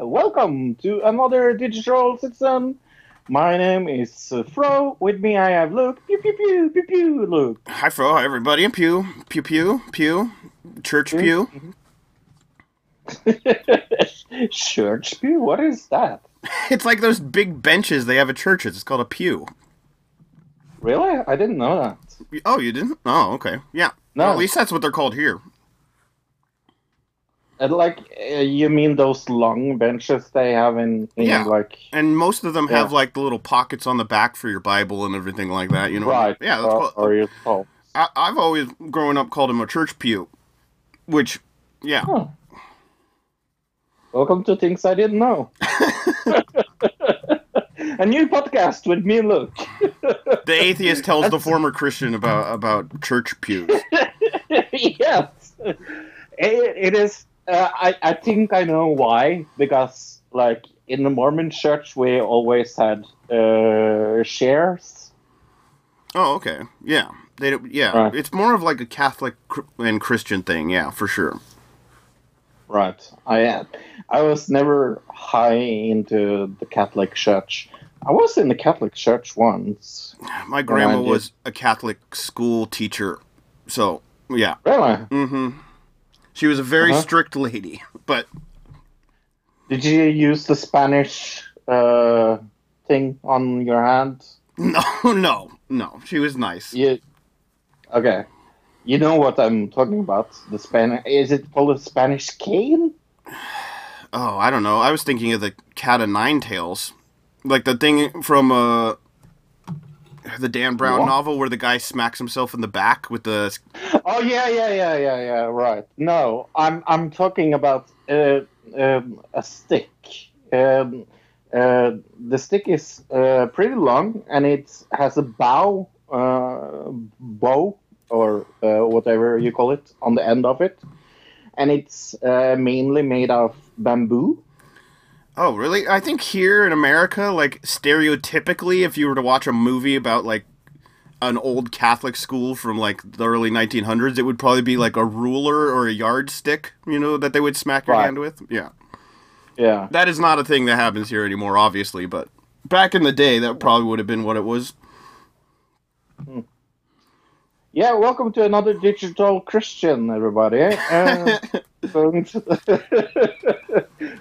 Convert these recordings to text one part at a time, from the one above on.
Welcome to another digital citizen. My name is uh, Fro. With me, I have Luke. Pew pew pew pew pew. Luke. Hi, Fro. Hi, everybody. And Pew. Pew, Pew. Pew. Church Pew. Church pew. What is that? It's like those big benches they have at churches. It's called a pew. Really? I didn't know that. Oh, you didn't? Oh, okay. Yeah. No. Well, at least that's what they're called here. And like, uh, you mean those long benches they have in, in Yeah. like And most of them have like the little pockets on the back for your Bible and everything like that. You know? right? Yeah. That's or, or your. I, I've always, growing up, called them a church pew. Which, yeah. Huh. Welcome to things I didn't know. A new podcast with me and Luke. The atheist tells the former Christian about about church pews. yes, it, it is. Uh, I I think I know why because like in the Mormon Church we always had uh, shares. Oh, okay. Yeah. They yeah. Right. It's more of like a Catholic and Christian thing. Yeah, for sure. Right. I I was never high into the Catholic Church. I was in the Catholic Church once. My grandma was a Catholic school teacher, so yeah. Really? Mm hmm She was a very Uh-huh. strict lady, but Did you use the Spanish uh, thing on your hand? no, no, no. She was nice. You okay? You know what I'm talking about? The Spanish is it called a Spanish cane? Oh, I don't know. I was thinking of the Cat of Nine Tails, like the thing from uh, the Dan Brown What? novel where the guy smacks himself in the back with the. Oh yeah, yeah, yeah, yeah, yeah. Right. No, I'm I'm talking about uh, um, a stick. Um, uh, the stick is uh, pretty long and it has a bow, uh, bow or uh, whatever you call it on the end of it, and it's uh, mainly made of bamboo. Oh, really? I think here in America, like stereotypically, if you were to watch a movie about like an old Catholic school from like the early 1900s, it would probably be like a ruler or a yardstick, you know, that they would smack your Right. hand with. Yeah. Yeah. That is not a thing that happens here anymore, obviously, but back in the day, that probably would have been what it was. Hmm. Yeah, welcome to another digital Christian, everybody. Uh,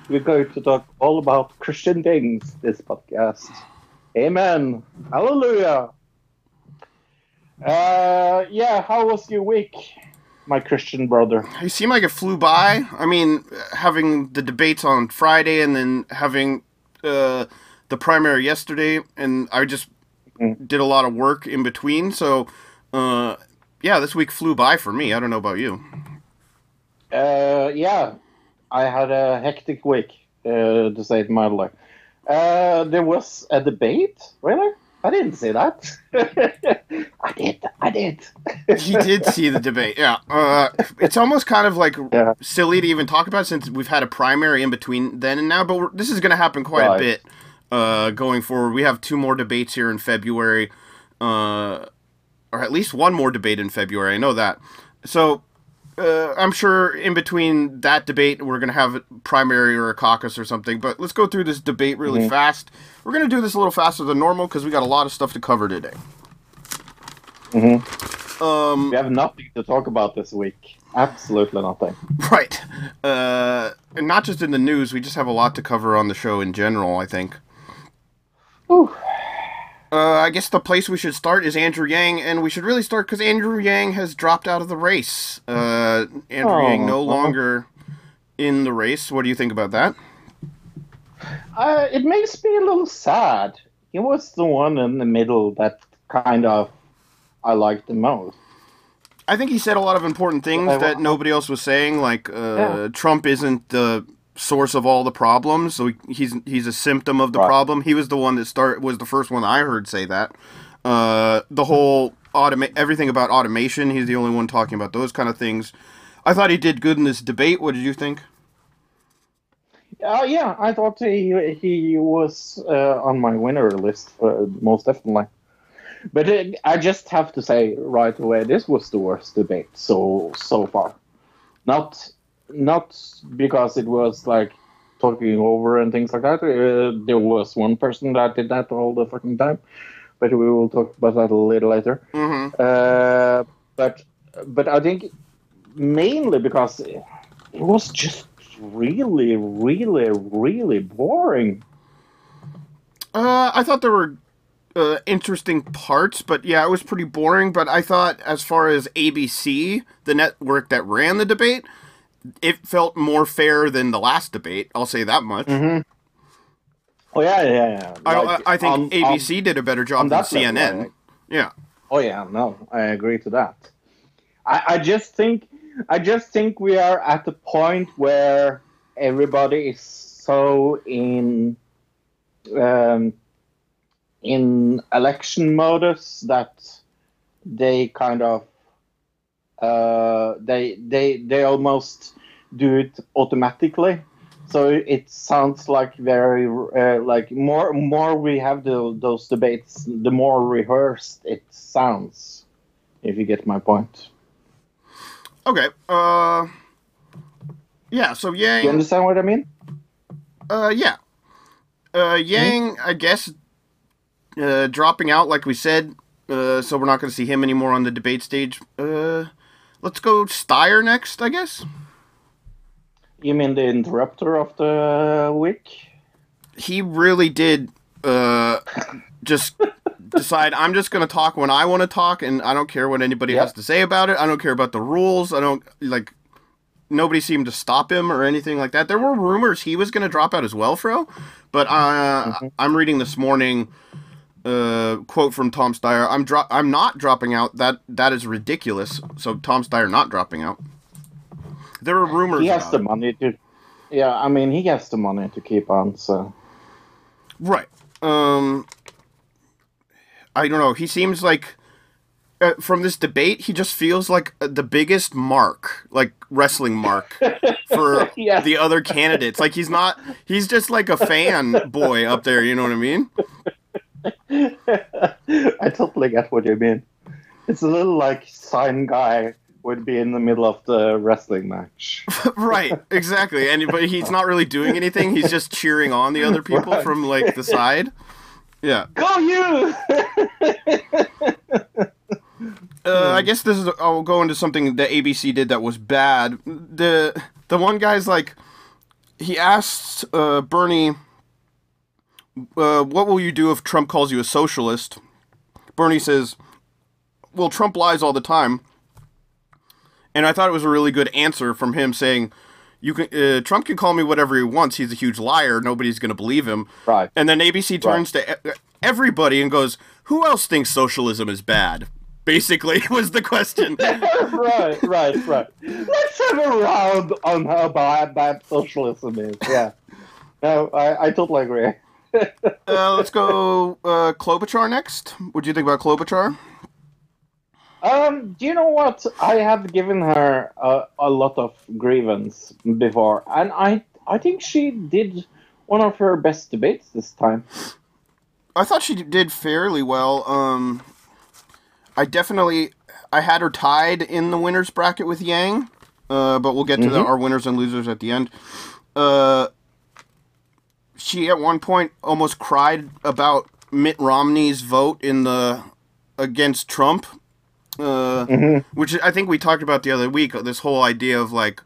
we're going to talk all about Christian things this podcast. Amen. Hallelujah. Uh, yeah, how was your week, my Christian brother? You seem like it flew by. I mean, having the debates on Friday and then having uh, the primary yesterday, and I just Mm. did a lot of work in between. So, uh, yeah, this week flew by for me. I don't know about you. Uh, yeah, I had a hectic week, uh, to say it mildly. Uh, there was a debate, really? I didn't see that. I did. I did. You did see the debate, yeah. Uh, it's almost kind of like Yeah. silly to even talk about since we've had a primary in between then and now. But we're, this is going to happen quite a bit uh, going forward. We have two more debates here in February, uh, or at least one more debate in February. I know that. So uh, I'm sure in between that debate, we're going to have a primary or a caucus or something. But let's go through this debate really Mhm. fast. We're going to do this a little faster than normal because we got a lot of stuff to cover today. Mhm. Um, We have nothing to talk about this week. Absolutely nothing. Right. Uh, and not just in the news, we just have a lot to cover on the show in general, I think. Whew. Uh, I guess the place we should start is Andrew Yang, and we should really start because Andrew Yang has dropped out of the race. Uh, Andrew Yang no Oh. longer in the race. What do you think about that? Uh, it makes me a little sad. He was the one in the middle that kind of I liked the most. I think he said a lot of important things that nobody else was saying. Like, uh, Yeah. Trump isn't the source of all the problems. So he's he's a symptom of the Right. problem. He was the one that start was the first one I heard say that. Uh, the whole automate everything about automation. He's the only one talking about those kind of things. I thought he did good in this debate. What did you think? Uh, yeah, I thought he he was uh, on my winner list uh, most definitely. But uh, I just have to say right away, this was the worst debate so so far. Not not because it was like talking over and things like that. Uh, there was one person that did that all the fucking time, but we will talk about that a little later. Mm-hmm. Uh, but but I think mainly because it was just really, really, really boring. Uh, I thought there were uh, interesting parts, but yeah, it was pretty boring. But I thought, as far as ABC, the network that ran the debate, it felt more fair than the last debate. I'll say that much. Oh yeah, yeah, yeah. I, Like, I, I think on- ABC did a better job than that level, CNN. Yeah. Oh yeah, no, I agree to that. I, I just think I just think we are at the point where everybody is so in um, in election modus that they kind of uh, they they they almost do it automatically. So it sounds like very uh, like more more we have the, those debates, the more rehearsed it sounds. If you get my point, Okay. Uh. Yeah. So Yang. you understand what I mean? Uh. Yeah. Uh. Yang. I guess. Uh. Dropping out, like we said. Uh. So we're not going to see him anymore on the debate stage. Uh. Let's go Steyer next. I guess. You mean the interrupter of the week? he really did uh, just decide I'm just going to talk when I want to talk, and I don't care what anybody Yep. has to say about it. I don't care about the rules. I don't like. Nobody seemed to stop him or anything like that. There were rumors he was going to drop out as well, Fro, but uh, I'm reading this morning uh, quote from Tom Steyer. I'm dro- I'm not dropping out. That that is ridiculous. So Tom Steyer not dropping out. There are rumors. He has the it. money to. Yeah, I mean he has the money to keep on. So Right. Um I don't know. He seems like uh, from this debate, he just feels like uh, the biggest mark, like wrestling mark for Yeah. the other candidates. Like he's not he's just like a fan boy up there, you know what I mean? I totally get what you mean. It's a little like sign guy would be in the middle of the wrestling match. right, exactly. And but he's not really doing anything. He's just cheering on the other people Right. from like the side. Yeah. Go you! Uh, I guess this is. I'll go into something that ABC did that was bad. The the one guy's like, he asked uh, Bernie, uh, "What will you do if Trump calls you a socialist?" Bernie says, "Well, Trump lies all the time." And I thought it was a really good answer from him saying, "You can uh, Trump can call me whatever he wants. He's a huge liar. Nobody's going to believe him." right. And then ABC turns to e- everybody and goes, "Who else thinks socialism is bad?" Basically, was the question. right, right, right. Let's have a round on how bad, bad socialism is. Yeah. No, I, I totally agree. Uh, let's go uh, Klobuchar next. What do you think about Klobuchar? Um, do you know what? I have given her a, a lot of grievance before, and I I think she did one of her best debates this time. I thought she did fairly well. Um, I definitely I had her tied in the winners bracket with Yang, uh, but we'll get to the, our winners and losers at the end. Uh, she at one point almost cried about Mitt Romney's vote in the against Trump, uh, which I think we talked about the other week. This whole idea of like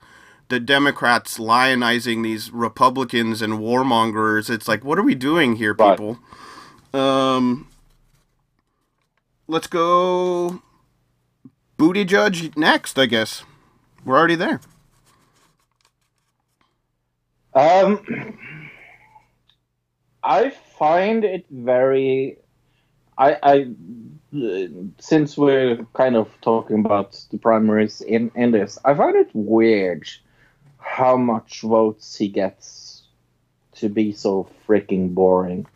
the Democrats lionizing these Republicans and warmongers. It's like, what are we doing here, Right. people? Um, let's go Buttigieg next, I guess. We're already there. Um, I find it very. I, I since we're kind of talking about the primaries in, in this, I find it weird how much votes he gets to be so freaking boring.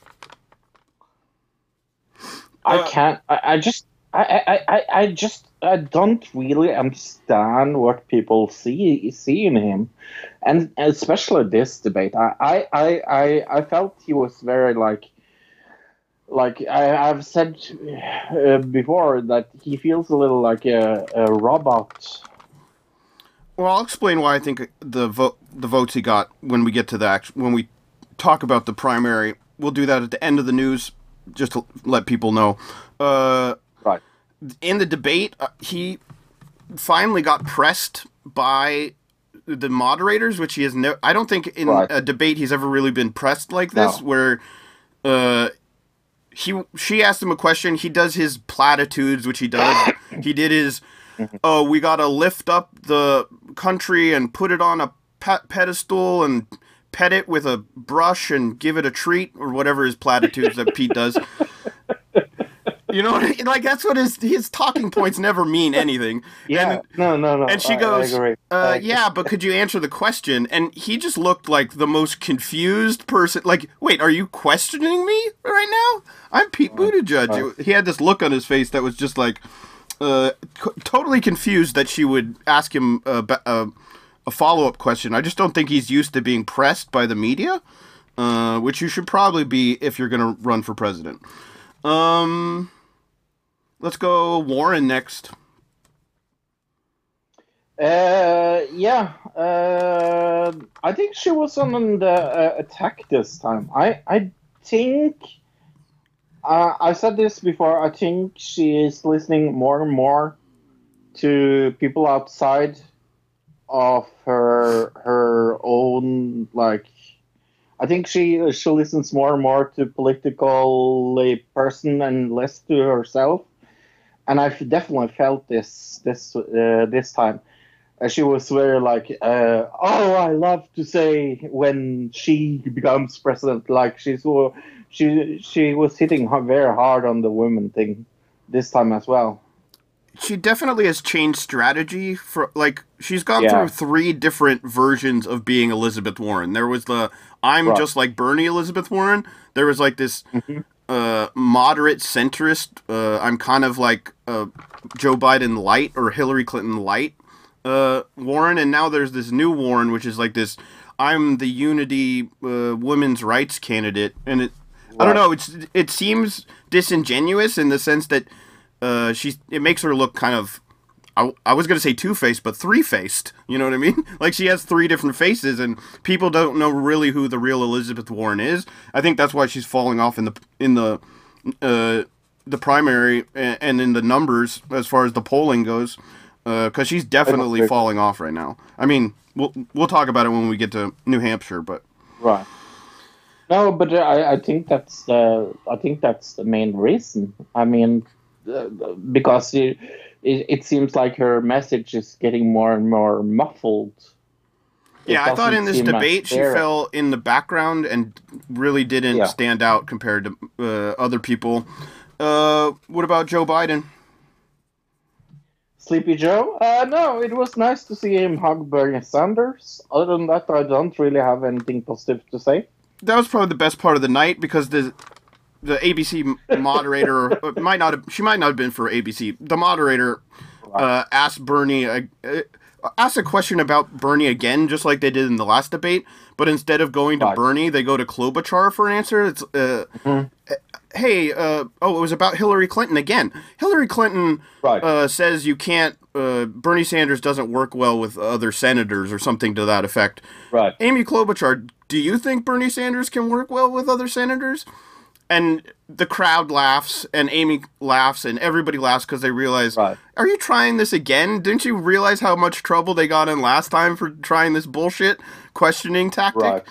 I Uh, can't. I, I just. I, I, I, I just. I don't really understand what people see see in him, and especially this debate. I, I, I, I, felt he was very like. Like I, I've said uh, before, that he feels a little like a, a robot Well, I'll explain why I think the vote the votes he got when we get to the act- when we talk about the primary. We'll do that at the end of the news, just to let people know. Uh. In the debate, uh, he finally got pressed by the moderators, which he has no. I don't think in Right. a debate he's ever really been pressed like this, No. where. Uh, he she asked him a question. He does his platitudes, which he does. he did his, oh, we gotta lift up the country and put it on a pe- pedestal and pet it with a brush and give it a treat or whatever his platitudes that Pete does. You know, what I mean? like that's what his his talking points never mean anything. Yeah, And- no, no, no. and she I- I goes, agree. uh, "Yeah, but could you answer the question?" And he just looked like the most confused person. Like, wait, are you questioning me right now? I'm Pete Buttigieg. He had this look on his face that was just like uh, c- totally confused that she would ask him a, ba- a, a follow up question. I just don't think he's used to being pressed by the media, uh, which you should probably be if you're going to run for president. Um, let's go Warren next. Uh, yeah, uh, I think she was on the uh, attack this time. I, I think, uh, I said this before. I think she is listening more and more to people outside of her her own like. I think she she listens more and more to political person and less to herself, and I've definitely felt this this uh, this time. Uh, she was very like, uh, oh, I love to say when she becomes president. Like she's she she was hitting very hard on the women thing this time as well. she definitely has changed strategy for like she's gone Yeah. through three different versions of being Elizabeth Warren. There was the I'm Right. just like Bernie Elizabeth Warren. There was like this uh, moderate centrist. Uh, I'm kind of like uh, Joe Biden light or Hillary Clinton light uh, Warren, and now there's this new Warren, which is like this. I'm the unity uh, women's rights candidate, and it. I don't know. It's it seems disingenuous in the sense that uh, she's. It makes her look kind of. I, I was gonna say two faced, but three faced. You know what I mean? Like she has three different faces, and people don't know really who the real Elizabeth Warren is. I think that's why she's falling off in the in the uh, the primary and, and in the numbers as far as the polling goes, because she's definitely falling off right now. I mean, we'll we'll talk about it when we get to New Hampshire, but Right. No, but I, I think that's the I think that's the main reason. I mean, uh, because it, it it seems like her message is getting more and more muffled. It yeah, I thought in this debate she fell in the background and really didn't Yeah. stand out compared to uh, other people. Uh, what about Joe Biden? Sleepy Joe? Uh, no, it was nice to see him hug Bernie Sanders. Other than that, I don't really have anything positive to say. that was probably the best part of the night because the the ABC moderator uh, might not have, she might not have been for ABC. The moderator uh, asked Bernie uh, uh, asked a question about Bernie again, just like they did in the last debate. But instead of going to Right. Bernie, they go to Klobuchar for an answer. It's uh, Mhm. hey, uh, oh, it was about Hillary Clinton again. Hillary Clinton Right. uh, says you can't. Uh, Bernie Sanders doesn't work well with other senators or something to that effect. Right. Amy Klobuchar, do you think Bernie Sanders can work well with other senators? And the crowd laughs, and Amy laughs, and everybody laughs because they realize, Right. are you trying this again? Didn't you realize how much trouble they got in last time for trying this bullshit questioning tactic? Right.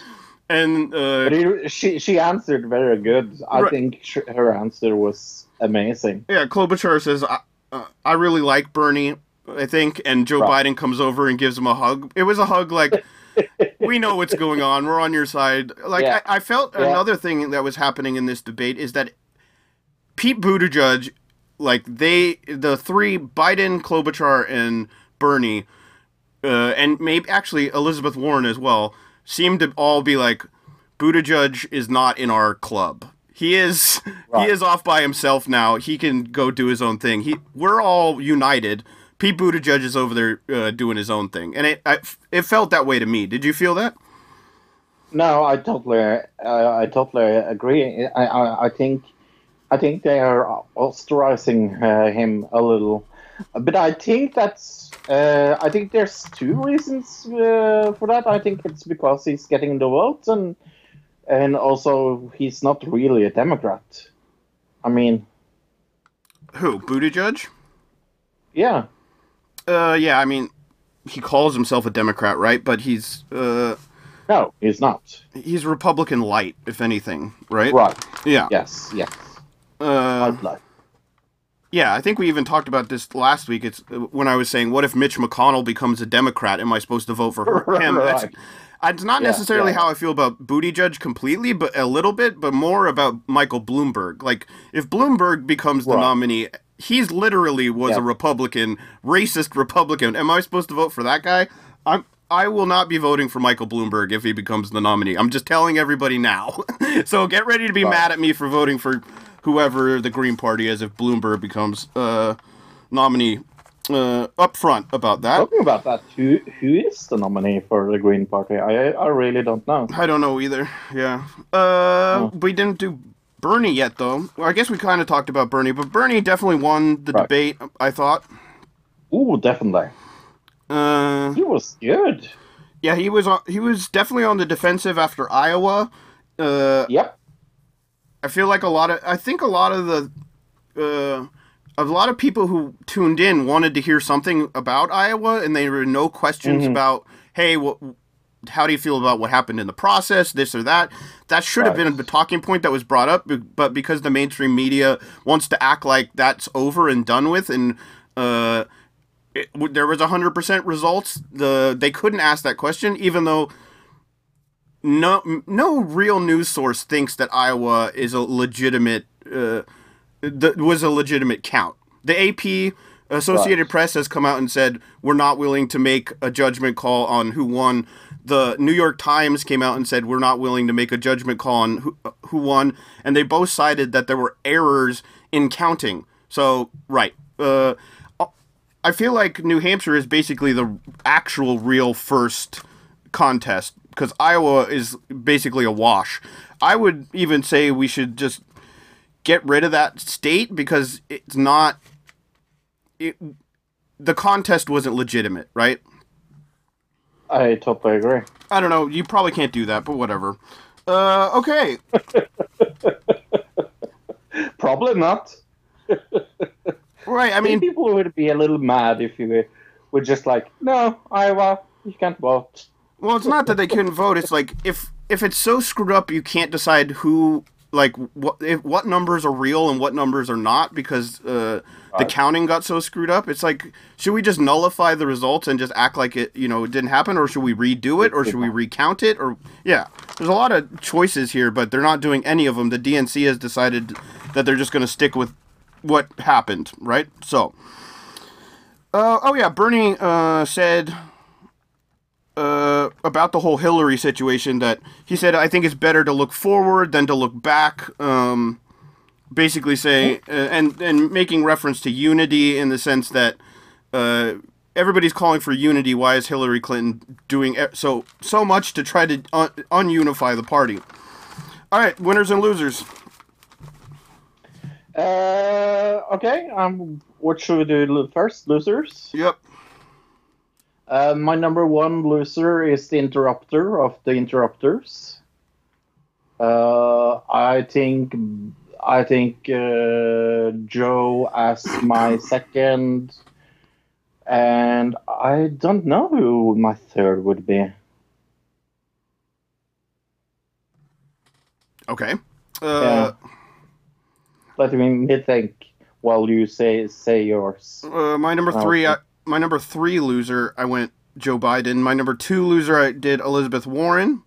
And uh, But he, she she answered very good. I Right. think her answer was amazing. yeah, Klobuchar says, I, uh, I really like Bernie, I think, and Joe. Biden comes over and gives him a hug. It was a hug like, we know what's going on. We're on your side. Like Yeah. I, I felt Yeah. another thing that was happening in this debate is that Pete Buttigieg, like they, the three Biden, Klobuchar, and Bernie, uh, and maybe actually Elizabeth Warren as well, seem to all be like, Buttigieg is not in our club. He is Right. he is off by himself now. He can go do his own thing. He we're all united. Pete Buttigieg is over there uh, doing his own thing, and it I, it felt that way to me. Did you feel that? No, I totally, uh, I totally agree. I, I, I think, I think they are ostracizing uh, him a little, but I think that's, uh, I think there's two reasons uh, for that. I think it's because he's getting the votes, and and also he's not really a Democrat. I mean, Who Buttigieg? yeah, Uh, yeah. I mean, he calls himself a Democrat, right? But he's uh no, he's not. he's Republican light, if anything, right? Right? Yeah. Yes, yes. Uh, I'd. Yeah, I think we even talked about this last week. It's uh, when I was saying, "What if Mitch McConnell becomes a Democrat? Am I supposed to vote for her, him?" That's, it's not Yeah, necessarily yeah. how I feel about Buttigieg completely, but a little bit, but more about Michael Bloomberg. Like, if Bloomberg becomes the Right. nominee, he's literally was a Republican, racist Republican. Am I supposed to vote for that guy? I'm. I will not be voting for Michael Bloomberg if he becomes the nominee. I'm just telling everybody now. so get ready to be Right. mad at me for voting for whoever the Green Party is if Bloomberg becomes uh, nominee. Uh, up front about that. Talking about that, who who is the nominee for the Green Party? I I really don't know. I don't know either. Yeah. Uh, we didn't do Bernie yet, though. Well, I guess we kind of talked about Bernie, but Bernie definitely won the Right. debate. I thought. Ooh, definitely. Uh, He was good. yeah, he was on. He was definitely on the defensive after Iowa. Uh, Yep. I feel like a lot of. I think a lot of the. Uh, a lot of people who tuned in wanted to hear something about Iowa, and there were no questions about, hey, what, how do you feel about what happened in the process, this or that. That should have been a talking point that was brought up, but because the mainstream media wants to act like that's over and done with, and uh, it, there was hundred percent results, the they couldn't ask that question, even though no no real news source thinks that Iowa is a legitimate uh, th- was a legitimate count. The AP Associated Right. Press has come out and said we're not willing to make a judgment call on who won. The New York Times came out and said we're not willing to make a judgment call on who, who won, and they both cited that there were errors in counting. So right, uh, I feel like New Hampshire is basically the actual real first contest because Iowa is basically a wash. I would even say we should just get rid of that state because it's not it the contest wasn't legitimate, right? I totally agree. I don't know, you probably can't do that, but whatever. Uh okay. Probably not. Right, I mean, people would be a little mad if you were, were just like, no, Iowa, you can't vote. Well, it's not that they couldn't vote. It's like if if it's so screwed up, you can't decide who like what if, what numbers are real and what numbers are not because uh, the counting got so screwed up. It's like should we just nullify the results and just act like it you know it didn't happen, or should we redo it, or should we recount it, or yeah, there's a lot of choices here, but they're not doing any of them. The DNC has decided that they're just going to stick with what happened, right? So. Uh, oh yeah, Bernie uh, said uh, about the whole Hillary situation that he said I think it's better to look forward than to look back. Um, basically saying uh, and and making reference to unity in the sense that uh, everybody's calling for unity. Why is Hillary Clinton doing so so much to try to un- ununify the party? All right, winners and losers. Uh, okay, um, what should we do first? Losers? Yep. Uh, my number one loser is the interrupter of the interrupters. Uh, I think I think uh, Joe as my second, and I don't know who my third would be. Okay. Uh, Let me think while you say say yours. Uh, my number three, I, my number three loser, I went Joe Biden. My number two loser, I did Elizabeth Warren.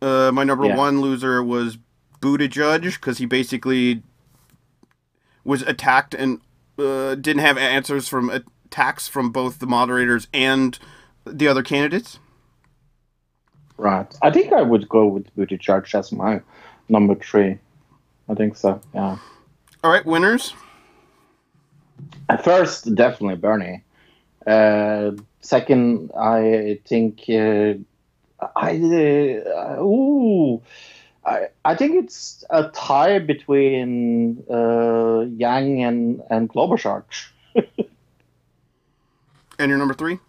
Uh, my number Yeah. one loser was Buttigieg because he basically was attacked and uh, didn't have answers from attacks from both the moderators and the other candidates. Right. I think I would go with Buttigieg as my number three. I think so. Yeah. All right, winners. At first, definitely Bernie. Uh, second, I think uh, I uh, ooh, I I think it's a tie between uh, Yang and and Klobuchar. And your number three.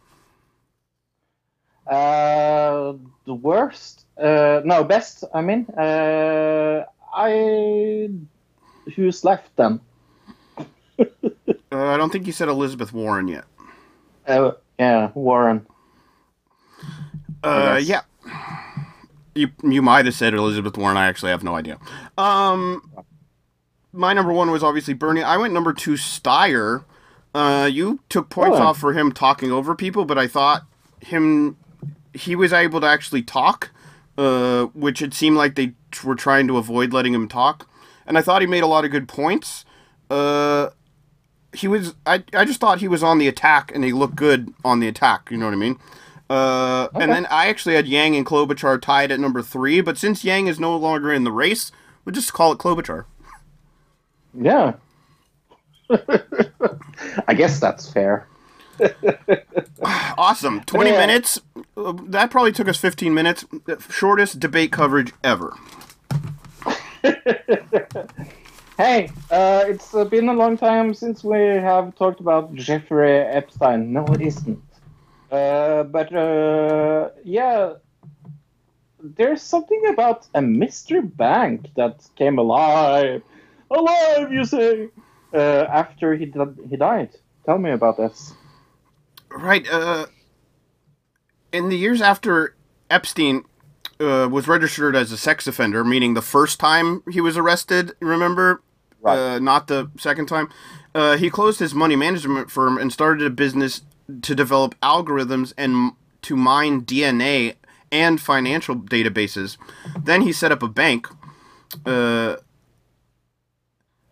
Uh, the worst, uh, no, best. I mean, uh, I who's left then? Uh, I don't think you said Elizabeth Warren yet. Uh, yeah, Warren. Uh, yeah. You you might have said Elizabeth Warren. I actually have no idea. Um, my number one was obviously Bernie. I went number two, Steyer. Uh, you took points Oh. off for him talking over people, but I thought him he was able to actually talk, uh, which it seemed like they t- were trying to avoid letting him talk, and I thought he made a lot of good points. Uh, he was I I just thought he was on the attack and he looked good on the attack. You know what I mean? Uh, and then I actually had Yang and Klobuchar tied at number three, but since Yang is no longer in the race, we'll just call it Klobuchar. Yeah. I guess that's fair. Awesome. 20 Yeah. minutes. That probably took us 15 minutes. Shortest debate coverage ever. Hey, uh, it's uh, been a long time since we have talked about Jeffrey Epstein. No, it isn't. Uh, but uh, yeah, there's something about a mystery bank that came alive, alive, you say, uh, after he he died. Tell me about this. Right. Uh, in the years after Epstein uh, was registered as a sex offender, meaning the first time he was arrested, remember? Right. Uh, not the second time. Uh, he closed his money management firm and started a business to develop algorithms and to mine DNA and financial databases. Then he set up a bank. Uh,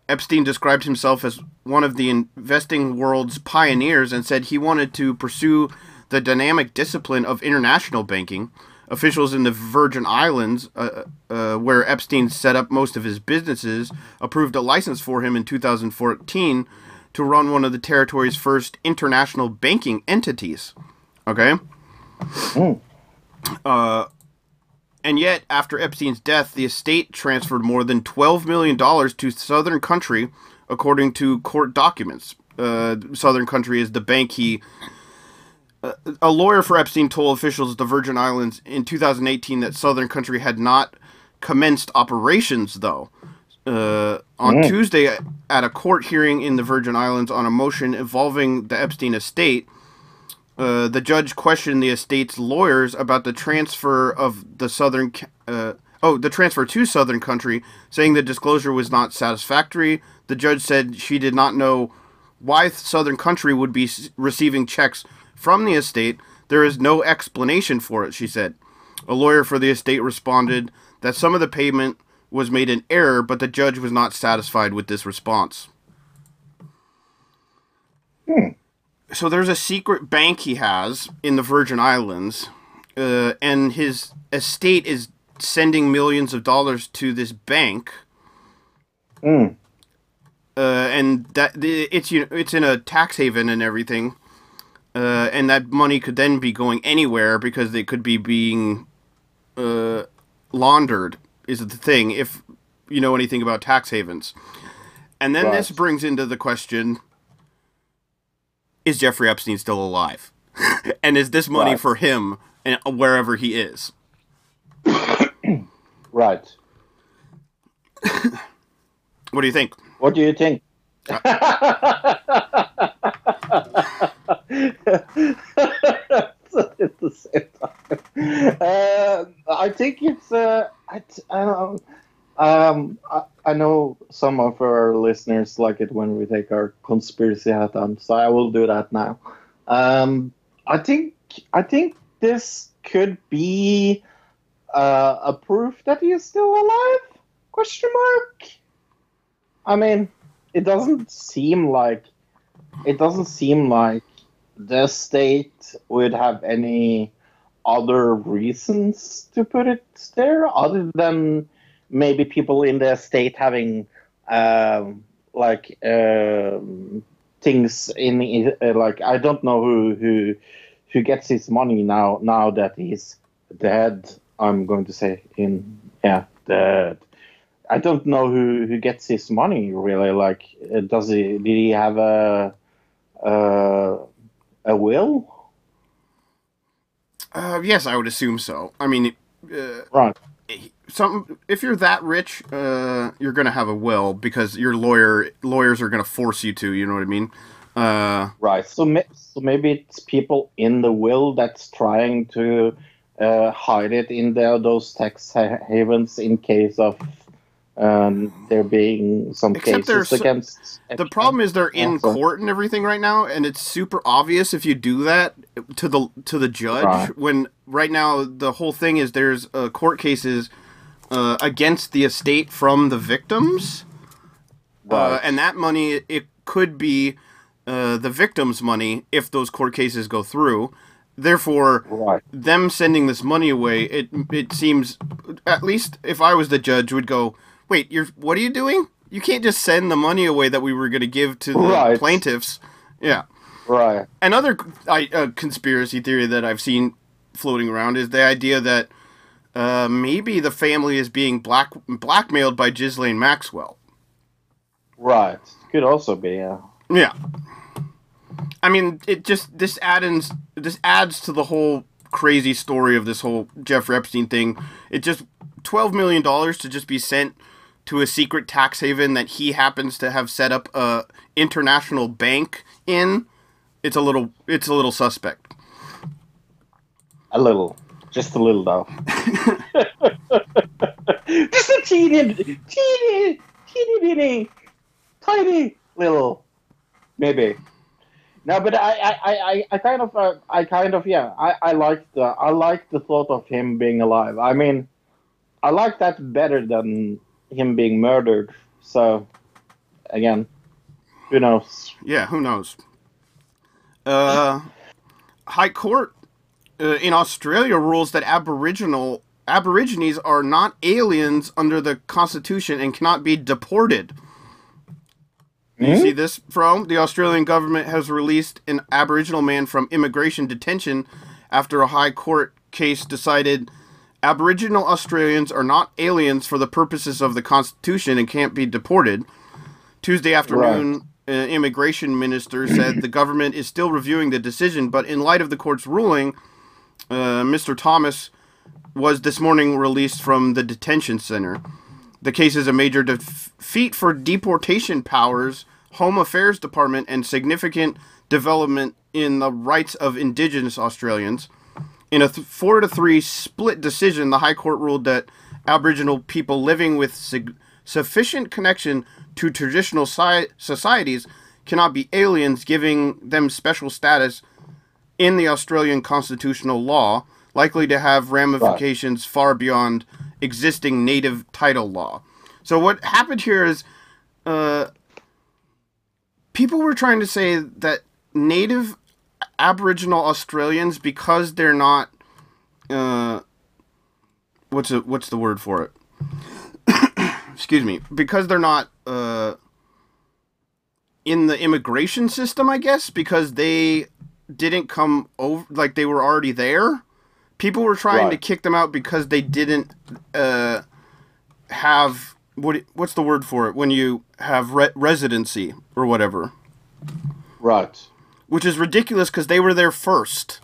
Epstein described himself as one of the investing world's pioneers and said he wanted to pursue the dynamic discipline of international banking. Officials in the Virgin Islands, uh, uh, where Epstein set up most of his businesses, approved a license for him in 2014 to run one of the territory's first international banking entities. Okay? Oh. Uh, and yet, after Epstein's death, the estate transferred more than $12 million to Southern Country, according to court documents. Uh, Southern Country is the bank he. Uh, a lawyer for Epstein told officials at the Virgin Islands in 2018 that Southern Country had not commenced operations, though. Uh, on Tuesday, at a court hearing in the Virgin Islands on a motion involving the Epstein estate, uh, the judge questioned the estate's lawyers about the transfer of the southern uh, oh the transfer to southern country saying the disclosure was not satisfactory the judge said she did not know why southern country would be receiving checks from the estate there is no explanation for it she said a lawyer for the estate responded that some of the payment was made in error but the judge was not satisfied with this response so there's a secret bank he has in the Virgin Islands, uh, and his estate is sending millions of dollars to this bank. Mm. Uh, and that it's you know, it's in a tax haven and everything, and that money could then be going anywhere because it could be being uh, laundered. Is the thing if you know anything about tax havens, and then this brings into the question: Is Jeffrey Epstein still alive? and is this money Right. for him and wherever he is? Right. What do you think? What do you think? At the same time. Uh, I think it's. Uh, I, don't. Um, I, I know some of our listeners like it when we take our conspiracy hat on, so I will do that now. Um, I think. I think this could be uh, a proof that he is still alive? Question mark. I mean, it doesn't seem like it doesn't seem like the state would have any other reasons to put it there other than maybe people in the state having um, like um, things in uh, like I don't know who who who gets his money now now that he's dead. I'm going to say in yeah dead. I don't know who who gets his money really. Like, uh, does he did he have a uh, a will? Uh, yes, I would assume so. I mean, uh, Right. some if you're that rich, uh, you're gonna have a will because your lawyer lawyers are gonna force you to. You know what I mean? Uh, Right. So, ma- so maybe it's people in the will that's trying to uh, hide it in the, those tax ha- havens in case of um, there being some Except cases against. the problem is they're in Also- court and everything right now, and it's super obvious if you do that to the to the judge. Right. When right now the whole thing is there's uh, court cases uh, against the estate from the victims. Uh, and that money it could be uh, the victim's money if those court cases go through. Therefore, Right. them sending this money away, it it seems, at least if I was the judge, would go, wait, you're what are you doing? You can't just send the money away that we were going to give to the Right. plaintiffs. Yeah. Right. Another I, uh, conspiracy theory that I've seen floating around is the idea that uh, maybe the family is being black blackmailed by Ghislaine Maxwell. Right. Could also be. Yeah. Yeah. I mean, it just this adds this adds to the whole crazy story of this whole Jeffrey Epstein thing. It just twelve million dollars to just be sent to a secret tax haven that he happens to have set up a international bank in. It's a little it's a little suspect. A little. Just a little, though. Just a teeny, teeny, teeny, teeny, tiny little, maybe. No, but I, I, I, I- kind of, uh, I kind of, yeah, I, I like the, I like the thought of him being alive. I mean, I like that better than him being murdered. So, again, who knows? Yeah, who knows? Uh, High Court uh, in Australia rules that Aboriginal Aborigines are not aliens under the Constitution and cannot be deported. You Hmm? see this from the Australian government has released an Aboriginal man from immigration detention after a High Court case decided Aboriginal Australians are not aliens for the purposes of the Constitution and can't be deported. Tuesday afternoon, an immigration minister said the government is still reviewing the decision, but in light of the court's ruling, uh, Mr. Thomas was this morning released from the detention center. The case is a major defeat for deportation powers, Home Affairs Department, and significant development in the rights of Indigenous Australians. In a th- four to three split decision, the High Court ruled that Aboriginal people living with sig- sufficient connection to traditional si- societies cannot be aliens, giving them special status in the Australian constitutional law, likely to have ramifications far beyond existing native title law. So what happened here is, uh, people were trying to say that native Aboriginal Australians, because they're not, uh, what's a, what's the word for it? Excuse me, because they're not uh, in the immigration system, I guess, because they didn't come over, like they were already there. People were trying to kick them out because they didn't uh, have what? What's the word for it when you have re- residency or whatever? Right. Which is ridiculous because they were there first,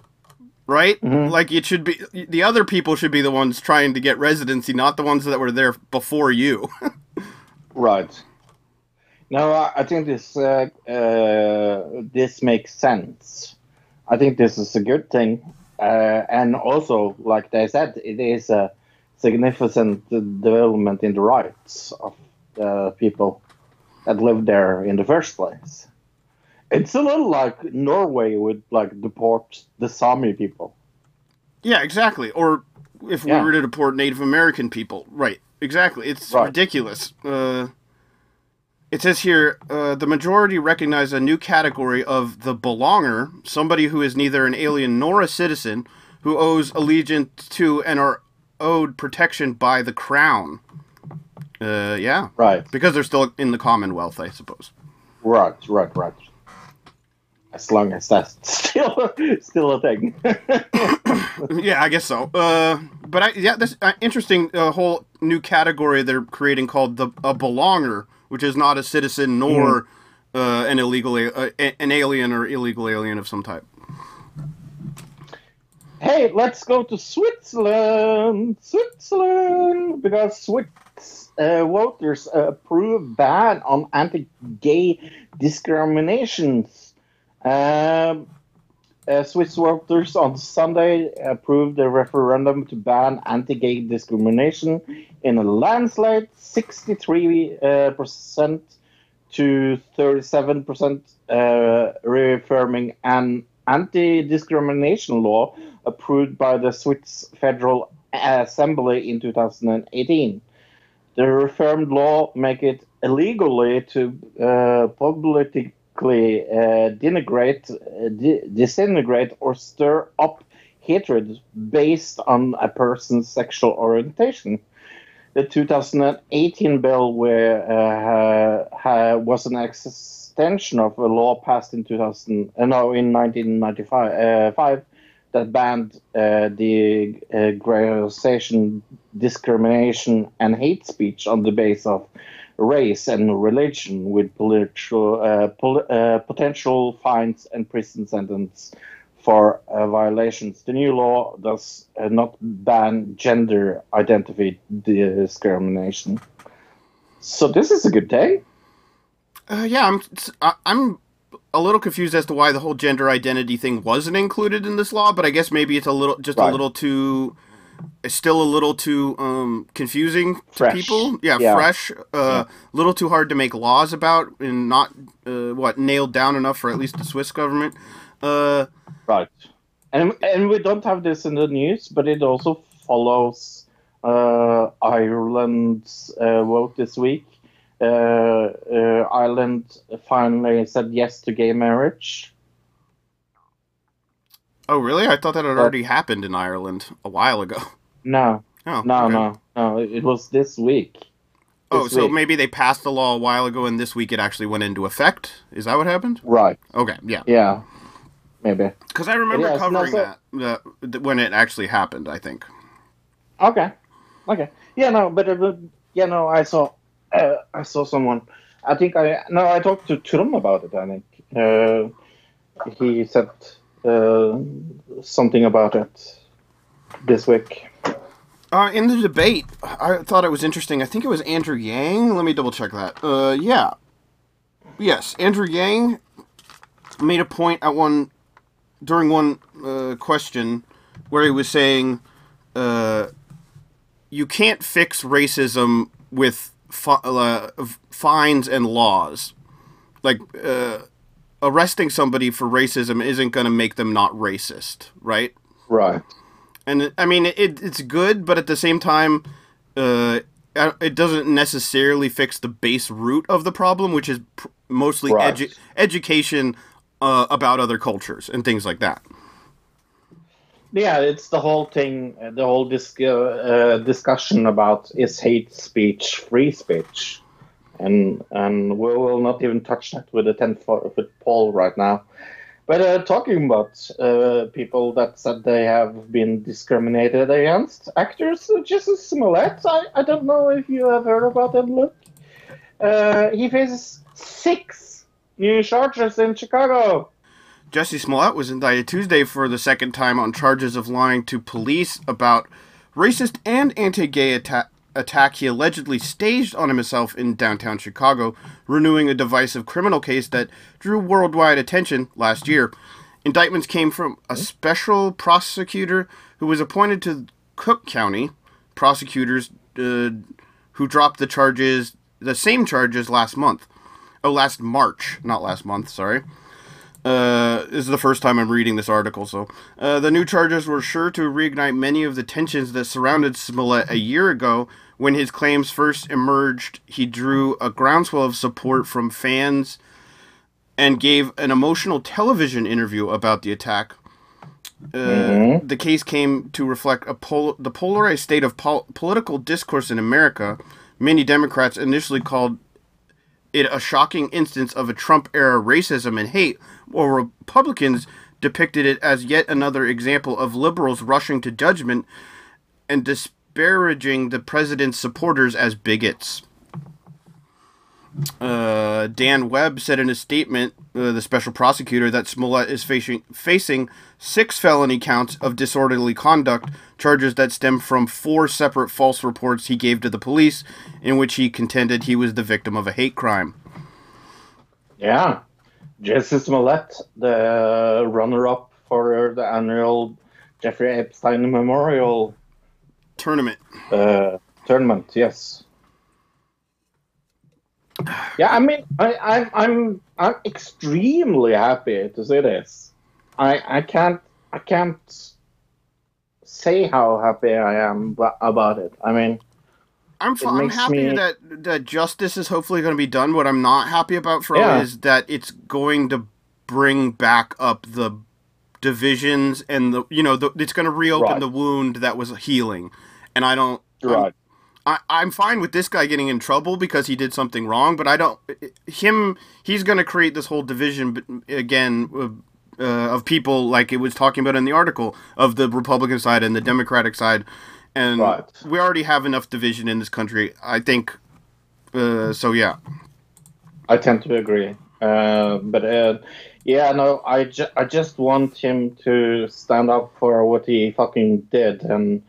right? Like it should be the other people should be the ones trying to get residency, not the ones that were there before you. Right. No, I I think this uh, uh, this makes sense. I think this is a good thing, uh, and also, like they said, it is a significant development in the rights of the people that lived there in the first place. It's a little like Norway would like deport the Sami people. yeah, exactly. Or if Yeah. we were to deport Native American people, right? Exactly. It's Right. ridiculous. Uh, it says here uh, the majority recognize a new category of the belonger, somebody who is neither an alien nor a citizen, who owes allegiance to and are owed protection by the crown. Uh, yeah, Right. because they're still in the Commonwealth, I suppose. Right, right, right. As long as that's still still a thing. yeah, I guess so. Uh, but I, yeah, this uh, interesting uh, whole new category they're creating called the a belonger, which is not a citizen nor uh, an illegal a- uh, an alien or illegal alien of some type. hey, let's go to Switzerland, Switzerland, because Swiss uh, voters approve ban on anti-gay discriminations. Um, uh, Swiss voters on Sunday approved a referendum to ban anti-gay discrimination in a landslide, 63 uh, percent to 37 percent, uh, reaffirming an anti-discrimination law approved by the Swiss Federal Assembly in 2018. The reformed law make it illegally to uh, uh, denigrate, uh, di- disintegrate, or stir up hatred based on a person's sexual orientation. The 2018 bill where, uh, was an extension of a law passed in 2000, uh, no, in 1995 uh, five, that banned uh, the uh, discrimination, and hate speech on the basis of race and religion, with political, uh, pol- uh, potential fines and prison sentence for uh, violations. The new law does uh, not ban gender identity discrimination. So this is a good thing. Uh, yeah, I'm I'm a little confused as to why the whole gender identity thing wasn't included in this law, but I guess maybe it's a little just a little too it's still a little too um, confusing to Fresh. people. Yeah, Yeah. fresh. A uh, little too hard to make laws about and not uh, what nailed down enough for at least the Swiss government. Uh, Right. And and we don't have this in the news, but it also follows uh, Ireland's uh, vote this week. Uh, uh, Ireland finally said yes to gay marriage. Oh, really? I thought that had already happened in Ireland a while ago. No, Oh, no, okay. no, no. It was this week. Oh, so week. maybe they passed the law a while ago, and this week it actually went into effect. Is that what happened? Right. Okay, yeah. Yeah. Maybe. Because I remember no, covering so- that uh, when it actually happened. I think. Okay. Okay. Yeah. No. But uh, but- yeah. No. I saw. Uh, I saw someone. I think I no. I talked to Trump about it. I think uh, he said uh, something about it this week. Uh, in the debate, I thought it was interesting. I think it was Andrew Yang. Let me double check that. Uh, yeah. Yes, Andrew Yang made a point at one during one uh, question where he was saying, uh, "You can't fix racism with fi- uh, fines and laws. Like uh, arresting somebody for racism isn't going to make them not racist, right?" Right. and I mean it, it's good, but at the same time, uh, uh, it doesn't necessarily fix the base root of the problem, which is pr- mostly Right. edu- education uh, about other cultures and things like that. Yeah, it's the whole thing, uh, the whole dis- uh, discussion about is hate speech free speech, and and we will not even touch that with a ten foot pole right now. But uh, talking about uh, people that said they have been discriminated against, actors uh, Justin Smollett, I, I don't know if you have heard about him. Look, uh, he faces six new charges in Chicago. Jussie Smollett was indicted Tuesday for the second time on charges of lying to police about racist and anti-gay atta- attack he allegedly staged on himself in downtown Chicago, renewing a divisive criminal case that drew worldwide attention last year. Indictments came from a special prosecutor who was appointed to Cook County prosecutors uh, who dropped the charges, the same charges last month. Oh, last March, not last month, sorry. Uh, this is the first time I'm reading this article, so. Uh, the new charges were sure to reignite many of the tensions that surrounded Smollett a year ago when his claims first emerged, he drew a groundswell of support from fans and gave an emotional television interview about the attack. Uh, Mhm. The case came to reflect a pol- the polarized state of pol- political discourse in America. Many Democrats initially called it a shocking instance of a Trump era racism and hate, while Republicans depicted it as yet another example of liberals rushing to judgment and disparaging the president's supporters as bigots. Uh, Dan Webb said in a statement, uh, the special prosecutor, that Smollett is facing facing six felony counts of disorderly conduct, charges that stem from four separate false reports he gave to the police, in which he contended he was the victim of a hate crime. Yeah. Jussie Smollett, the runner up for the annual Jeffrey Epstein Memorial Tournament. uh, tournament, yes. Yeah, I mean, I, I, I'm I'm extremely happy to see this. I I can't I can't say how happy I am about it. I mean, I'm, I'm happy me- that that justice is hopefully going to be done. What I'm not happy about, Fro, Yeah. is that it's going to bring back up the divisions and the you know the, it's going to reopen Right. the wound that was healing. And I don't. I'm- right? I, I'm fine with this guy getting in trouble because he did something wrong, but I don't. Him, he's going to create this whole division again uh, uh, of people, like it was talking about in the article, of the Republican side and the Democratic side, and Right. we already have enough division in this country. I think. Uh, so yeah, I tend to agree. Uh, but uh, yeah, no, I, ju- I just want him to stand up for what he fucking did, and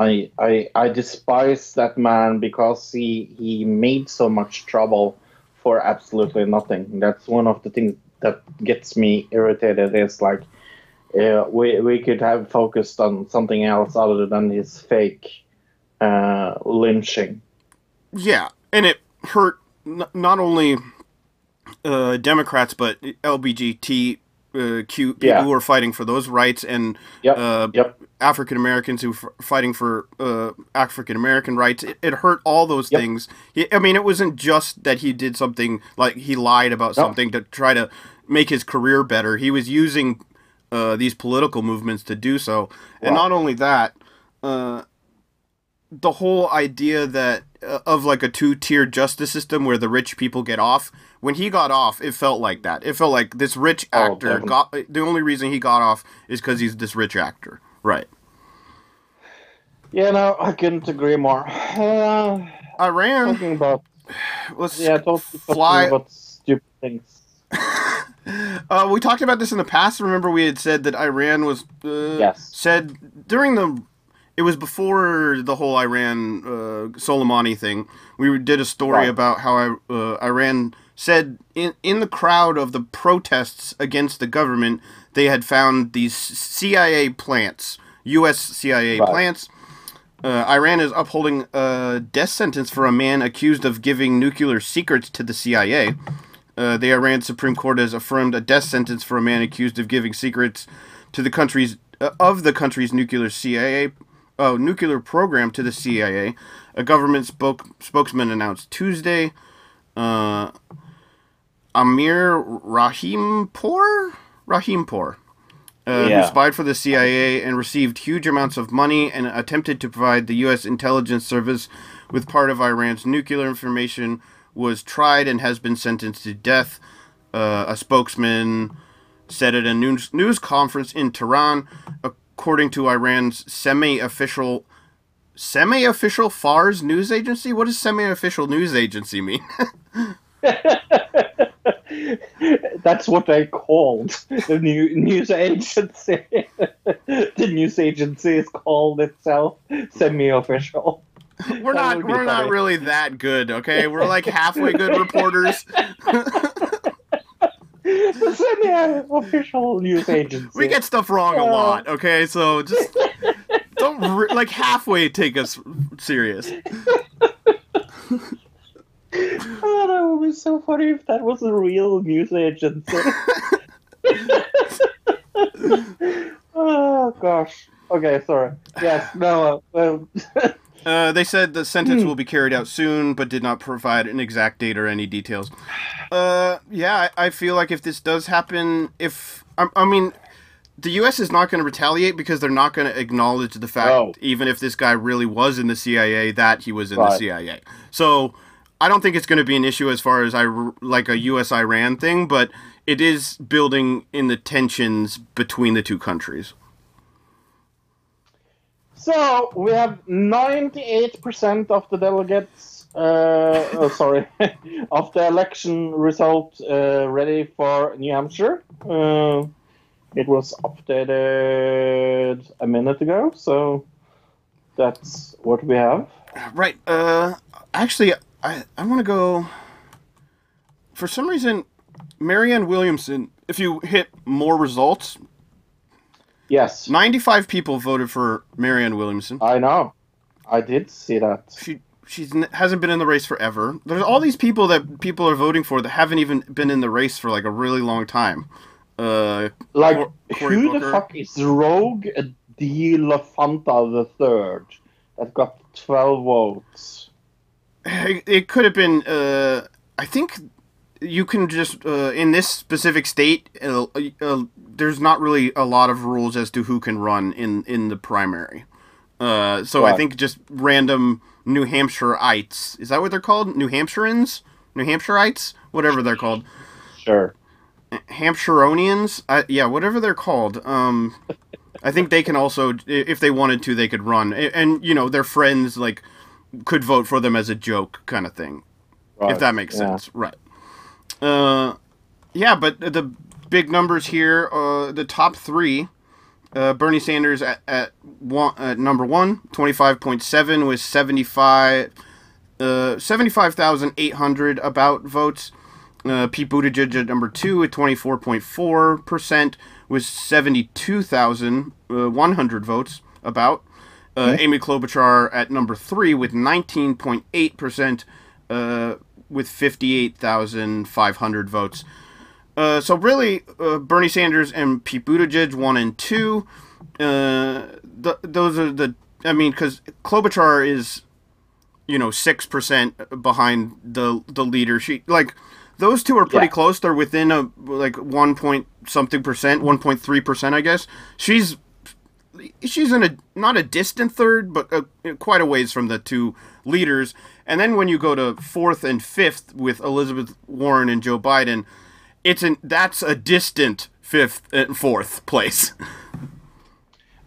I I I despise that man because he he made so much trouble for absolutely nothing. That's one of the things that gets me irritated. Is like. Uh, we, we could have focused on something else other than his fake uh, lynching. yeah, and it hurt n- not only uh, Democrats but LBGT. Uh, Q people Yeah. who are fighting for those rights and Yep. uh, Yep. African Americans who are fighting for uh, African American rights. It, it hurt all those Yep. things. He, I mean, it wasn't just that he did something like he lied about No. something to try to make his career better. He was using uh, these political movements to do so, and not only that, uh, the whole idea that uh, of like a two-tier justice system where the rich people get off. When he got off, it felt like that. It felt like this rich Oh, actor definitely. got. The only reason he got off is because he's this rich actor, right? Yeah, no, I couldn't agree more. Uh, Iran. talking about Let's yeah, talking fly. about stupid things. Uh, we talked about this in the past. Remember, we had said that Iran was uh, Yes. said during the. It was before the whole Iran uh, Soleimani thing. We did a story Right. about how uh, Iran said in in the crowd of the protests against the government, they had found these CIA plants, U.S. CIA Right. plants. Uh, Iran is upholding a death sentence for a man accused of giving nuclear secrets to the CIA. Uh, the Iran Supreme Court has affirmed a death sentence for a man accused of giving secrets to the country's uh, of the country's nuclear CIA oh, nuclear program to the CIA. A government spoke, spokesman announced Tuesday. Uh, Amir Rahimpour, Rahimpour, uh, Yeah. who spied for the CIA and received huge amounts of money and attempted to provide the U.S. intelligence service with part of Iran's nuclear information, was tried and has been sentenced to death. Uh, a spokesman said at a news, news conference in Tehran, according to Iran's semi-official semi-official Fars news agency. What does semi-official news agency mean? That's what they called the new news agency. the news agency is called itself semi-official. we're That not we're not really that good, okay? We're like halfway good reporters. the semi-official news agency. We get stuff wrong a lot, okay? So just don't re- like halfway take us serious. Oh, that would be so funny if that was a real news agency. oh gosh. Okay, sorry. Yes, no. Uh, Uh, they said the sentence will be carried out soon, but did not provide an exact date or any details. Uh, yeah, I, I feel like if this does happen, if I, I mean, the U.S. is not going to retaliate because they're not going to acknowledge the fact, No. even if this guy really was in the CIA, that he was in the CIA. So I don't think it's going to be an issue as far as I like a U.S. Iran thing, but it is building in the tensions between the two countries. So we have 98% of the delegates, uh, oh, sorry, of the election result uh, ready for New Hampshire. Uh, it was updated a minute ago, so that's what we have. Right. Uh, actually, I I want to go. For some reason, Marianne Williamson. If you hit more results, Yes, ninety-five people voted for Marianne Williamson. I know. I did see that. She she's hasn't been in the race forever. There's all these people that people are voting for that haven't even been in the race for like a really long time. Uh, Like, Cor- who Booker. the fuck is Rogue D. LaFanta the Third that got 12 votes? It, it could have been. Uh, I think you can just uh, in this specific state. Uh, uh, there's not really a lot of rules as to who can run in in the primary. Uh, so I think just random New Hampshireites. Is that what they're called? New Hampshireans? New Hampshireites? Whatever they're called. Sure. Hampshireonians? I, yeah, whatever they're called. Um, I think they can also, if they wanted to, they could run. A- And, you know, their friends, like, could vote for them as a joke kind of thing. Right. if that makes yeah. sense. Right. Uh, yeah, but the big numbers here, uh, the top three, uh, Bernie Sanders at, at, one, at number one, 25.7 with 75, uh, 75,800 about votes. Uh, Pete Buttigieg at number two at 24.4% with 72,100 votes about. Uh, Amy Klobuchar at number three with 19.8%, uh, with 58,500 votes. Uh, so really, uh, Bernie Sanders and Pete Buttigieg one and two. Uh, th- those are the. I mean, because Klobuchar is, you know, six percent behind the the leader. She like those two are pretty Yeah. close. They're within a like one point something percent, one point three percent, I guess. She's she's in a not a distant third, but a, quite a ways from the two leaders. And then when you go to fourth and fifth with Elizabeth Warren and Joe Biden, it's an that's a distant fifth and fourth place.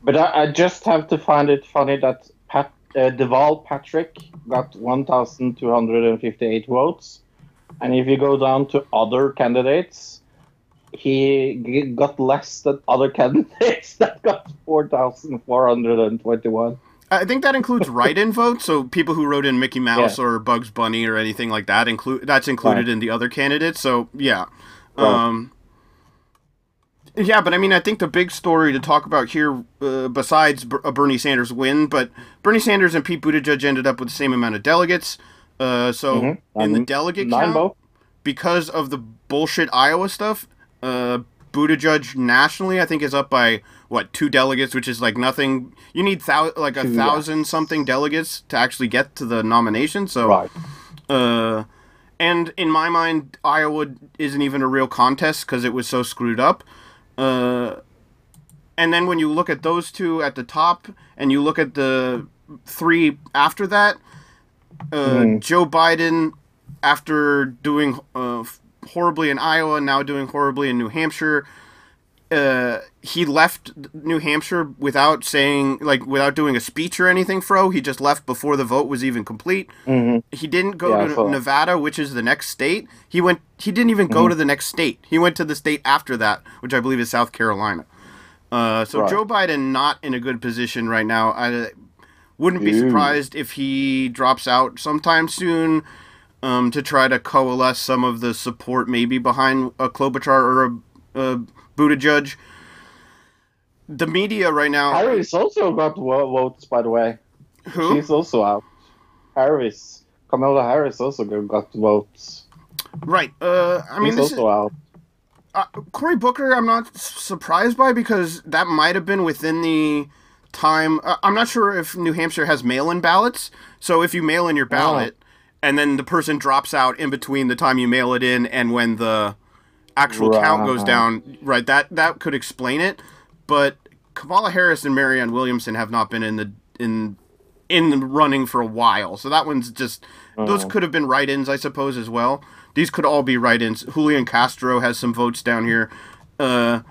But I, I just have to find it funny that Pat, uh, Deval Patrick got 1,258 votes. And if you go down to other candidates, he got less than other candidates that got 4,421. I think that includes write-in votes, so people who wrote in Mickey Mouse Yeah. or Bugs Bunny or anything like that include that's included Right. in the other candidates. So yeah, Right. um, yeah, but I mean, I think the big story to talk about here, uh, besides a Bernie Sanders win, but Bernie Sanders and Pete Buttigieg ended up with the same amount of delegates. Uh, so Mhm. in the delegate Nine count, votes. because of the bullshit Iowa stuff, uh, Buttigieg nationally, I think, is up by what two delegates, which is like nothing. You need thou- like a Two, yeah. thousand something delegates to actually get to the nomination. So, Right. uh, and in my mind, Iowa isn't even a real contest because it was so screwed up. Uh, and then when you look at those two at the top, and you look at the three after that, uh, Hmm. Joe Biden, after doing uh, horribly in Iowa, now doing horribly in New Hampshire, uh, he left New Hampshire without saying, like, without doing a speech or anything, Fro. He just left before the vote was even complete. hmm He didn't go Yeah, to that. Nevada, which is the next state. He went. He didn't even Mm-hmm. go to the next state. He went to the state after that, which I believe is South Carolina. Uh, so Right. Joe Biden not in a good position right now. I wouldn't be surprised if he drops out sometime soon um, to try to coalesce some of the support maybe behind a Klobuchar or a, a Buttigieg. The media right now. Harris also got votes, by the way. who? She's also out. Harris. Kamala Harris also got votes. Right. Uh, I mean, She's this is, also out. uh, Cory Booker, I'm not surprised by because that might have been within the time. Uh, I'm not sure if New Hampshire has mail-in ballots. So if you mail in your ballot, and then the person drops out in between the time you mail it in and when the actual count goes down, right? That that could explain it. But Kamala Harris and Marianne Williamson have not been in the in in the running for a while. So that one's just those Oh. could have been write-ins, I suppose, as well. These could all be write-ins. Julian Castro has some votes down here. Uh,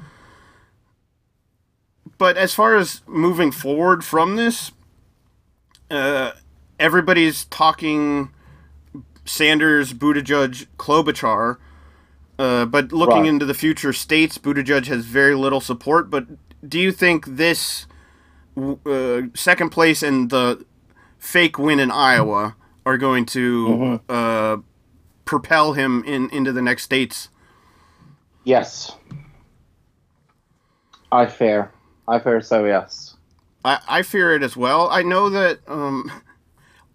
but as far as moving forward from this, uh, everybody's talking Sanders, Buttigieg, Klobuchar. Uh, but looking Right. into the future states, Buttigieg has very little support. But do you think this uh, second place and the fake win in Iowa are going to uh, propel him in into the next states? Yes. I fear. I fear so, yes. I, I fear it as well. I know that um,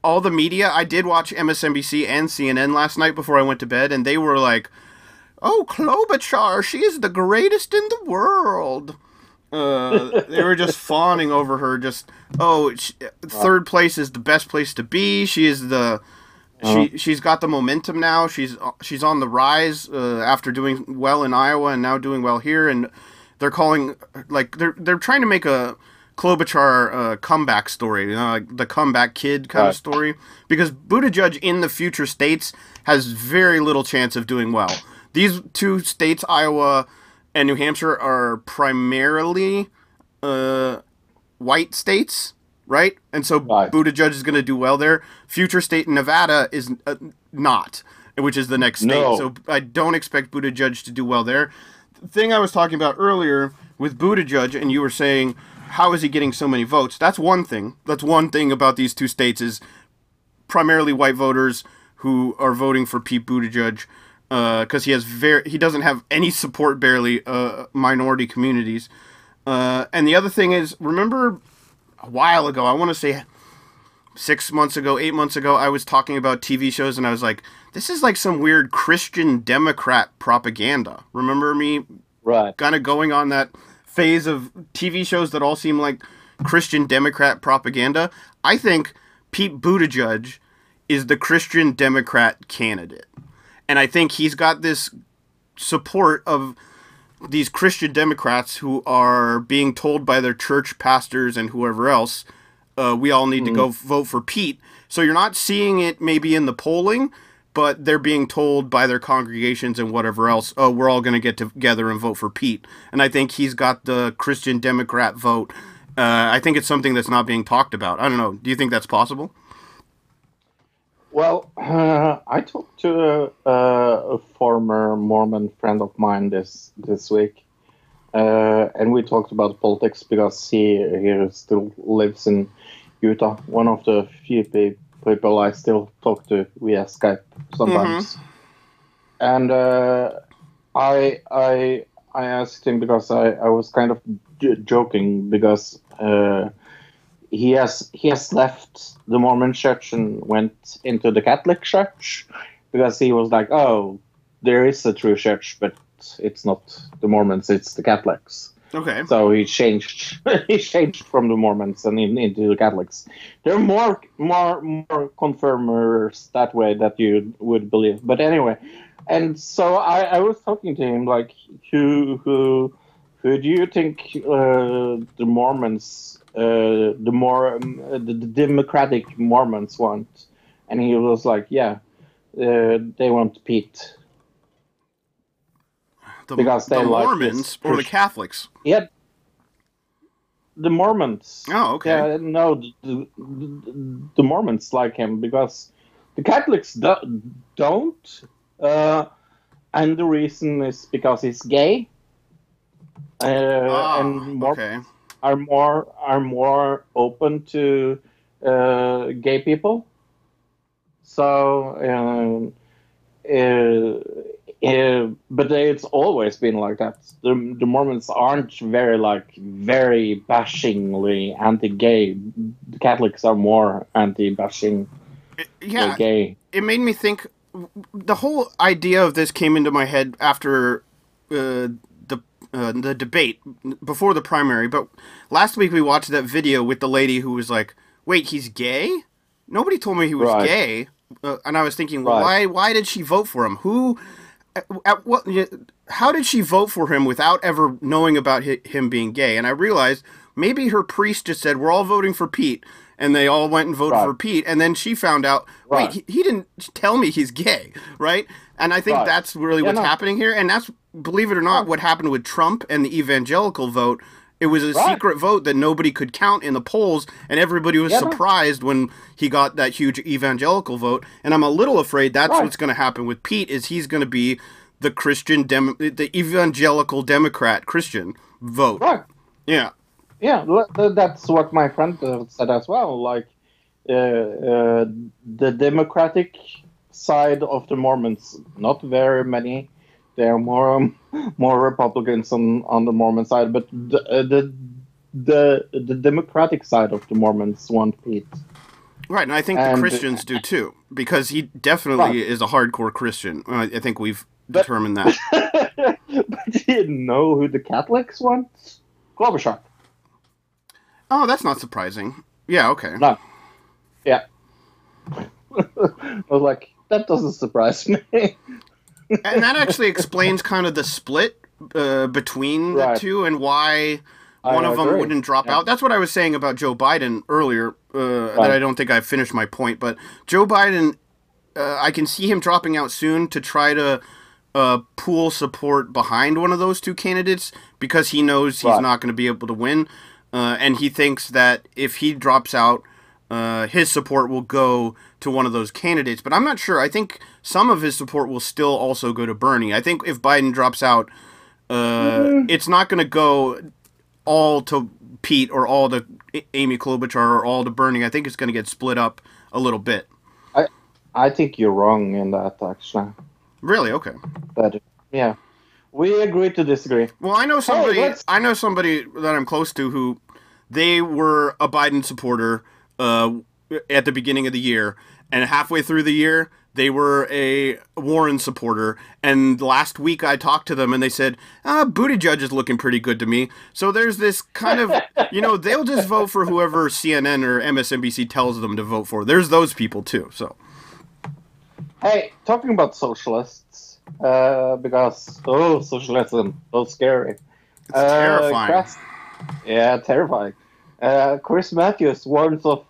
all the media. I did watch MSNBC and CNN last night before I went to bed, and they were like, "Oh, Klobuchar, she is the greatest in the world." Uh, they were just fawning over her. Just oh, she, third place is the best place to be. She is the she she's got the momentum now. She's she's on the rise uh, after doing well in Iowa and now doing well here. And they're calling like they're they're trying to make a Klobuchar uh, comeback story, you know, like the comeback kid kind of story. Because Buttigieg in the future states has very little chance of doing well. These two states, Iowa and New Hampshire, are primarily uh, white states, right? And so Right. Buttigieg is going to do well there. Future state Nevada is uh, not, which is the next state. No. So I don't expect Buttigieg to do well there. The thing I was talking about earlier with Buttigieg, and you were saying, how is he getting so many votes? That's one thing. That's one thing about these two states is primarily white voters who are voting for Pete Buttigieg because he has very he doesn't have any support barely uh, minority communities. Uh, and the other thing is, remember a while ago, I want to say six months ago, eight months ago, I was talking about TV shows and I was like, this is like some weird Christian Democrat propaganda. Remember me Right. kind of going on that phase of TV shows that all seem like Christian Democrat propaganda. I think Pete Buttigieg is the Christian Democrat candidate. And I think he's got this support of these Christian Democrats who are being told by their church pastors and whoever else, uh, we all need to go vote for Pete. So you're not seeing it maybe in the polling, but they're being told by their congregations and whatever else, oh, we're all going to get together and vote for Pete. And I think he's got the Christian Democrat vote. Uh, I think it's something that's not being talked about. I don't know. Do you think that's possible? Well, uh, I talked to a, former Mormon friend of mine this this week, uh, and we talked about politics because he he still lives in Utah. One of the few pe- people I still talk to via Skype sometimes, and uh, I I I asked him because I, I was kind of j- joking because. Uh, he has he has left the Mormon church and went into the Catholic church because he was like, oh, there is a true church, but it's not the Mormons, it's the Catholics. Okay. So he changed he changed from the Mormons and in, into the Catholics. There are more more more confirmers that way that you would believe. But anyway, and so I, I was talking to him like who who who do you think uh, the Mormons uh, the more um, the, the Democratic Mormons want? And he was like, yeah, uh, they want Pete. The, Because they the like Mormons or the Catholics? Yeah, the Mormons. Oh, okay. Yeah, no, the, the, the Mormons like him because the Catholics do, don't. Uh, and the reason is because he's gay. Uh, Ah, and more, okay. are more are more open to uh, gay people. So, um, uh, but it's always been like that. The, the Mormons aren't very like very bashingly anti-gay. The Catholics are more anti-bashing Yeah, gay. it made me think the whole idea of this came into my head after uh, the uh, the debate before the primary, but last week we watched that video with the lady who was like, "Wait, he's gay? Nobody told me he was Right. gay." Uh, and I was thinking, well, Right. why why did she vote for him? Who at, at what how did she vote for him without ever knowing about him being gay? And I realized maybe her priest just said, "We're all voting for Pete." And they all went and voted Right. for Pete, and then she found out. Wait, he, he didn't tell me he's gay, right? And I think Right. that's really Yeah, what's no. happening here. And that's, believe it or not, what happened with Trump and the evangelical vote. It was a Right. secret vote that nobody could count in the polls, and everybody was Yeah, surprised when he got that huge evangelical vote. And I'm a little afraid that's Right. what's going to happen with Pete. Is he's going to be the Christian, dem- the evangelical Democrat Christian vote? Right. Yeah. Yeah, that's what my friend uh, said as well. Like, uh, uh, the Democratic side of the Mormons, not very many. There are more um, more Republicans on, on the Mormon side, but the, uh, the the the Democratic side of the Mormons want Pete. Right, and I think And- the Christians do too, because he definitely Right. is a hardcore Christian. I I think we've But- determined that. but you know who the Catholics want? Klobuchar. Oh, that's not surprising. Yeah, okay. No. Yeah. I was like, that doesn't surprise me. and that actually explains kind of the split uh, between the Right. two and why I one of them wouldn't drop Yeah. out. That's what I was saying about Joe Biden earlier. Uh, That I don't think I finished my point, but Joe Biden, uh, I can see him dropping out soon to try to uh, pool support behind one of those two candidates because he knows he's Right. not going to be able to win, uh, and he thinks that if he drops out. Uh, his support will go to one of those candidates, but I'm not sure. I think some of his support will still also go to Bernie. I think if Biden drops out, uh, it's not going to go all to Pete or all to Amy Klobuchar or all to Bernie. I think it's going to get split up a little bit. I I think you're wrong in that, actually. Really? Okay. That, yeah. We agree to disagree. Well, I know somebody. let's- I know somebody that I'm close to who they were a Biden supporter uh, at the beginning of the year, and halfway through the year they were a Warren supporter. And last week I talked to them, and they said, "Ah, Buttigieg is looking pretty good to me." So there's this kind of, you know, they'll just vote for whoever CNN or MSNBC tells them to vote for. There's those people too. So Hey, talking about socialists, uh, because, oh, socialism, so scary. It's terrifying. yeah, terrifying. Uh, Chris Matthews warns of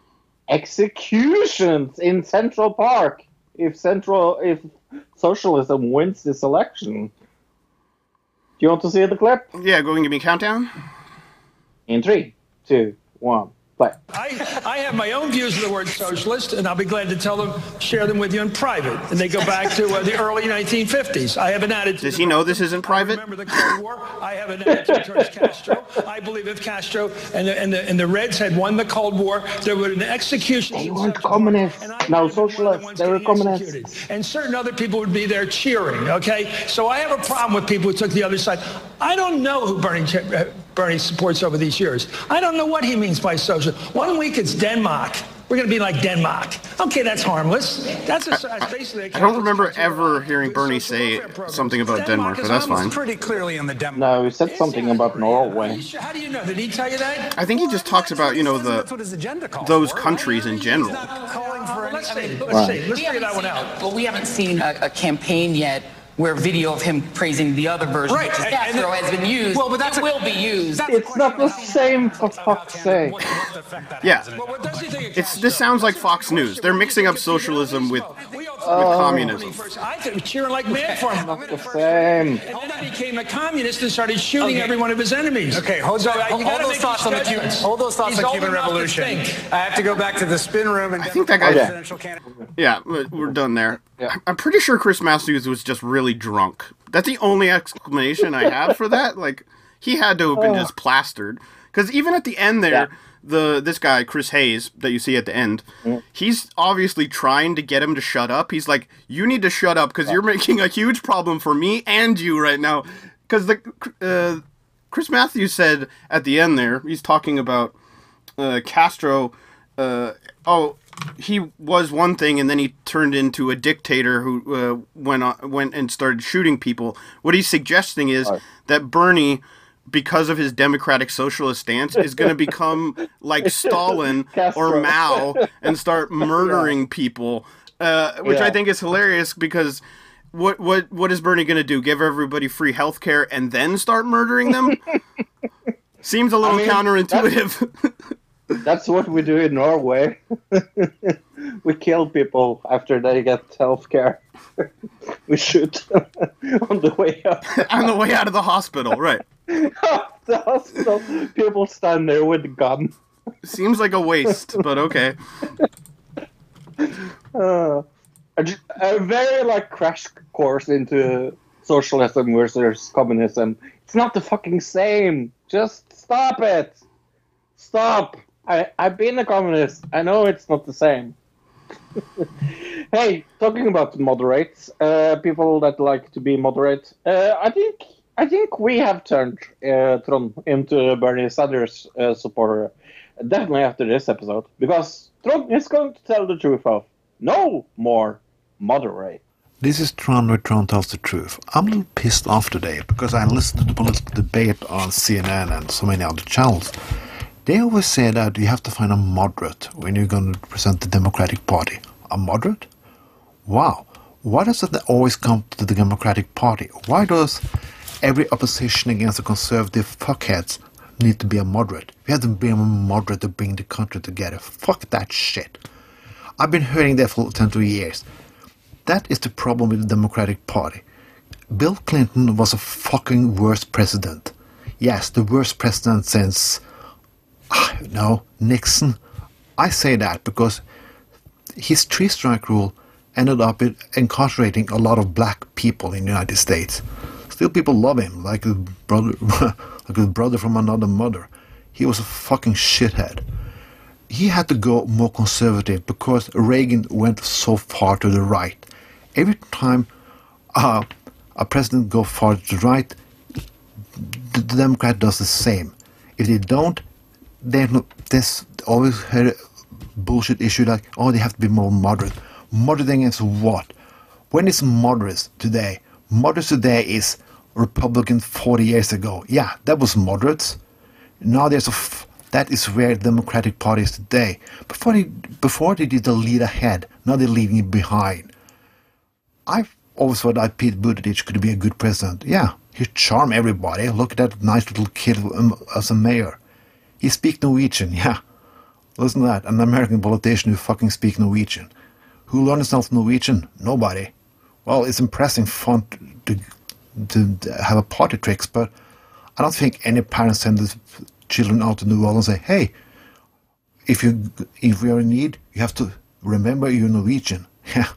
executions in Central Park if Central if socialism wins this election. Do you want to see the clip? yeah, go and give me a countdown. In three, two, one, play. I, I have my own views of the word socialist, and I'll be glad to tell them, share them with you in private. And they go back to uh, the early 1950s. I have an attitude. Does he know this isn't private? I Remember the Cold War? I have an attitude towards Castro. I believe if Castro and the, and the, and the Reds had won the Cold War, there would have been executions. They weren't communists. and I No, believe they're one of the socialists. They were communists. executed. And certain other people would be there cheering, okay? So I have a problem with people who took the other side. I don't know who Bernie, uh, Bernie supports over these years. I don't know what he means by social. One week it's Denmark. We're going to be like Denmark. Okay, that's harmless. That's, a, that's basically. I don't remember ever hearing Bernie say something about Denmark, but that's fine. Pretty clearly in the Denmark. No, he said something about Norway. How do you know? Did he tell you that? I think he just talks about you know the his agenda calls those for, right? countries in general. Calling for Well, any- let's I see. Let's see. Let's figure that one out. But we haven't seen a, a campaign yet where video of him praising the other version, Right, which is and- and Castro, has been used. Well, but that's it a- will be used. It's not the same, for about fuck's sake. What- the effect that Yeah. has in Well, what does he think of It's this sounds like Fox News. They're What do you mixing up socialism with Castro? We all with communism. I could cheering like mad for him. Not the same. And then he became a communist and started shooting Okay. every one of his enemies. Okay, hold, So, that- uh, hold, those thoughts on the Cuban. Hold those thoughts He's on old Cuban Revolution. I have to go back to the spin room and I think that guy- Okay. presidential candidate. Yeah, we- we're done there. Yeah. I'm pretty sure Chris Matthews was just really drunk. That's the only explanation I have for that. Like he had to have been just plastered. Because even at the end there, Yeah. The this guy Chris Hayes that you see at the end, he's obviously trying to get him to shut up. He's like, "You need to shut up because you're making a huge problem for me and you right now." Because the uh, Chris Matthews said at the end there, he's talking about uh, Castro. Uh, oh, he was one thing and then he turned into a dictator who uh, went on, went and started shooting people. What he's suggesting is Right. that Bernie, because of his democratic socialist stance, is going to become like Stalin or Mao and start murdering people, uh, which I think is hilarious because. What what what is Bernie going to do? Give everybody free health care and then start murdering them? Seems a little mean, counterintuitive. That's what we do in Norway. we kill people after they get health care. we shoot on the way up. on the way out of the hospital, right? hospital, people stand there with gun. Seems like a waste, but okay. Uh, a, a very like crash course into socialism versus communism. It's not the fucking same. Just stop it. Stop. I, I've been a communist. I know it's not the same. hey, talking about moderates, uh, people that like to be moderate, uh, I think I think we have turned uh, Trond into Bernie Sanders uh, supporter. Definitely after this episode, because Trond is going to tell the truth of no more moderate. This is Trond where Trond tells the truth. I'm a little pissed off today because I listened to the political debate on CNN and so many other channels. They always say that you have to find a moderate when you're going to present the Democratic Party. A moderate? Wow. Why does it always come to the Democratic Party? Why does every opposition against the conservative fuckheads need to be a moderate? We have to be a moderate to bring the country together. Fuck that shit. I've been hearing that for 10 years. That is the problem with the Democratic Party. Bill Clinton was a fucking worst president. Yes, the worst president since, ah, no, Nixon. I say that because his three strike rule ended up incarcerating a lot of black people in the United States. Still, people love him like a brother, like a brother from another mother. He was a fucking shithead he had to go more conservative because Reagan went so far to the right. Every time uh, a president goes far to the right, the Democrat does the same. If they don't, then there's always a bullshit issue like, oh, they have to be more moderate. Moderate against what? When is moderate today? Moderate today is Republican 40 years ago. Yeah, that was moderates. Now there's a f- that is where Democratic Party is today. Before they, before they did the lead ahead, now they're leaving it behind. I've always thought that Pete Buttigieg could be a good president. Yeah, he charm everybody. Look at that nice little kid um, as a mayor. He speaks Norwegian. Yeah, listen to that. An American politician who fucking speaks Norwegian. Who learned himself Norwegian? Nobody. Well, it's impressive fun to, to, have a party tricks, but I don't think any parents send the children out to New Orleans and say, "Hey, if you if we are in need, you have to remember you're Norwegian." Yeah.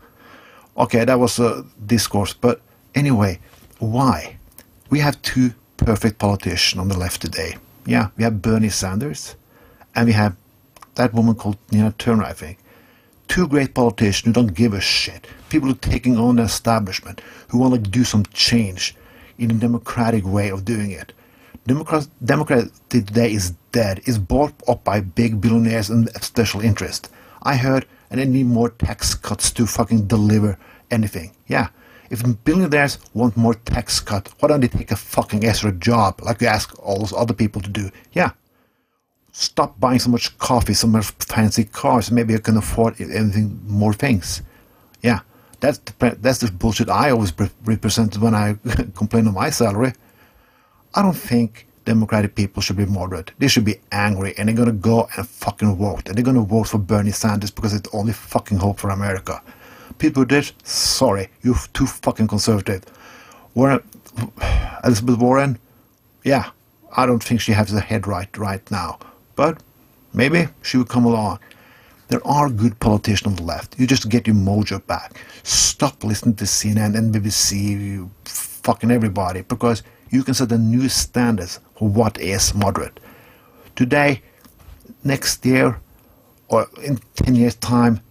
Okay, that was a discourse, but anyway, why? We have two perfect politicians on the left today. Yeah, we have Bernie Sanders, and we have that woman called Nina Turner, I think. Two great politicians who don't give a shit. People who are taking on the establishment, who want to do some change in a democratic way of doing it. Democrat, Democrat today is dead, is bought up by big billionaires and special interests. I heard, and they need more tax cuts to fucking deliver anything. Yeah. If billionaires want more tax cut, why don't they take a fucking extra job like they ask all those other people to do? Yeah. Stop buying so much coffee, so much fancy cars. Maybe you can afford anything more things. Yeah. That's the, that's the bullshit I always pre- represented when I complain of my salary. I don't think Democratic people should be moderate. They should be angry and they're gonna go and fucking vote. And they're gonna vote for Bernie Sanders because it's the only fucking hope for America. People did, sorry, you're too fucking conservative. Warren, Elizabeth Warren, yeah, I don't think she has her head right right now. But maybe she will come along. There are good politicians on the left. You just get your mojo back. Stop listening to CNN and BBC, fucking everybody, because you can set a new standards for what is moderate. Today, next year, or in 10 years' time,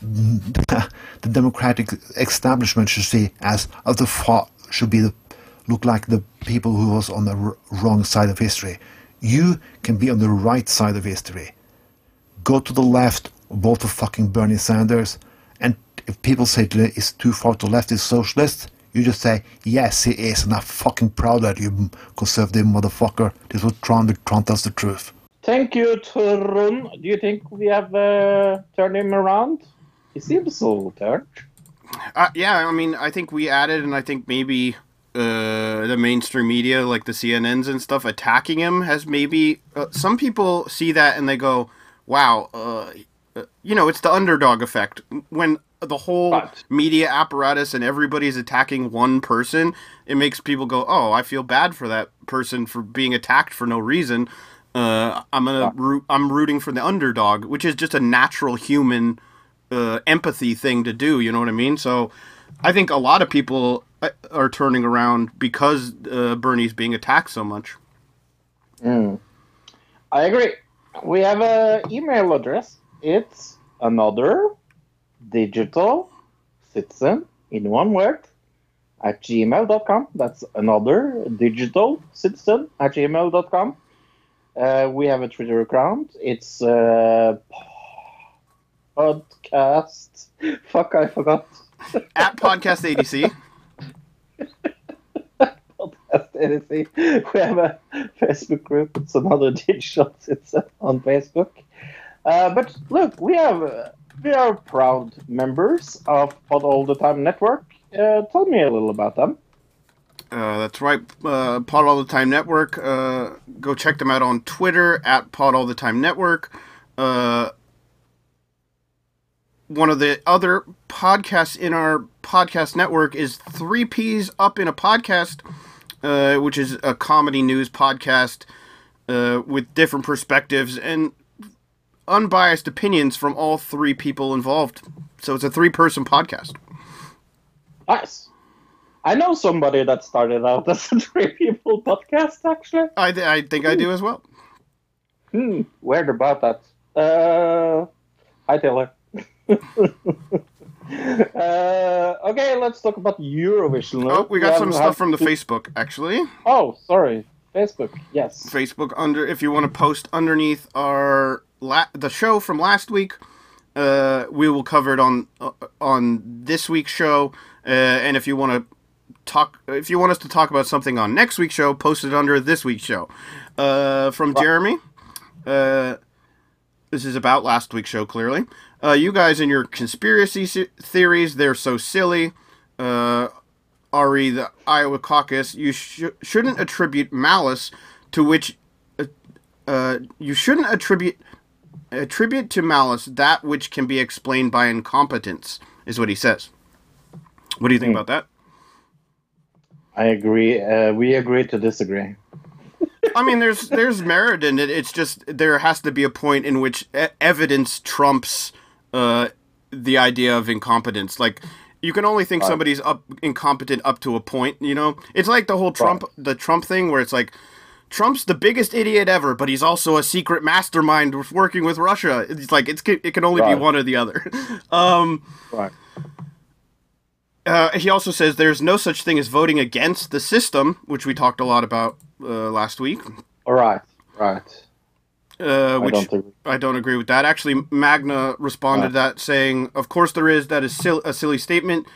the democratic establishment should see as, of the far, should be the, look like the people who was on the wrong side of history. You can be on the right side of history go to the left vote for fucking Bernie Sanders. And if people say to you, it's too far to the left, he's socialist, you just say, yes, he is, and I'm fucking proud of you, conservative motherfucker. This was Trond, Trump tells the truth. Thank you, Trond. Do you think we have uh, turned him around? He seems so turned. Uh, yeah, I mean, I think we added, and I think maybe uh, the mainstream media, like the CNNs and stuff, attacking him has maybe. Uh, some people see that and they go, wow, uh, uh, you know, it's the underdog effect. When the whole Right. media apparatus and everybody's attacking one person, it makes people go, oh, I feel bad for that person for being attacked for no reason. Uh, I'm gonna root. I'm rooting for the underdog, which is just a natural human uh, empathy thing to do. You know what I mean? So, I think a lot of people are turning around because uh, Bernie's being attacked so much. I agree. We have a email address. It's another digital citizen in one word at gmail.com. That's another digital citizen at gmail.com. Uh, we have a Twitter account. It's uh, podcast. Fuck, I forgot. At Podcast ADC, Podcast editing. We have a Facebook group. It's another digital citizen on Facebook. Uh, but look, we have uh, we are proud members of Pod All the Time Network. Uh, tell me a little about them. uh, that's right. Uh, Pod All the Time Network. Uh, go check them out on Twitter at Pod All the Time Network. Uh, one of the other podcasts in our podcast network is Three Ps Up in a Podcast, uh, which is a comedy news podcast uh, with different perspectives and unbiased opinions from all three people involved. So it's a three person podcast. Nice. I know somebody that started out as a three people podcast. Actually, I, th- I think I do as well. hmm, weird about that. Uh, hi Taylor. uh, okay, let's talk about Eurovision. Oh, we got some stuff from the to- Facebook actually. Oh, sorry, Facebook. Yes. Facebook under if you want to post underneath our la- the show from last week, uh, we will cover it on uh, on this week's show. Uh, and if you want to talk, if you want us to talk about something on next week's show, post it under this week's show. Uh, from Jeremy. This is about last week's show, clearly. Uh, you guys and your conspiracy theories, they're so silly. Uh, Ari, the Iowa caucus, you sh- shouldn't attribute malice to which. Uh, uh, you shouldn't attribute attribute to malice that which can be explained by incompetence, is what he says. What do you think about that? I agree. Uh, we agree to disagree. I mean, there's there's merit in it. It's just there has to be a point in which evidence trumps uh, the idea of incompetence. Like you can only think somebody's up incompetent up to a point. You know, it's like the whole Trump the Trump thing where it's like. Trump's the biggest idiot ever, but he's also a secret mastermind working with Russia. It's like it's it can only Right. be one or the other. um, Right. Uh, he also says there's no such thing as voting against the system, which we talked a lot about uh, last week. All right. Right. Uh, which don't agree. I don't agree with that. Actually, Magna responded to that saying, "Of course there is. That is sil- a silly statement.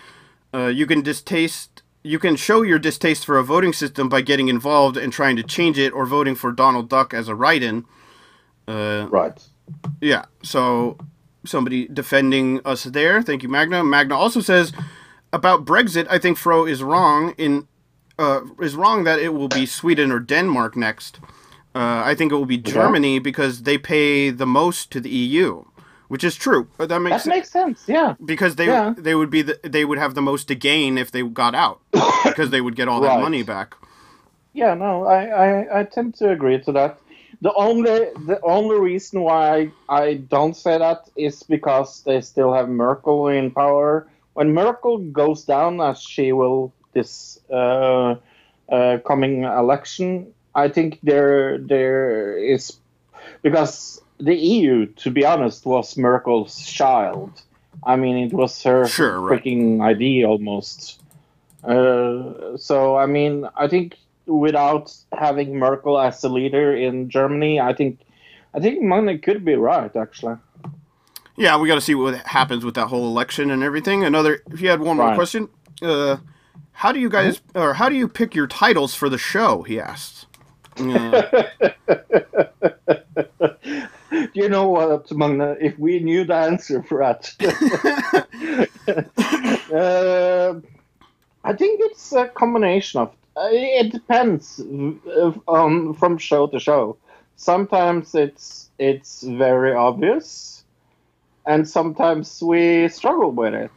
Uh, you can distaste. You can show your distaste for a voting system by getting involved and trying to change it, or voting for Donald Duck as a write-in. Uh, Right. yeah. So somebody defending us there. Thank you, Magna. Magna also says about Brexit. I think Fro is wrong in uh, is wrong that it will be Sweden or Denmark next. Uh, I think it will be Germany because they pay the most to the EU, which is true. Uh, That makes That makes sense. Yeah. because they yeah. they would be the, they would have the most to gain if they got out because they would get all that money back. Yeah. No, I, I, I tend to agree to that. The only the only reason why I don't say that is because they still have Merkel in power. When Merkel goes down, as she will this uh, uh, coming election, I think there there is because the EU, to be honest, was Merkel's child. I mean, it was her Sure, right. freaking idea almost. Uh, so I mean, I think without having Merkel as the leader in Germany, I think I think Magne could be right actually. Yeah, we got to see what happens with that whole election and everything. Another, if you had one more question, uh, how do you guys, or how do you pick your titles for the show? He asked. Uh, you know what, Magne? If we knew the answer for that, uh, I think it's a combination of. Uh, it depends um, from show to show. Sometimes it's it's very obvious, and sometimes we struggle with it.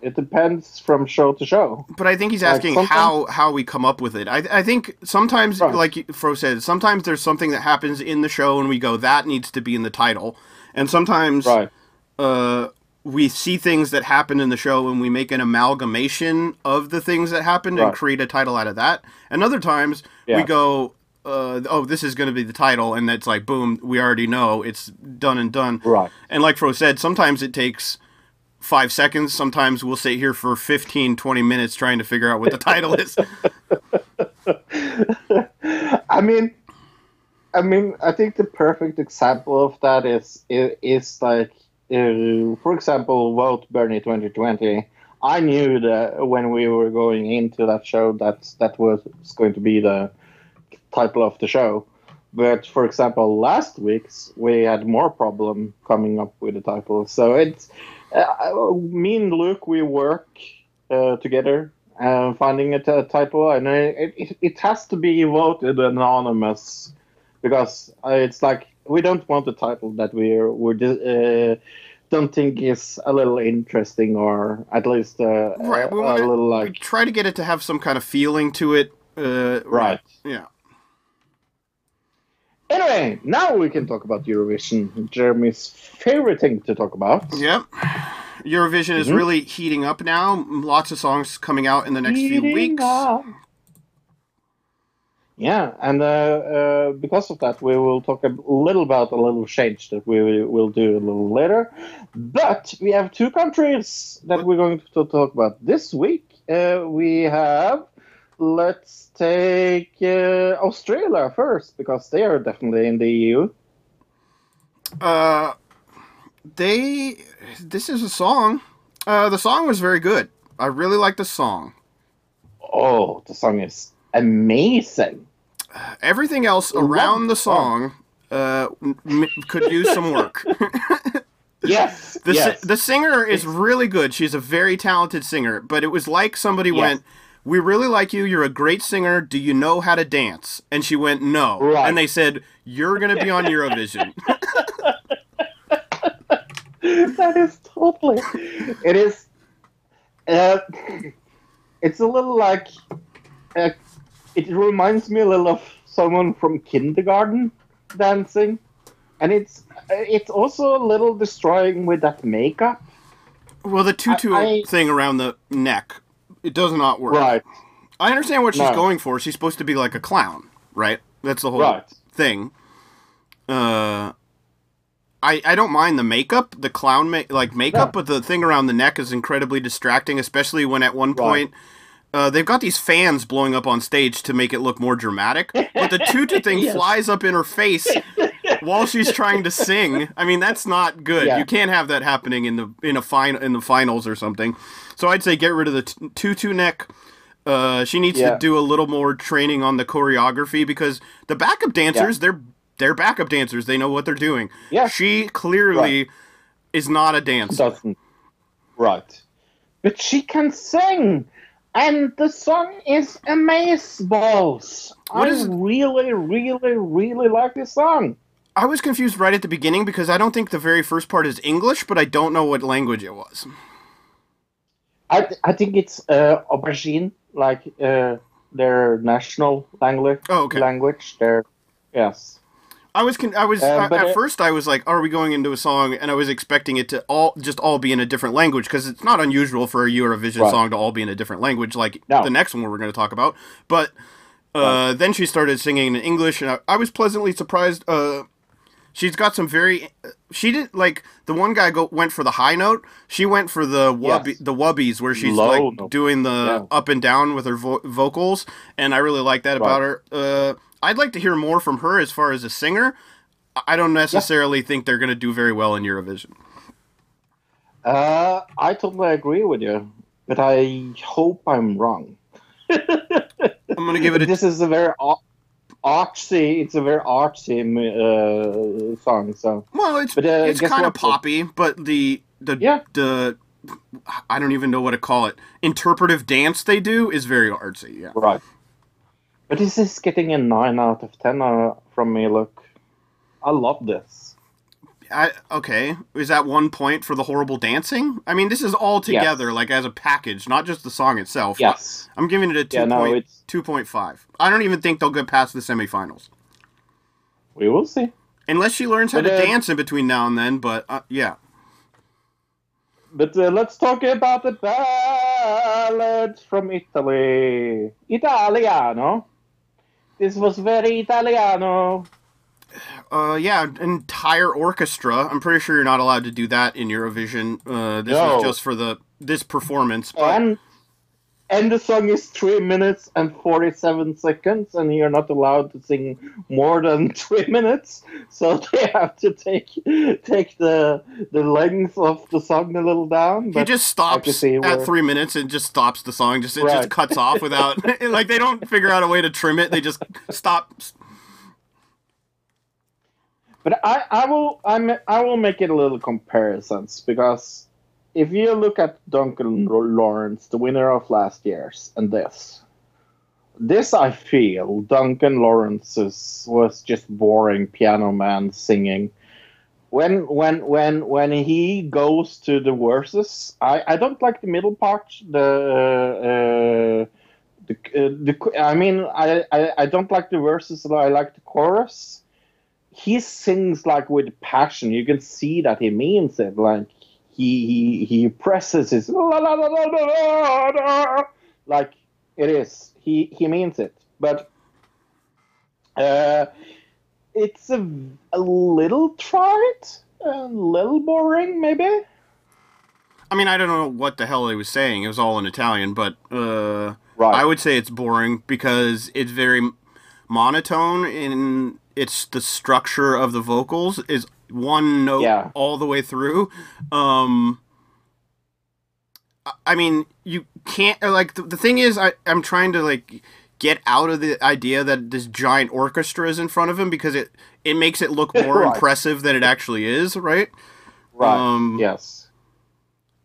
It depends from show to show. but I think he's asking sometimes- how how we come up with it. I I think sometimes, Right. like Fro said, sometimes there's something that happens in the show and we go that needs to be in the title, and sometimes Right. uh, we see things that happen in the show and we make an amalgamation of the things that happened and create a title out of that. And other times we go, uh, oh, this is going to be the title, and that's like, boom, we already know it's done and done. Right. And like Fro said, sometimes it takes five seconds. Sometimes we'll sit here for 15, 20 minutes trying to figure out what the title is. I mean, I mean, I think the perfect example of that is is, is like, uh, for example, vote Bernie 2020. I knew that when we were going into that show that that was going to be the title of the show. But for example, last week's we had more problem coming up with the title. So it's uh, me and Luke we work uh, together uh, finding a t- title, and it, it it has to be voted anonymous because it's like we don't want a title that we're we uh, don't think is a little interesting or at least uh, Right, a, we a wanna- little We like try to get it to have some kind of feeling to it. Uh, right. Yeah. Anyway, now we can talk about Eurovision, Jeremy's favorite thing to talk about. Yep. Eurovision is Mhm. really heating up now. Lots of songs coming out in the next few weeks. up. Yeah, and uh, uh, because of that, we will talk a little about a little change that we will do a little later. But we have two countries that we're going to talk about this week. Uh, we have, let's take uh, Australia first, because they are definitely in the EU. Uh, they. This is a song. Uh, the song was very good. I really like the song. Oh, the song is amazing. Everything else around the song. uh, m- could use some work. Yes, The, si- the singer is really good. She's a very talented singer, but it was like somebody Yes. went, "We really like you. You're a great singer. Do you know how to dance?" And she went, "No." Right. And they said, "You're going to be on Eurovision." that is totally. It is. Uh, it's a little like. Uh, it reminds me a little of someone from kindergarten dancing, and it's it's also a little destroying with that makeup. well, the tutu I- I- thing around the neck, it does not work. Right. I understand what she's No. going for. She's supposed to be like a clown, right? That's the whole Right. thing. Uh, I I don't mind the makeup, the clown ma- like makeup, No. but the thing around the neck is incredibly distracting, especially when at one Right. point. Uh, they've got these fans blowing up on stage to make it look more dramatic, but the tutu thing Yes. flies up in her face while she's trying to sing. I mean, that's not good. Yeah. You can't have that happening in the in a final in the finals or something. So I'd say get rid of the t- tutu neck. Uh, she needs Yeah. to do a little more training on the choreography because the backup dancers, they're they're backup dancers. They know what they're doing. Yeah. She clearly is not a dancer. Doesn't. Right. But she can sing, and the song is amazeballs. What I is- really, really, really like this song. I was confused right at the beginning because I don't think the very first part is English, but I don't know what language it was. I, I think it's uh, aubergine, like uh, their national language. Oh, okay. Language. Their yes. I was con- I was Uh, I- at it- first I was like, are we going into a song? And I was expecting it to all just all be in a different language because it's not unusual for a Eurovision Right. song to all be in a different language, like No. the next one we're going to talk about. But uh, then she started singing in English, and I, I was pleasantly surprised. Uh, she's got some very she didn't like the one guy go went for the high note. She went for the wubby, Yes. the wubbies where she's Low like note. doing the Yeah. up and down with her vo- vocals, and I really like that about her. Uh, I'd like to hear more from her as far as a singer. I- don't necessarily think they're going to do very well in Eurovision. Uh, I totally agree with you, but I hope I'm wrong. I'm gonna give it a this is a very ar- artsy. It's a very artsy uh, song. So well. It's But, uh, it's kind of poppy, but the the Yeah. the I don't even know what to call it. Interpretive dance they do is very artsy. Yeah. right. But this is getting a nine out of ten uh, from me. Look, I love this. I, okay, is that one point for the horrible dancing? I mean, this is all together, like as a package, not just the song itself. Yes. I'm giving it a two Yeah, point two point five. I don't even think they'll get past the semifinals We will see. unless she learns how But, to uh, dance in between now and then. But uh, yeah, But uh, let's talk about the ballad from Italy. Italiano. This was very Italiano. uh, yeah, entire orchestra. I'm pretty sure you're not allowed to do that in Eurovision. Uh, this No. was just for the this performance. But And and the song is three minutes and forty-seven seconds, and you're not allowed to sing more than three minutes. So they have to take take the the length of the song a little down. he just stops at where- three minutes and just stops the song. Just it just cuts off without like they don't figure out a way to trim it. They just stop. But I, I will I'm, I will make it a little comparisons because if you look at Duncan Laurence, the winner of last year's, and this, this I feel Duncan Laurence's was just boring piano man singing. When when when when he goes to the verses, I, I don't like the middle part. The uh, the, uh, the I mean I, I I don't like the verses. I like the chorus he sings like with passion. You can see that he means it. Like he he he presses his la, la, la, la, la, la, like it is. He he means it. But uh, it's a, a little trite, a little boring, maybe. I mean, I don't know what the hell he was saying. It was all in Italian, but uh, Right. I would say it's boring because it's very monotone in it's the structure of the vocals is one note Yeah. all the way through. Um, I- mean, you can't like the, the thing is, I I'm trying to like get out of the idea that this giant orchestra is in front of him because it it makes it look more Right. impressive than it actually is, right? Right. Um, yes.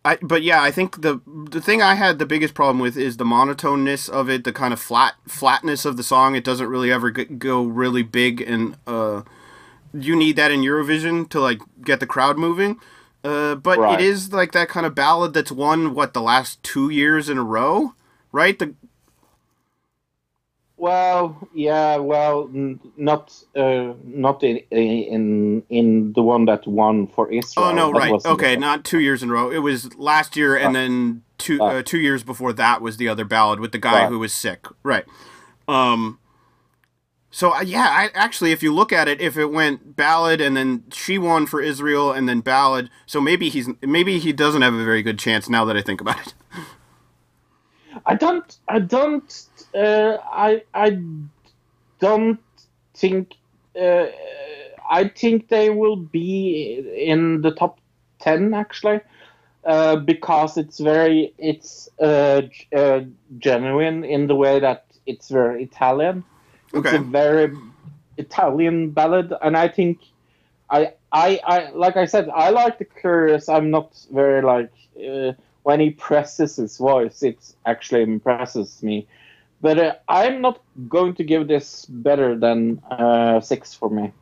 I, but yeah, I think the the thing I had the biggest problem with is the monotoneness of it, the kind of flat flatness of the song. It doesn't really ever go really big, and uh, you need that in Eurovision to like get the crowd moving. Uh, but Right. it is like that kind of ballad that's won what the last two years in a row, right? The Well, yeah, well, n- not uh, not in in in the one that won for Israel. oh no, That right? the- Okay, not two years in a row. It was last year, and then two Right. uh, two years before that was the other ballad with the guy who was sick, right? Um. So yeah, I actually, if you look at it, if it went ballad and then she won for Israel and then ballad, so maybe he's maybe he doesn't have a very good chance now that I think about it. I don't. I don't. Uh, I I don't think. Uh, I think they will be in the top ten actually, uh, because it's very it's uh, uh, genuine in the way that it's very Italian. It's a very Italian ballad, and I think. I, I, I, like I said, I like the chorus. I'm not very like uh, when he presses his voice, it actually impresses me. But uh, I'm not going to give this better than uh, six for me.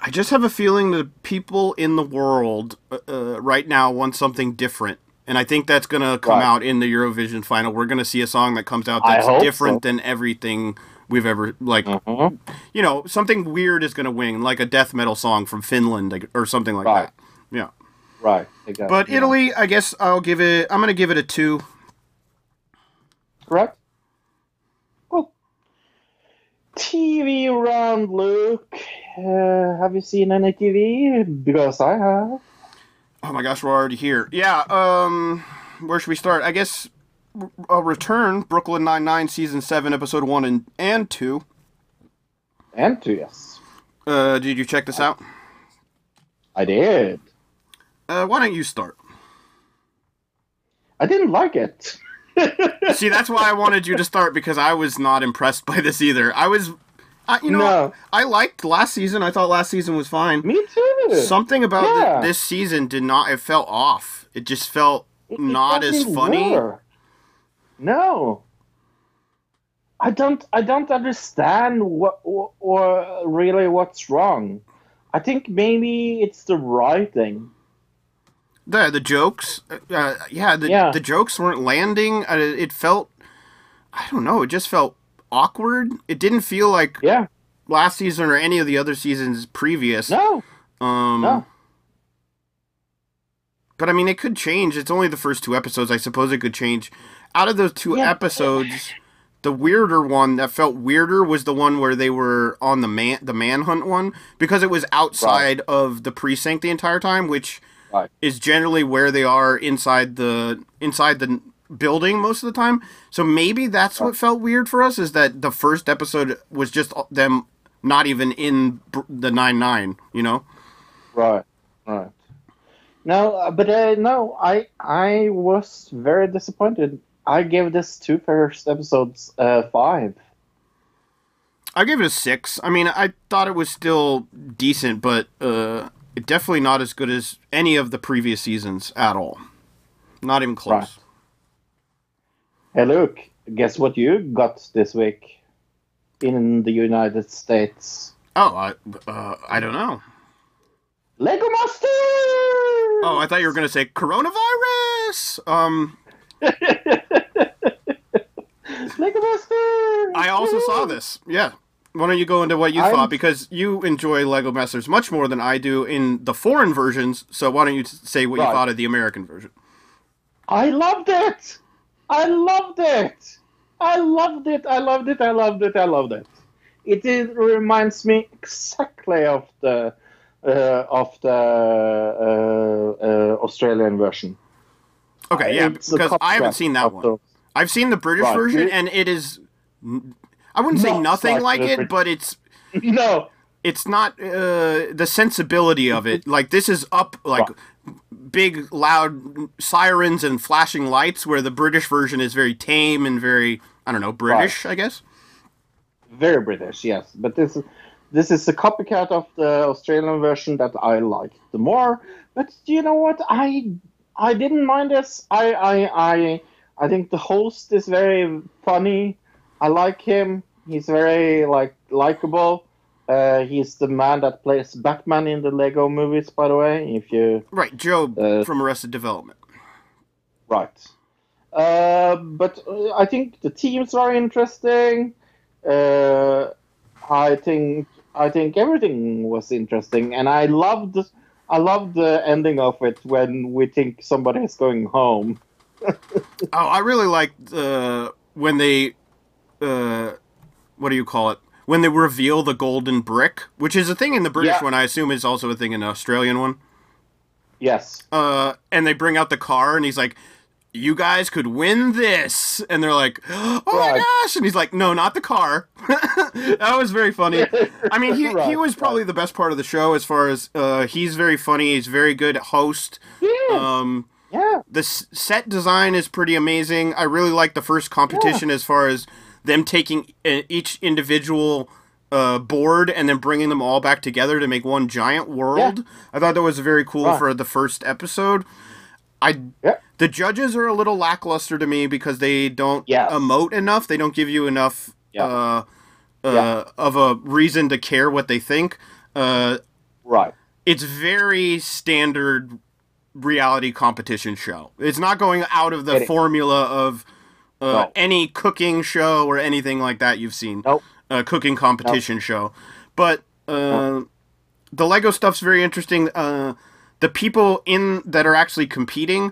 I just have a feeling that people in the world uh, uh, right now want something different. And I think that's going to come Right. out in the Eurovision final. We're going to see a song that comes out that's different so. than everything we've ever like Mhm. you know, something weird is going to win, like a death metal song from Finland or something like Right. that. Yeah. Right. Exactly. But yeah. Italy, I guess I'll give it I'm going to give it a 2. Correct. Cool. TV round, Luke. Uh, have you seen any TV? Because I have. Oh my gosh, we're already here. Yeah, um where should we start? I guess a return Brooklyn Nine-Nine season 7 episode 1 and and 2. And two, yes. Uh did you check this out? I did. Uh, why don't you start? I didn't like it. See, that's why I wanted you to start because I was not impressed by this either. I was, I, you know, No. I liked last season. I thought last season was fine. Me too. Something about Yeah. this season did not. It felt off. It just felt It not as funny. work. No. I don't. I don't understand what or, or really what's wrong. I think maybe it's the writing. The the jokes, uh, yeah, the Yeah. the jokes weren't landing. Uh, it felt, I don't know. It just felt awkward. It didn't feel like Yeah. last season or any of the other seasons previous. No. Um, No. But I mean, it could change. It's only the first two episodes. I suppose it could change. Out of those two Yeah. episodes, the weirder one that felt weirder was the one where they were on the man the manhunt one because it was outside of the precinct the entire time, which Right. is generally where they are inside the inside the building most of the time. So maybe that's what felt weird for us is that the first episode was just them not even in the nine nine. You know. Right. Right. No, uh, but uh, no, I I was very disappointed. I gave this two first episodes uh, five. I gave it a six. I mean, I thought it was still decent, but uh, definitely not as good as any of the previous seasons at all. Not even close. Right. Hey, Luke, guess what you got this week in the United States? Oh, I uh, I don't know. Lego Master! Oh, I thought you were gonna say coronavirus. Um, Lego Master! I also saw this. Yeah. Why don't you go into what you I'm- thought? Because you enjoy Lego Masters much more than I do in the foreign versions. So why don't you say what you thought of the American version? I loved it! I loved it! I loved it! I loved it! I loved it! I loved it! It, it reminds me exactly of the uh, of the uh, uh, Australian version. Okay, yeah, It's because I haven't seen that one. the- I've seen the British Right. version, and it is. I wouldn't say nothing like like it, but it's no, it's not uh, the sensibility of it. Like this is up like big loud sirens and flashing lights, where the British version is very tame and very I don't know British, I guess. very British, yes. But this is this is a copycat of the Australian version that I like the more. But you know what? I I didn't mind this. I I I I think the host is very funny. I like him. He's very like likable. Uh, he's the man that plays Batman in the Lego movies, by the way. If you Right, Joe Uh, from Arrested Development. Right. Uh, but uh, I think the teams are interesting. Uh, I think I think everything was interesting, and I loved I love the ending of it when we think somebody is going home. Oh, I really liked uh, when they, uh, what do you call it? When they reveal the golden brick, which is a thing in the British Yeah. one, I assume is also a thing in the Australian one. Yes. Uh, and they bring out the car, and he's like, "You guys could win this," and they're like, "Oh my Right. gosh!" And he's like, "No, not the car." that was very funny. I mean, he he was probably the best part of the show as far as uh, he's very funny. He's very good host. Yes. Um, yeah. the s- set design is pretty amazing. I really like the first competition as far as them taking uh, each individual uh, board and then bringing them all back together to make one giant world. Yeah. I thought that was very cool Right. for the first episode. I Yeah. The judges are a little lackluster to me because they don't Yes. emote enough. They don't give you enough Yeah. uh, uh, Yeah. of a reason to care what they think. Uh, Right. it's very standard reality competition show. It's not going out of the formula of uh, No. any cooking show or anything like that you've seen. Nope. A cooking competition show. But uh, the Lego stuff's very interesting. Uh, the people in that are actually competing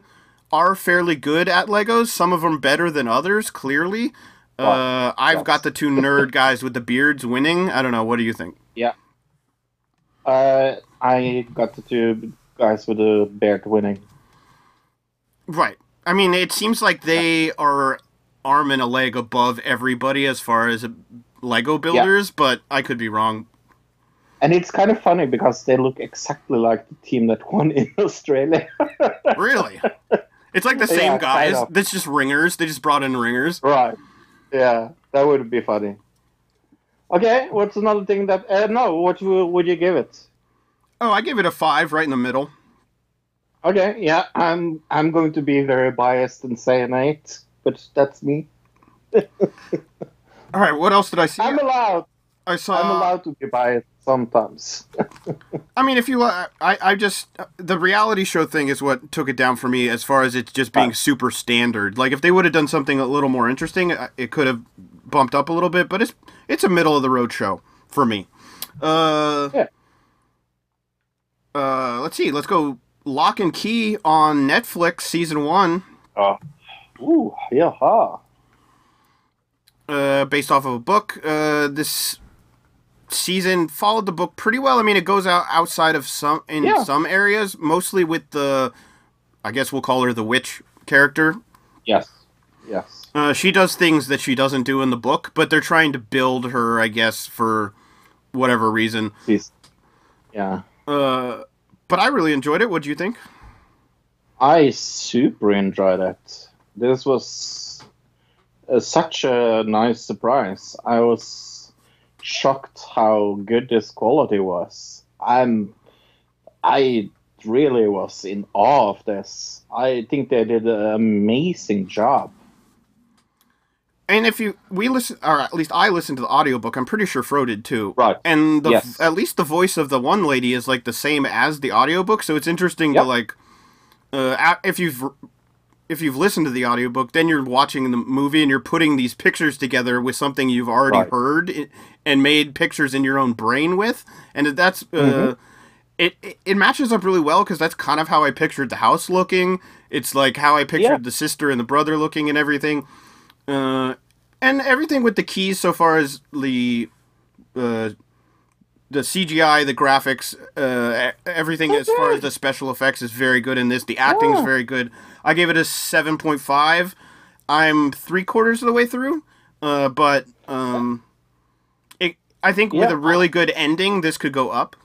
are fairly good at Legos. Some of them better than others, clearly. Uh, I've got the two nerd guys with the beards winning. I don't know. What do you think? Yeah. Uh, I got the two guys with the beard winning. Right. I mean, it seems like they are arm and a leg above everybody as far as uh, Lego builders, but I could be wrong. And it's kind of funny because they look exactly like the team that won in Australia. Really? It's like the same Yeah, guys. kind of. That's just ringers. They just brought in ringers. Right. Yeah, that would be funny. Okay, what's another thing that? Uh, no, what would would you give it? Oh, I give it a five, right in the middle. Okay, yeah, I'm I'm going to be very biased and say an eight, but that's me. All right, what else did I see? I'm allowed. I saw. I'm allowed to be biased sometimes. I mean, if you, I, I just the reality show thing is what took it down for me as far as it's just being super standard. Like if they would have done something a little more interesting, uh, it could have bumped up a little bit. But it's it's a middle of the road show for me. Uh, Yeah. Uh, let's see. Let's go. Locke and Key on Netflix season one, oh. Ooh, yeah. huh. uh, based off of a book. Uh, this season followed the book pretty well. I mean, it goes out outside of some in Yeah. some areas, mostly with the, I guess we'll call her the witch character. Yes. Yes. Uh, she does things that she doesn't do in the book, but they're trying to build her, I guess, for whatever reason. She's, yeah. Uh, but I really enjoyed it. What do you think? I super enjoyed it. This was uh, such a nice surprise. I was shocked how good this quality was. I'm, I really was in awe of this. I think they did an amazing job. And if you we listen, or at least I listened to the audiobook, I'm pretty sure Fro did too. Right. And the Yes. at least the voice of the one lady is like the same as the audiobook, so it's interesting to like uh if you've if you've listened to the audiobook, then you're watching the movie and you're putting these pictures together with something you've already Right. heard and made pictures in your own brain with, and that's uh Mm-hmm. it, it it matches up really well because that's kind of how I pictured the house looking. It's like how I pictured Yeah. the sister and the brother looking and everything. Uh, and everything with the keys so far as the uh, the CGI, the graphics, uh, everything as far as the special effects is very good in this. The acting is very good. I gave it a seven point five. I'm three quarters of the way through, uh, but um, it, I think with a really good ending, this could go up.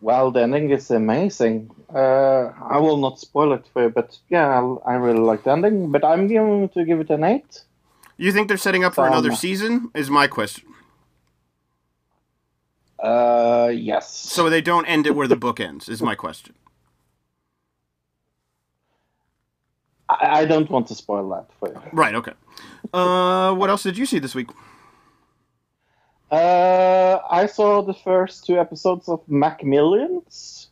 Well, the ending is amazing. Uh, I will not spoil it for you, but yeah, I'll- I really like the ending. But I'm going to give it an eight. You think they're setting up for another Um, season? Is my question. Uh, yes. So they don't end it where the book ends. Is my question. I, I don't want to spoil that for you. Right. Okay. Uh, what else did you see this week? Uh, I saw the first two episodes of McMillions.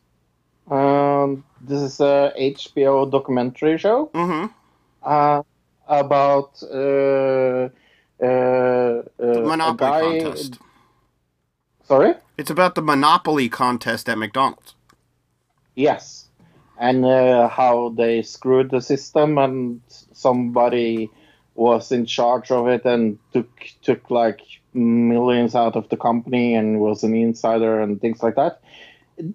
Um, this is a HBO documentary show Mm-hmm. uh, about uh, uh, uh, Monopoly guy. contest. Sorry. It's about the Monopoly contest at McDonald's. Yes, and uh, how they screwed the system, and somebody was in charge of it and took took like millions out of the company and was an insider and things like that.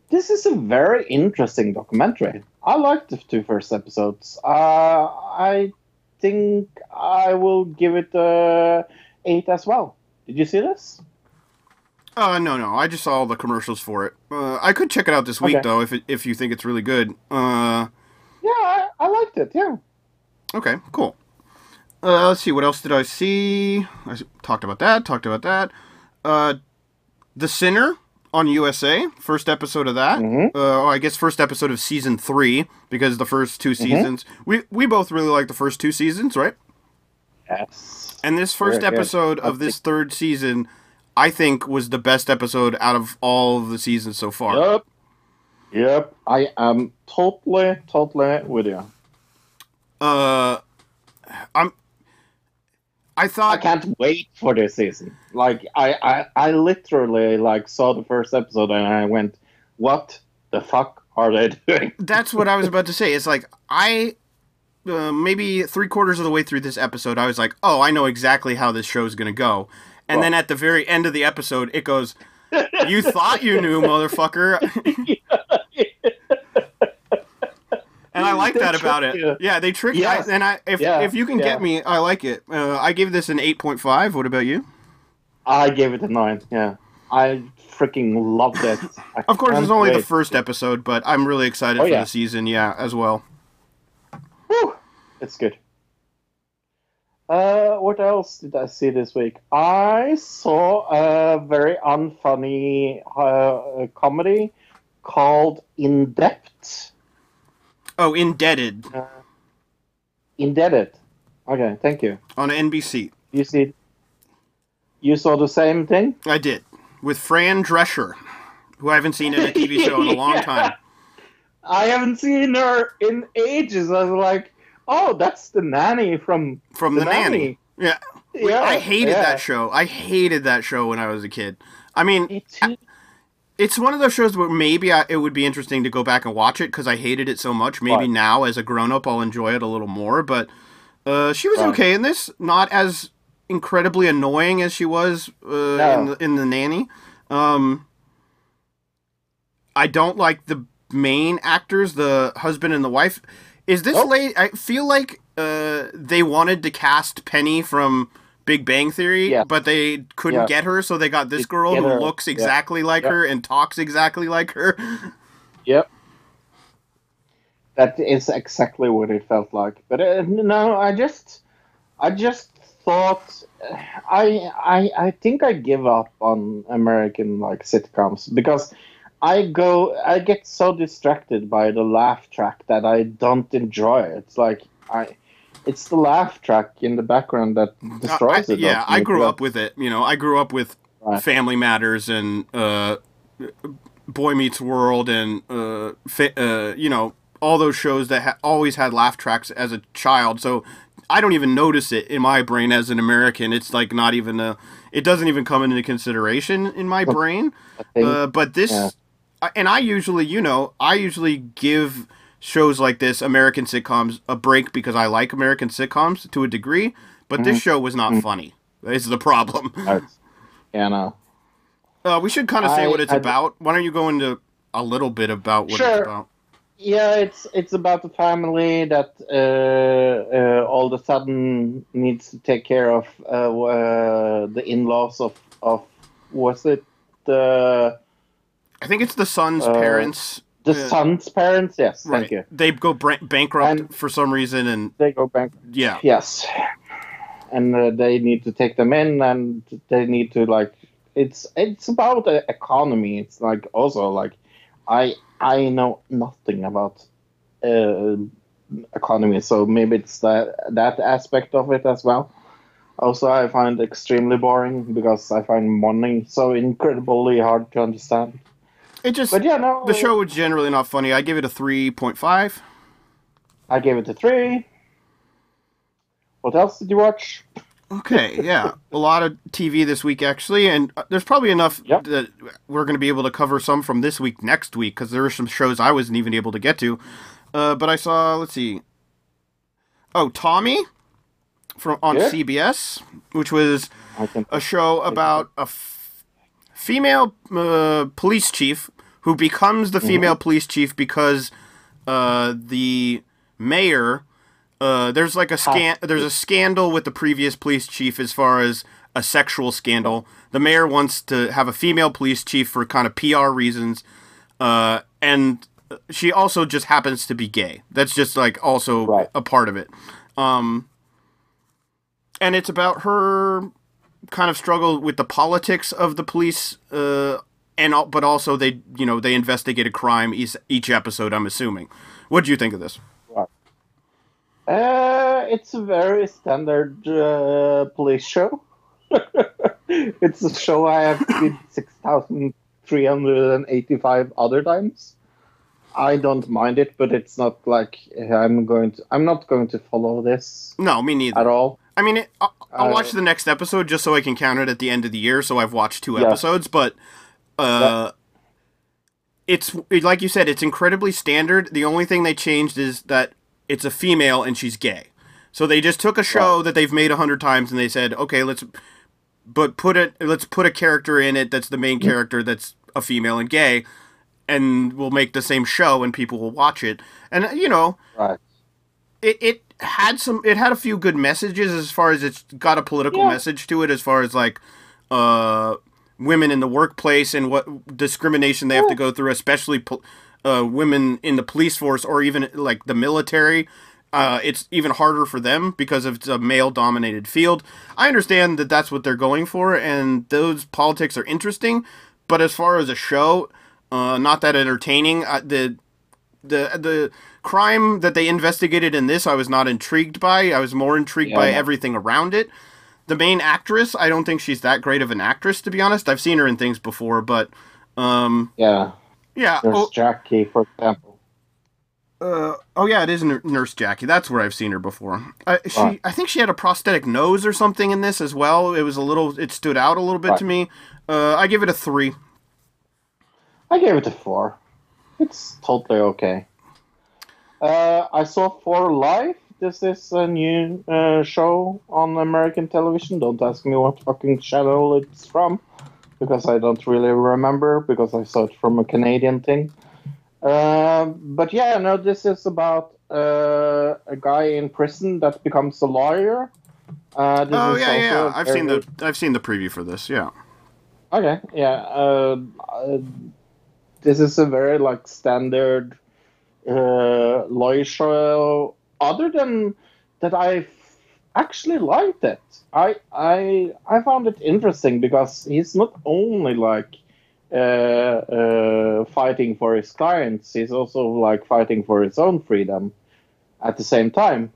This is a very interesting documentary. I liked the two first episodes. Uh, I think I will give it uh, eight as well. Did you see this? Uh, no, no. I just saw all the commercials for it. Uh, I could check it out this week Okay. though, if it, if you think it's really good. Uh, Yeah, I, I liked it. Yeah. okay, cool. Uh, let's see. What else did I see? I talked about that. Talked about that. Uh, The Sinner on USA. First episode of that. Mhm. Uh, oh, I guess first episode of season three because the first two seasons. We we both really like the first two seasons, right? Yes. And this first Very good. episode of this third season, I think, was the best episode out of all of the seasons so far. Yep. Yep. I am totally, totally with you. Uh, I'm. I thought I can't wait for this season. Like I, I, I literally like saw the first episode and I went, "What the fuck are they doing?" that's what I was about to say. It's like I. Uh, maybe three quarters of the way through this episode, I was like, "Oh, I know exactly how this show's gonna go," and then at the very end of the episode, it goes, "You thought you knew, motherfucker," and I like They that about it. you. Yeah, they trick. Yes. I, and I, if Yeah, if you can yeah. get me, I like it. Uh, I gave this an eight point five. What about you? I gave it a nine. Yeah, I freaking loved it. Of course, it's only the first episode, but I'm really excited Oh, for yeah. the season. Yeah, as well. Whew, it's good. Uh, what else did I see this week? I saw a very unfunny uh, comedy called In Depth. Oh, Indebted Indebted. Okay, thank you. on NBC. You see, you saw the same thing. I did with Fran Drescher, who I haven't seen in a TV show in a long Yeah. time. I haven't seen her in ages. I was like, oh, that's the nanny from From the, nanny. Yeah. Yeah, I hated yeah. that show. I hated that show when I was a kid. I mean, Me too. it's one of those shows where maybe I, it would be interesting to go back and watch it because I hated it so much. Maybe Right. now, as a grown up, I'll enjoy it a little more. But uh, she was Right. okay in this. Not as incredibly annoying as she was uh, No. in, the, in the nanny. Um, I don't like the main actors, the husband and the wife. Is this Nope. late? I feel like uh, they wanted to cast Penny from Big Bang Theory, Yeah. but they couldn't Yeah. get her, so they got this girl who looks yeah. exactly like Yep. her and talks exactly like her. Yep. That is exactly what it felt like. But uh, no, I just, I just thought, I, I, I think I give up on American like sitcoms because I go, I get so distracted by the laugh track that I don't enjoy it. It's like I, it's the laugh track in the background that destroys I- it. yeah, I grew up with it. You know, I grew up with Right. Family Matters and uh, Boy Meets World and uh, fa- uh, you know all those shows that ha- always had laugh tracks as a child. So I don't even notice it in my brain as an American. It's like not even a. It doesn't even come into consideration in my brain. Think- Uh, but this, yeah. And I usually, you know, I usually give shows like this, American sitcoms, a break because I like American sitcoms to a degree. But Mm-hmm. this show was not funny. Is the problem. Yeah. Uh, we should kind of say I- what it's I- about. Why don't you go into a little bit about what it's Sure. about? Yeah, it's it's about a family that uh, uh, all of a sudden needs to take care of uh, uh, the in-laws of of was it the I think it's the son's Uh, parents. the uh, son's parents? Yes, right. thank you. They go bra- bankrupt And- for some reason, and They go bankrupt. yeah, Yes, and uh, they need to take them in, and they need to like. It's it's about the economy. It's like also like, I I know nothing about uh, economy, so maybe it's that that aspect of it as well. Also, I find extremely boring because I find money so incredibly hard to understand. It just But yeah, no, the show was generally not funny. I give it a three point five. I gave it a three. What else did you watch? Okay, yeah, a lot of TV this week actually, and uh, there's probably enough Yep. that we're going to be able to cover some from this week next week because there were some shows I wasn't even able to get to. Uh, but I saw, let's see, oh Tommy from on. CBS, which was a show about a f- female uh, police chief who becomes the female police chief because uh, the mayor. Uh, there's like a scan. There's a scandal with the previous police chief as far as a sexual scandal. The mayor wants to have a female police chief for kind of PR reasons, uh, and she also just happens to be gay. That's just like also Right. a part of it. Um, and it's about her kind of struggle with the politics of the police uh and but also they you know they investigate a crime each, each episode i'm assuming what do you think of this Uh, it's a very standard uh, police show. it's a show I have seen 6,385 other times. I don't mind it, but it's not like I'm going to. I'm not going to follow this no me neither at all. I mean it, I'll, I'll Uh, watch the next episode just so i can count it at the end of the year so i've watched two Yeah. episodes but uh it's like you said it's incredibly standard. The only thing they changed is that it's a female and she's gay. So they just took a show that they've made a hundred times and they said okay let's but put it let's put a character in it that's the main character that's a female and gay and we'll make the same show and people will watch it. And you know Right. it, it had some it had a few good messages as far as it's got a political Yeah. message to it as far as like uh women in the workplace and what discrimination they have to go through especially pol- uh, women in the police force or even like the military uh, it's even harder for them because it's a male dominated field. I understand that that's what they're going for, and those politics are interesting. But as far as a show, uh, not that entertaining. The the the crime that they investigated in this, I was not intrigued by. I was more intrigued Yeah, by everything around it. The main actress, I don't think she's that great of an actress, to be honest. I've seen her in things before, but um, Yeah, yeah. there's Oh, Jackie, for example. uh, oh yeah, it is Nurse Jackie. That's where I've seen her before. Uh, she, Right. I think she had a prosthetic nose or something in this as well. It was a little, it stood out a little bit Right. to me. Uh, I give it a three. I gave it a four. It's totally okay. Uh, I saw For Life. This is a new uh, show on American television. Don't ask me what fucking channel it's from, because I don't really remember, because I saw it from a Canadian thing. Uh, but yeah, no, this is about uh, a guy in prison that becomes a lawyer. Uh, this Oh yeah, yeah. I've seen the, I've seen the preview for this. Yeah. Okay, yeah. This is a very like standard uh, show. Other than that, I actually liked it. I I I found it interesting because he's not only like uh, uh, fighting for his clients, he's also like fighting for his own freedom at the same time.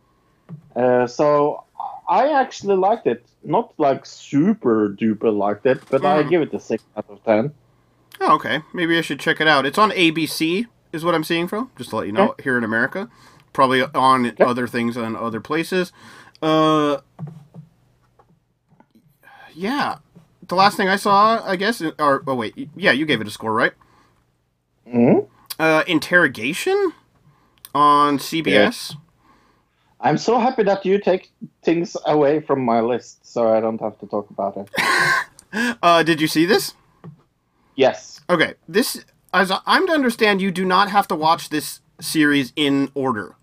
Uh, so I actually liked it. Not like super duper liked it, but I Mm. give it a six out of ten. Oh, okay. Maybe I should check it out. It's on ABC, is what I'm seeing from. Just to let you know, here in America. Probably on other things on other places. Uh, yeah. The last thing I saw, I guess, or oh wait, yeah, you gave it a score, right? Mhm. Uh, interrogation on CBS. I'm so happy that you take things away from my list, so I don't have to talk about it. Uh, did you see this? Yes. Okay, this as I'm to understand, you do not have to watch this series in order.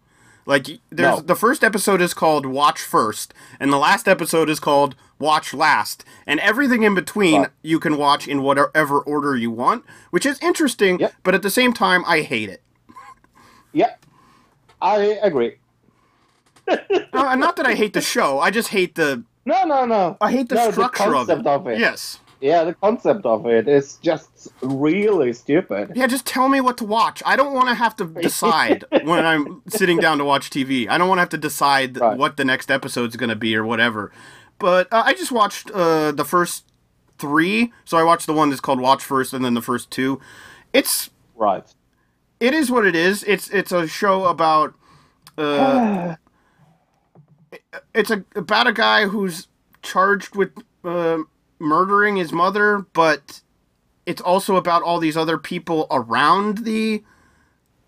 Like there's No. the first episode is called Watch First, and the last episode is called Watch Last, and everything in between you can watch in whatever order you want, which is interesting. Yep. But at the same time, I hate it. yep. I agree. Uh, not that I hate the show, I just hate the No, no, no. I hate the no, structure the of it. of it. Yes. Yeah, the concept of it is just really stupid. Yeah, just tell me what to watch. I don't want to have to decide when I'm sitting down to watch TV. I don't want to have to decide Right. what the next episode's going to be or whatever. But uh, I just watched uh, the first three. So I watched the one that's called Watch First and then the first two. It's Right. it is what it is. It's it's a show about uh, it's a about a guy who's charged with uh, murdering his mother, but it's also about all these other people around the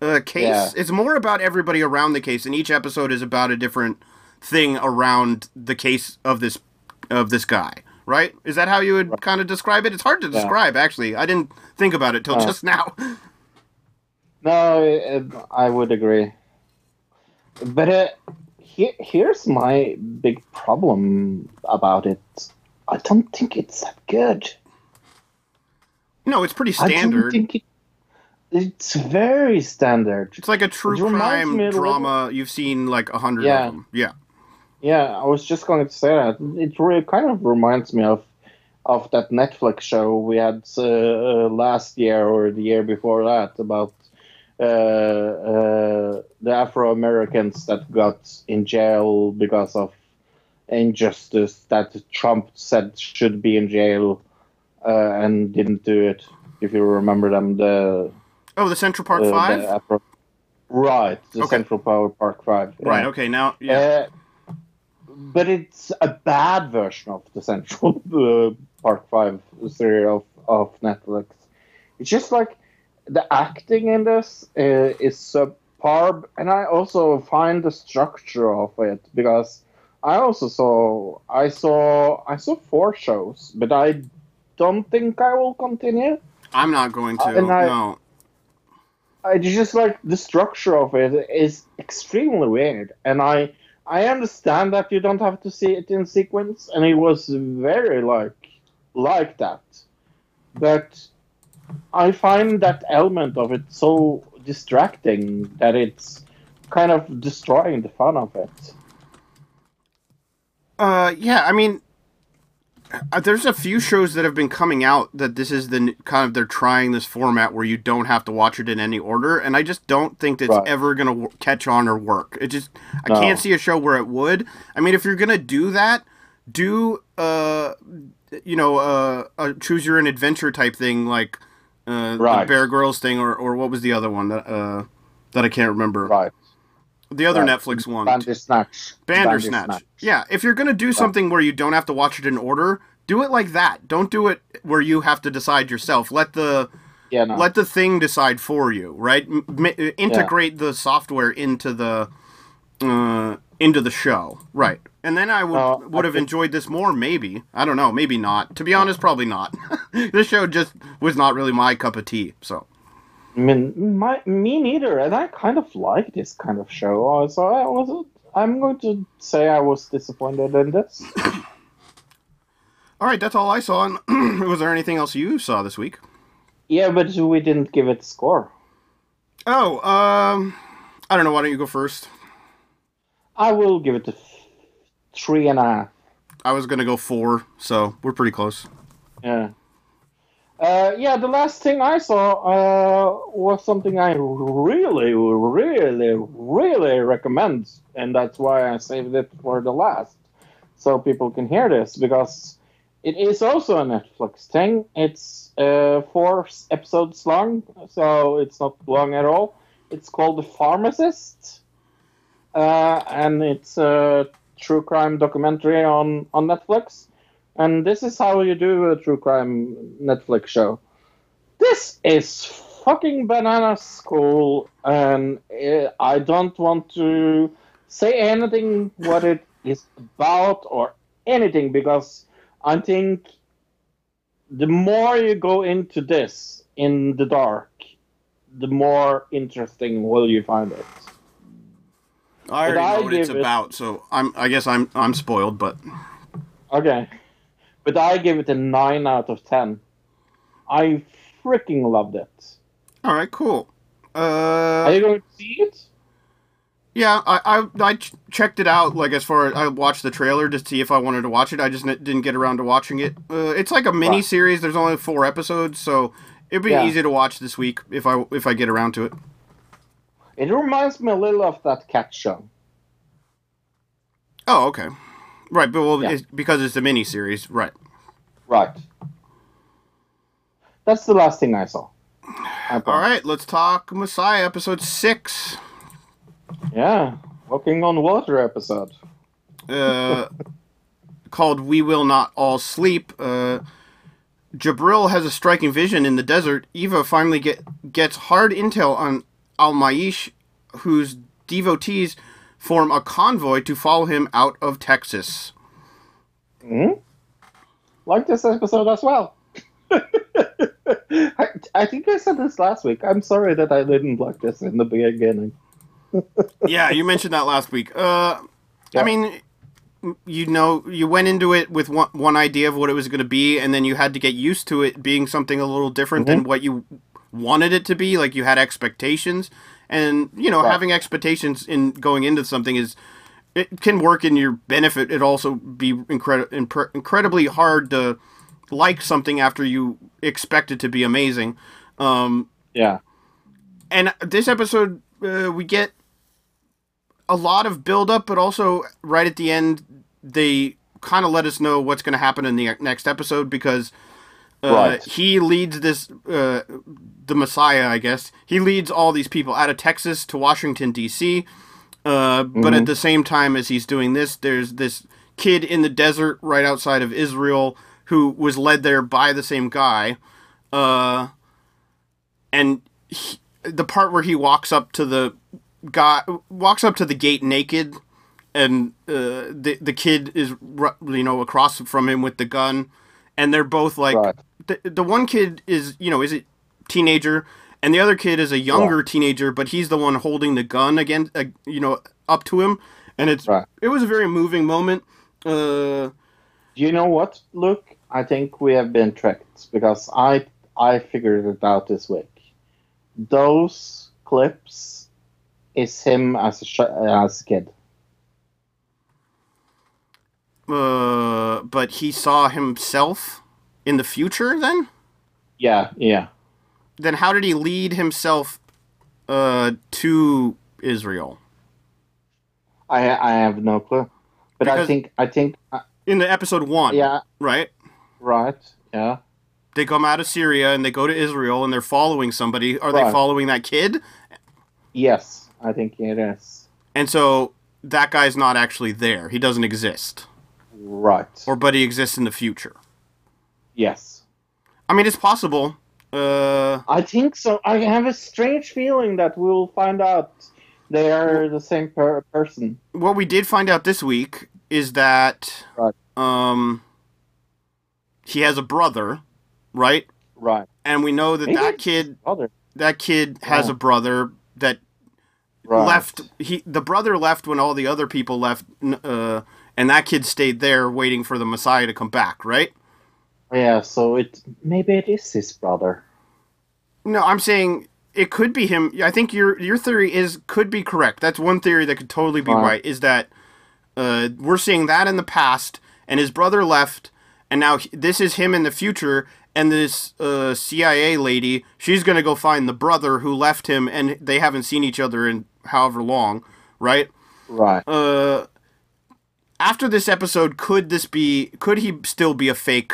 uh, case. Yeah. It's more about everybody around the case, and each episode is about a different thing around the case of this of this guy. Right? Is that how you would kind of describe it? It's hard to Yeah. describe, actually. I didn't think about it till Uh. just now. No, it, I would agree. But uh, he, here's my big problem about it. I don't think it's that good. no, it's pretty I don't standard. think it, it's very standard. It's like a true crime me a little- drama. You've seen like a hundred Yeah. of them. Yeah. Yeah, I was just going to say that. It really kind of reminds me of of that Netflix show we had uh, uh, last year or the year before that about uh, uh, the Afro Americans that got in jail because of injustice that Trump said should be in jail uh, and didn't do it. If you remember them, the Oh, the Central Park uh, the Five. Afro- right, the Okay. Central Power Park Five. Right. Okay. Now. Yeah. Uh, but it's a bad version of the Central uh, Park Five series of, of Netflix. It's just like the acting in this uh, is subpar, and I also find the structure of it because I also saw I saw I saw four shows, but I don't think I will continue. I'm not going to. Uh, and I- no. I just like the structure of it is extremely weird, and I I understand that you don't have to see it in sequence, and it was very like like that, but I find that element of it so distracting that it's kind of destroying the fun of it. Uh, yeah, I mean, uh, there's a few shows that have been coming out that this is the kind of they're trying this format where you don't have to watch it in any order, and I just don't think that's Right. ever gonna w- catch on or work. It just I No. can't see a show where it would. I mean, if you're gonna do that, do uh, you know, uh, a choose your own adventure type thing like uh, the Bear Grylls thing, or or what was the other one that uh that I can't remember. Right. The other Right. Netflix one. Bandersnatch. Bandersnatch. Yeah, if you're gonna do something where you don't have to watch it in order, do it like that. Don't do it where you have to decide yourself. Let the Yeah, no. let the thing decide for you, right? M- integrate the software into the uh, into the show, right? And then I would Uh, would have think- enjoyed this more. Maybe I don't know. Maybe not. To be honest, probably not. this show just was not really my cup of tea. So I mean, my, me neither, and I kind of like this kind of show. uh, So I was, I'm going to say I was disappointed in this. all right, that's all I saw. And was there anything else you saw this week? Yeah, but we didn't give it a score. Oh, um, I don't know. Why don't you go first? I will give it a f- three and a half. I was gonna go four, so we're pretty close. Yeah. Uh, yeah, the last thing I saw uh, was something I really, really, really recommend, and that's why I saved it for the last, so people can hear this because it is also a Netflix thing. It's uh, four episodes long, so it's not long at all. It's called The Pharmacist, uh, and it's a true crime documentary on on Netflix. And this is how you do a true crime Netflix show. This is fucking banana school, and uh, I don't want to say anything what it is about or anything because I think the more you go into this in the dark, the more interesting will you find it. I But already I know what it's it- about, so I'm. I guess I'm. I'm spoiled, but Okay. But I give it a 9 out of 10. I freaking loved it. all right, cool. Uh, Are you going to see it? yeah, I, I I checked it out. Like as far as I watched the trailer to see if I wanted to watch it. I just n- didn't get around to watching it. Uh, it's like a mini series. There's only four episodes, so it'd be Yeah. easy to watch this week if I if I get around to it. It reminds me a little of that cat show. Oh, okay. Right, but well, Yeah. it's, because it's a mini series, right? Right. That's the last thing I saw. I All right, let's talk Messiah episode six. Yeah. Walking on Water episode. uh, called "We Will Not All Sleep." Uh, Jibril has a striking vision in the desert. Eva finally get gets hard intel on Al-Masih, whose devotees form a convoy to follow him out of Texas. Hmm? Like this episode as well. I, I think I said this last week. I'm sorry that I didn't like this in the beginning. yeah, you mentioned that last week. Uh, Yeah. I mean, you know, you went into it with one, one idea of what it was going to be, and then you had to get used to it being something a little different than what you wanted it to be. Like you had expectations, and you know, Right. having expectations in going into something is it can work in your benefit. It also be incredi- impre- incredibly hard to like something after you expect it to be amazing. Um, Yeah. and this episode uh, we get a lot of build up but also right at the end they kind of let us know what's going to happen in the next episode because uh, Right. he leads this uh, the messiah i guess he leads all these people out of texas to washington d.c uh, but at the same time as he's doing this there's this kid in the desert right outside of israel who was led there by the same guy uh, and he, the part where he walks up to the guy walks up to the gate naked and uh, the the kid is you know across from him with the gun and they're both like Right. the, the one kid is you know is a teenager and the other kid is a younger teenager but he's the one holding the gun again uh, you know up to him and it's Right. it was a very moving moment uh Do you know what, Luke? I think we have been tricked because I I figured it out this week. Those clips is him as a sh- as a kid. Uh, but he saw himself in the future. Then, Yeah, yeah. Then how did he lead himself uh, to Israel? I I have no clue, but I think I think uh, In the episode one, yeah, right? right, yeah. They come out of Syria and they go to Israel and they're following somebody. Are they following that kid? Yes, I think it is. And so that guy's not actually there. He doesn't exist. Right. Or but he exists in the future. yes. I mean, it's possible. Uh, I think so. I have a strange feeling that we'll find out they are the same per- person. what we did find out this week is that Right. um, he has a brother, right? Right. And we know that Maybe that kid Other. that kid has Oh. a brother that Right. left. He the brother left when all the other people left, uh, and that kid stayed there waiting for the Messiah to come back, right? Yeah. So it maybe it is his brother. No, I'm saying it could be him. I think your your theory is could be correct. That's one theory that could totally be Right. right. Is that uh, we're seeing that in the past, and his brother left, and now this is him in the future, and this uh, CIA lady, she's gonna go find the brother who left him, and they haven't seen each other in however long, right? Right. Uh, after this episode, could this be? Could he still be a fake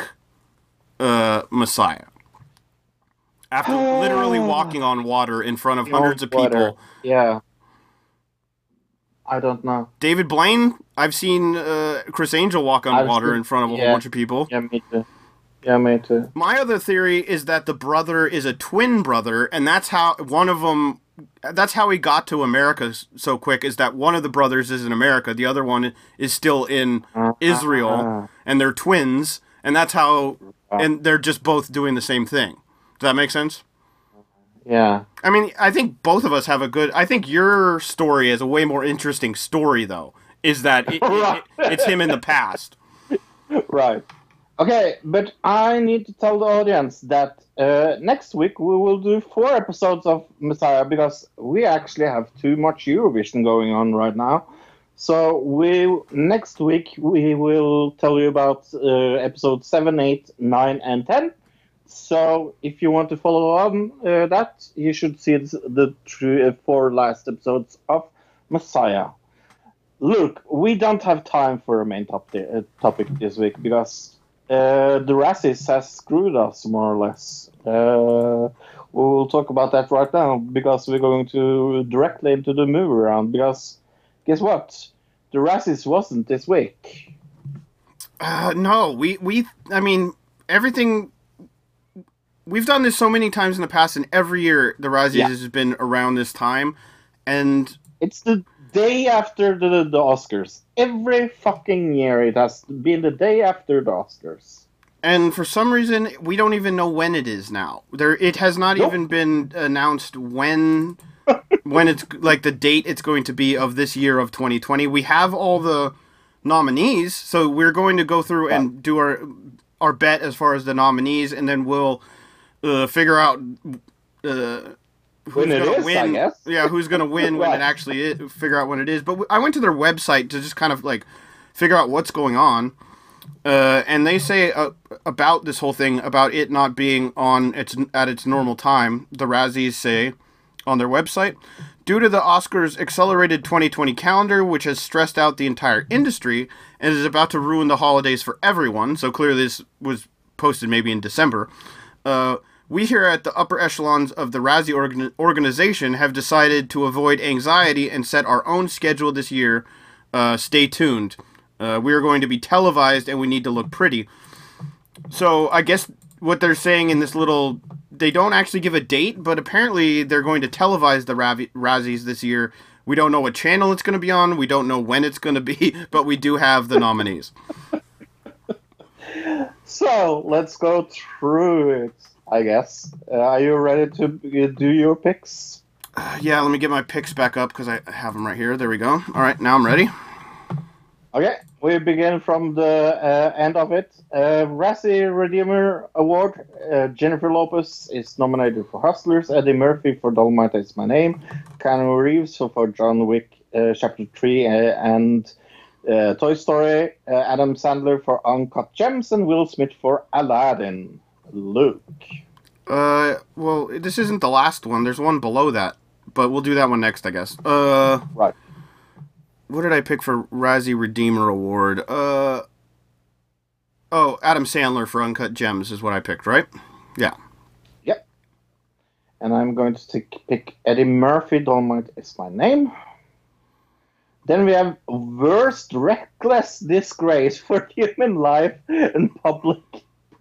uh, Messiah? After literally walking on water in front of hundreds of Water. people, Yeah. I don't know. David Blaine. I've seen uh, Criss Angel walk on I've water seen- in front of a yeah. whole bunch of people. Yeah, me too. Yeah, me too. My other theory is that the brother is a twin brother, and that's how one of them. That's how he got to America so quick. Is that one of the brothers is in America, the other one is still in Israel, Ah. and they're twins, and that's how. And they're just both doing the same thing. Does that make sense? Yeah. I mean, I think both of us have a good. I think your story is a way more interesting story, though. Is that it, it- it's him in the past? Right. Okay, but I need to tell the audience that uh, next week we will do four episodes of Messiah because we actually have too much Eurovision going on right now. So we next week we will tell you about uh, episode seven, eight, nine, and ten. So if you want to follow on uh, that, you should see the three, uh, four last episodes of Messiah. Look, we don't have time for a main top uh, topic this week because uh, the Razzies has screwed us more or less. Uh, we will talk about that right now because we're going to directly into the movie round. Because guess what? The Razzies wasn't this week. Uh, no, we we. I mean, everything. We've done this so many times in the past, and every year the Razzies Yeah. has been around this time, and It's the day after the, the Oscars. Every fucking year it has been the day after the Oscars. and for some reason we don't even know when it is now. There, it has not Nope. even been announced when when it's like the date it's going to be of this year of 2020. We have all the nominees, so we're going to go through and do our our bet as far as the nominees, and then we'll uh, figure out uh, who's When it gonna is, I win. guess. Yeah, who's gonna win when it actually is. Figure out when it is. But w- I went to their website to just kind of like figure out what's going on. Uh, and they say uh, about this whole thing about it not being on its at its normal time. The Razzies say on their website, due to the Oscars' accelerated 2020 calendar, which has stressed out the entire industry and is about to ruin the holidays for everyone. So clearly, this was posted maybe in December. Uh, we here at the upper echelons of the Razzie organ- organization have decided to avoid anxiety and set our own schedule this year. Uh, stay tuned. Uh, we are going to be televised and we need to look pretty. So I guess what they're saying in this little, they don't actually give a date, but apparently they're going to televise the Razzies this year. We don't know what channel it's going to be on. We don't know when it's going to be, but we do have the nominees. So let's go through it, I guess. Uh, are you ready to uh, do your picks? yeah, let me get my picks back up because I have them right here. There we go. All right, now I'm ready. Okay, we begin from the uh, end of it. Uh, Razzie Redeemer Award. Uh, Jennifer Lopez is nominated for Hustlers. Eddie Murphy for Dolomite is My Name. Keanu Reeves for, for John Wick uh, Chapter 3 uh, and uh, Toy Story. Uh, Adam Sandler for Uncut Gems. And Will Smith for Aladdin. Luke. Uh, well, this isn't the last one. There's one below that, but we'll do that one next, I guess. Uh, Right. what did I pick for Razzie Redeemer Award? Uh, oh, Adam Sandler for Uncut Gems is what I picked, right? Yeah. Yep. And I'm going to take, pick Eddie Murphy. Dolomite is my name. Then we have worst reckless disgrace for human life and public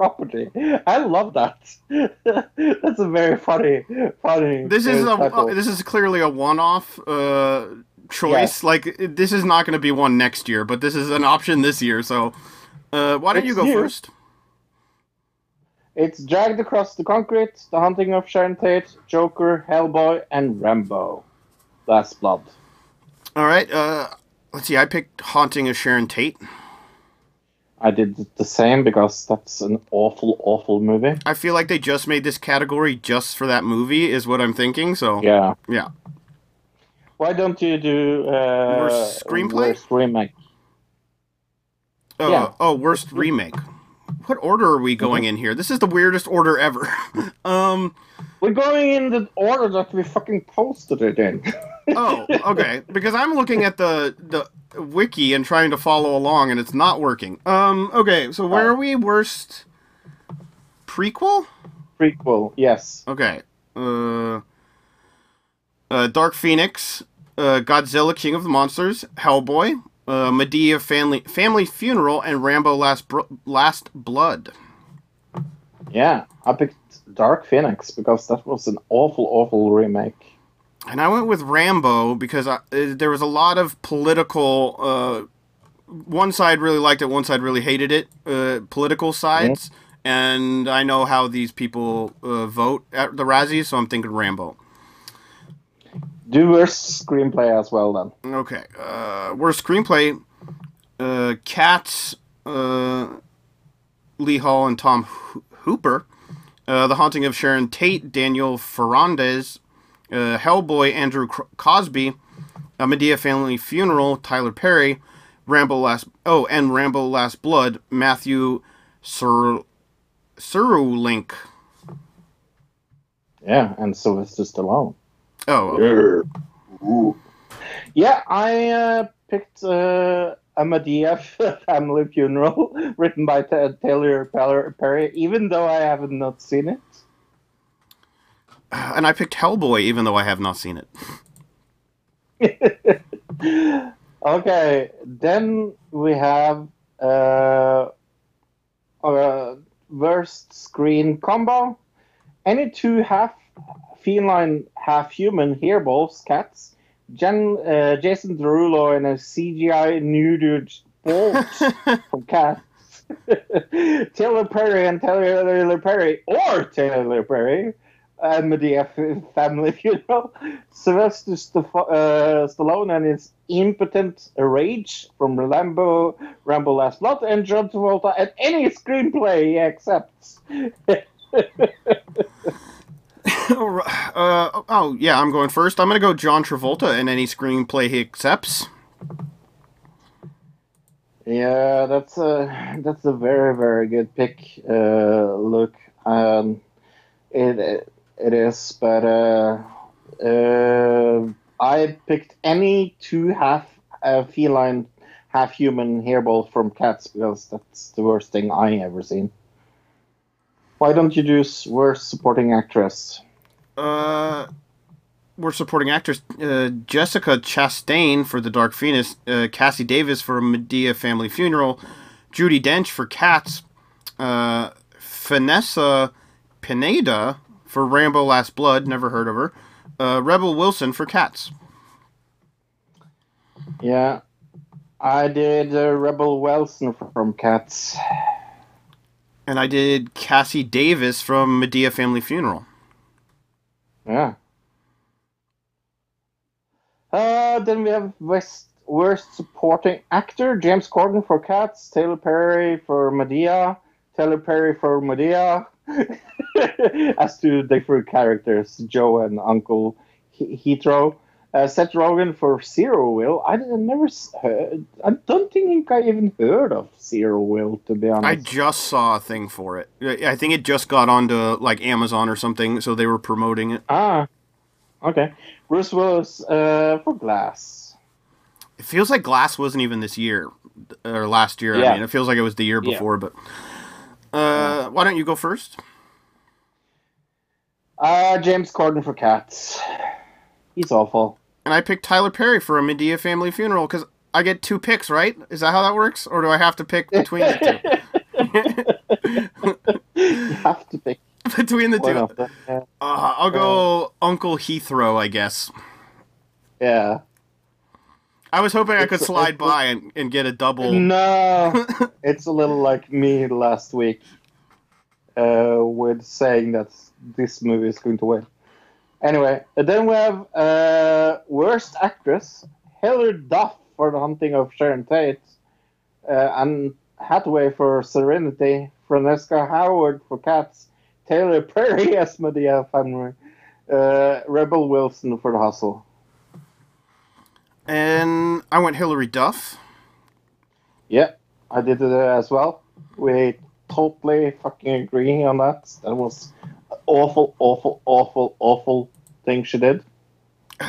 property. I love that. That's a very funny, funny. This is uh, a title. this is clearly a one-off uh choice. Like this is not going to be one next year, but this is an option this year. So, uh, why don't you go new. first? It's dragged across the concrete. The haunting of Sharon Tate, Joker, Hellboy, and Rambo. Last Blood. All right. Uh, let's see. I picked Haunting of Sharon Tate. I did the same because that's an awful, awful movie. I feel like they just made this category just for that movie, is what I'm thinking. So Yeah. yeah. Why don't you do uh, Worst screenplay? worst remake? Oh, Yeah. oh, worst remake. What order are we going in here? This is the weirdest order ever. um. We're going in the order that we fucking posted it in. Oh, okay. Because I'm looking at the the wiki and trying to follow along, and it's not working. Um. Okay. So where are we? Worst prequel. Prequel, yes. Okay. Uh. Uh, Dark Phoenix, uh, Godzilla, King of the Monsters, Hellboy, uh, Madea, Family Family Funeral, and Rambo: Last Br- Last Blood. Yeah, I picked Dark Phoenix because that was an awful, awful remake. And I went with Rambo because I, uh, there was a lot of political. Uh, one side really liked it, one side really hated it. Uh, political sides, and I know how these people uh, vote at the Razzies, so I'm thinking Rambo. Do worst screenplay as well then. Okay, uh, worst screenplay: uh, Cats, uh, Lee Hall, and Tom Ho- Hooper. Uh, the Haunting of Sharon Tate, Daniel Farrands, uh, Hellboy, Andrew Cosby, uh, Madea Family Funeral, Tyler Perry, Rambo Last oh, and Rambo Last Blood, Matthew Sur Cirulnick. Yeah, and Sylvester Stallone. Oh, Yeah, I uh, picked uh, a Madea family funeral written by Ta Taylor Perry, even though I have not seen it. and I picked Hellboy, even though I have not seen it. Okay, then we have uh, uh, worst screen combo. Any two half feline, half human hairballs cats. Jen, uh, Jason Derulo and a CGI nuded bolt from cats. Taylor Perry and Taylor Perry, or Taylor Perry, and Madea f- family funeral. Sylvester Staf- uh, Stallone and his impotent rage from Rambo, Rambo Last Blood, and John Travolta and any screenplay he accepts. uh, oh yeah, I'm going first. I'm gonna go John Travolta in any screenplay he accepts. Yeah, that's a that's a very very good pick. Uh, look, um, it it is, but uh, uh, I picked any two half uh, feline, half human hairball from cats because that's the worst thing I ever seen. Why don't you do worst supporting actress? Uh, we're supporting actress uh, Jessica Chastain for The Dark Phoenix, uh, Cassi Davis for Madea Family Funeral, Judi Dench for Cats, uh, Fenessa Pineda for Rambo Last Blood, never heard of her, uh, Rebel Wilson for Cats. Yeah, I did uh, Rebel Wilson from Cats. And I did Cassi Davis from Madea Family Funeral. Yeah. Uh, then we have West worst supporting actor: James Corden for Cats, Taylor Perry for Madea, Taylor Perry for Madea, as two different characters, Joe and Uncle He- Heathrow. Uh, Seth Rogen for Zeroville. I never heard. I don't think I even heard of Zeroville to be honest. I just saw a thing for it. I think it just got onto like Amazon or something, so they were promoting it. ah, okay. Bruce Willis uh, for Glass. It feels like Glass wasn't even this year or last year. Yeah. I mean, it feels like it was the year Yeah. before. But uh, why don't you go first? Uh, James Corden for Cats. He's awful. And I picked Tyler Perry for a Madea family funeral because I get two picks, right? Is that how that works, or do I have to pick between the two? you have to pick between the one two, them. Yeah. uh, I'll go Uncle Heathrow, I guess. yeah. I was hoping I could slide by and, and get a double. No, it's a little like me last week uh, with saying that this movie is going to win. Anyway, and then we have uh, worst actress Hilary Duff for The Haunting of Sharon Tate, uh, Anne Hathaway for Serenity, Francesca Hayward for Cats, Taylor Perry as Madea Family, uh, Rebel Wilson for The Hustle. And I went Hilary Duff. Yeah, I did it as well. We totally fucking agree on that. That was awful, awful, awful, awful thing she did.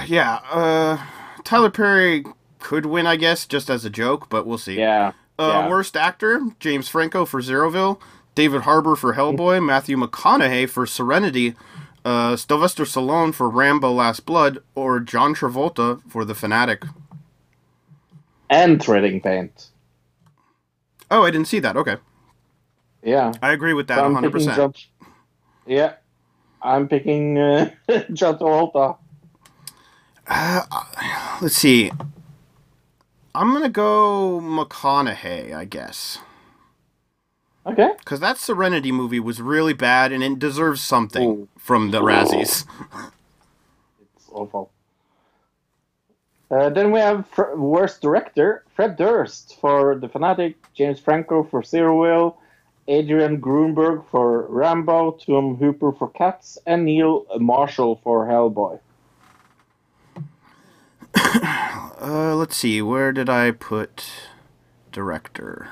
Yeah, uh, Tyler Perry could win, I guess, just as a joke, but we'll see. Yeah. Uh, yeah. Worst actor: James Franco for Zeroville, David Harbour for Hellboy, Matthew McConaughey for Serenity, uh, Sylvester Stallone for Rambo: Last Blood, or John Travolta for The Fanatic. And Trading Paint. Oh, I didn't see that. Okay, Yeah. I agree with that So I'm 100. Picking percent John- Yeah. I'm picking uh, John Travolta. Let's see. I'm gonna go McConaughey, I guess, Okay. because that Serenity movie was really bad and it deserves something Ooh. from the Razzies. It's awful. Uh, then we have fr- worst director Fred Durst for The Fanatic, James Franco for Zeroville, Adrian Grunberg for Rambo, Tom Hooper for Cats, and Neil Marshall for Hellboy. Uh, let's see. Where did I put director?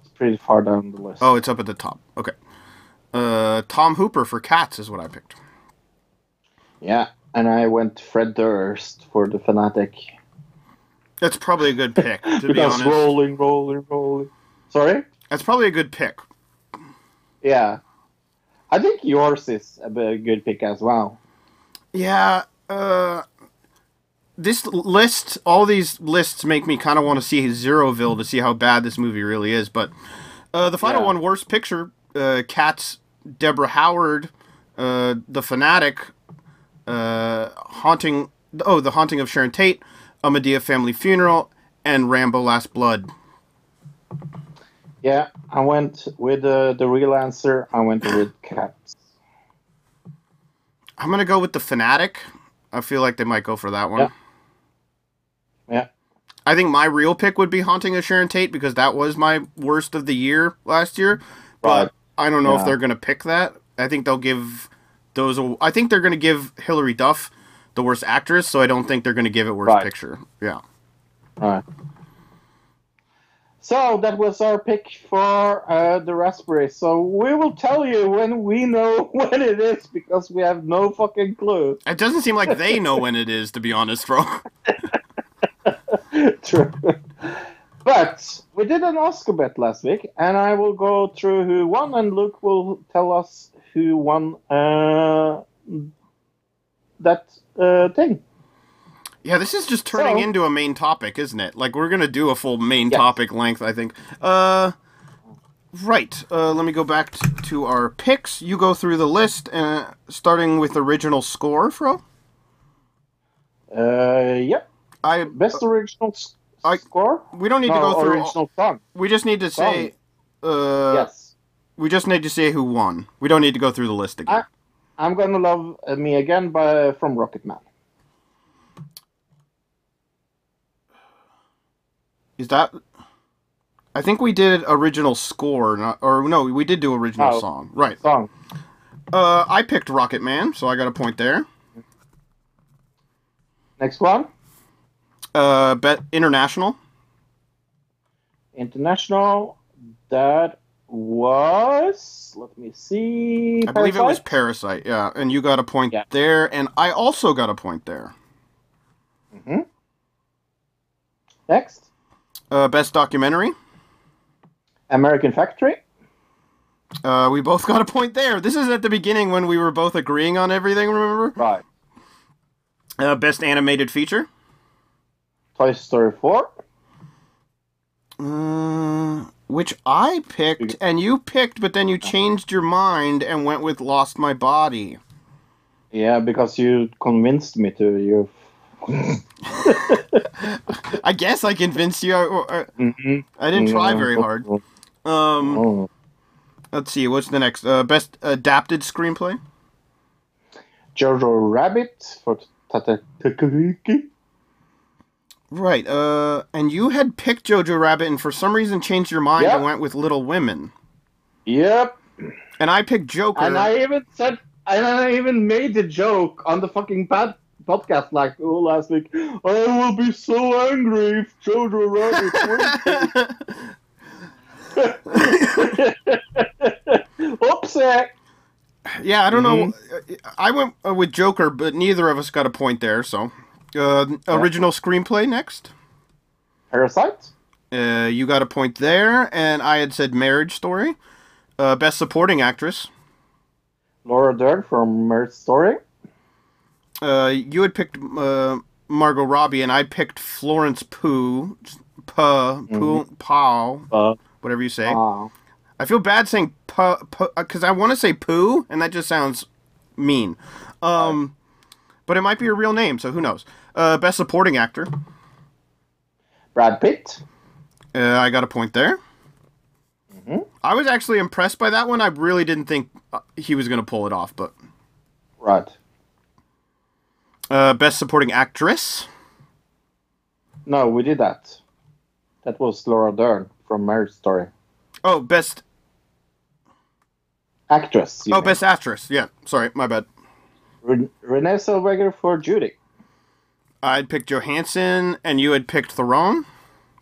It's pretty far down the list. Oh, it's up at the top. Okay. Uh, Tom Hooper for Cats is what I picked. Yeah, and I went Fred Durst for The Fanatic. That's probably a good pick, to be honest. rolling, rolling, rolling. Sorry? That's probably a good pick. Yeah. I think yours is a good pick as well. Yeah. Uh, this list, all these lists make me kind of want to see Zeroville to see how bad this movie really is. But uh, the final Yeah. one, worst picture, uh, Cats, Deborah Hayward, uh, The Fanatic, uh, Haunting, oh, The Haunting of Sharon Tate, A Madea Family Funeral, and Rambo Last Blood. Yeah, I went with uh, the real answer. I went with Cats. I'm gonna go with The Fanatic. I feel like they might go for that one. Yeah. Yeah. I think my real pick would be Haunting of Sharon Tate because that was my worst of the year last year. But Right. I don't know if they're going to pick that. I think they'll give those. A, I think they're going to give Hilary Duff the worst actress, so I don't think they're going to give it worst Right. picture. Yeah. Right. So that was our pick for uh, the raspberry. So we will tell you when we know when it is because we have no fucking clue. It doesn't seem like they know when it is, to be honest, bro. True. But we did an Oscar bet last week, and I will go through who won, and Luke will tell us who won uh, that uh, thing. Yeah, this is just turning So- into a main topic, isn't it? Like we're going to do a full main Yes. topic length, I think. Uh. Right. Uh, let me go back t- to our picks. You go through the list, uh, starting with original score, Fro. Uh, yep. I Best original s- I- score? we don't need to go through. all- original song. we just need to say. Uh, yes. We just need to say who won. We don't need to go through the list again. I- I'm gonna love uh, me again by from Rocket Is that? I think we did original score, not or no, we did do original Oh. song. Right. Song. Uh, I picked Rocket Man, so I got a point there. Next one. Uh, bet international. International. That was. Let me see. I believe it was Parasite? Yeah, and you got a point Yeah. there, and I also got a point there. Mhm Next. Uh, best documentary. American Factory. Uh, we both got a point there. This is at the beginning when we were both agreeing on everything. Remember? Right. Uh, best animated feature. Toy Story 4. Uh, which I picked and you picked, but then you changed your mind and went with Lost My Body. Yeah, because you convinced me to. You. I guess I convinced you. I, I, Mhm. I didn't try very hard. Um, Oh. let's see. What's the next? Uh, best adapted screenplay. Jojo Rabbit for Taika. Right. Uh, and you had picked Jojo Rabbit, and for some reason changed your mind Yep. and went with Little Women. Yep. And I picked Joker. And I even said, and I even made the joke on the fucking pad, podcast like oh, last week. I will be so angry if Jojo Rabbit wins. Oopsie. Yeah, I don't know. Mm-hmm. I went uh, with Joker, but neither of us got a point there. So, uh, original screenplay next. Parasite. Uh, you got a point there, and I had said Marriage Story. Uh, best supporting actress. Laura Dern from Marriage Story. Uh, you had picked uh, Margot Robbie, and I picked Florence Pugh. Puh, Pugh, Pow, Uh, whatever you say. uh, I feel bad saying Puh, because I want to say Pooh, and that just sounds mean. Um, but it might be a real name, so who knows? Uh, best supporting actor. Brad Pitt. Uh, I got a point there. I was actually impressed by that one. I really didn't think uh, he was going to pull it off, but Right. Uh, best supporting actress. No, we did that. That was Laura Dern from Marriage Story. Oh, best. Actress. Oh, mean. best actress. Yeah, sorry, my bad. Ren- Renee Zellweger for Judy. I'd picked Johansson, and you had picked Theron,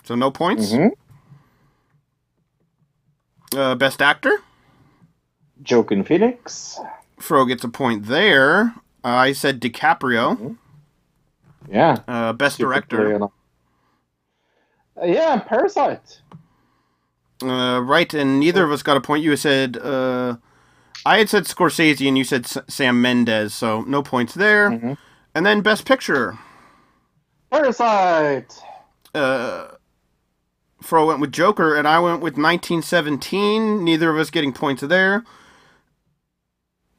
so no points. Mhm. Uh, best actor. Joaquin Phoenix. Fro gets a point there. Uh, I said DiCaprio. Yeah. Uh, best director. Uh, yeah, Parasite. Uh, right, and neither of us got a point. You said uh, I had said Scorsese, and you said S- Sam Mendes, so no points there. Mm-hmm. And then best picture. Parasite. Uh, Fro went with Joker, and I went with 1917. Neither of us getting points there.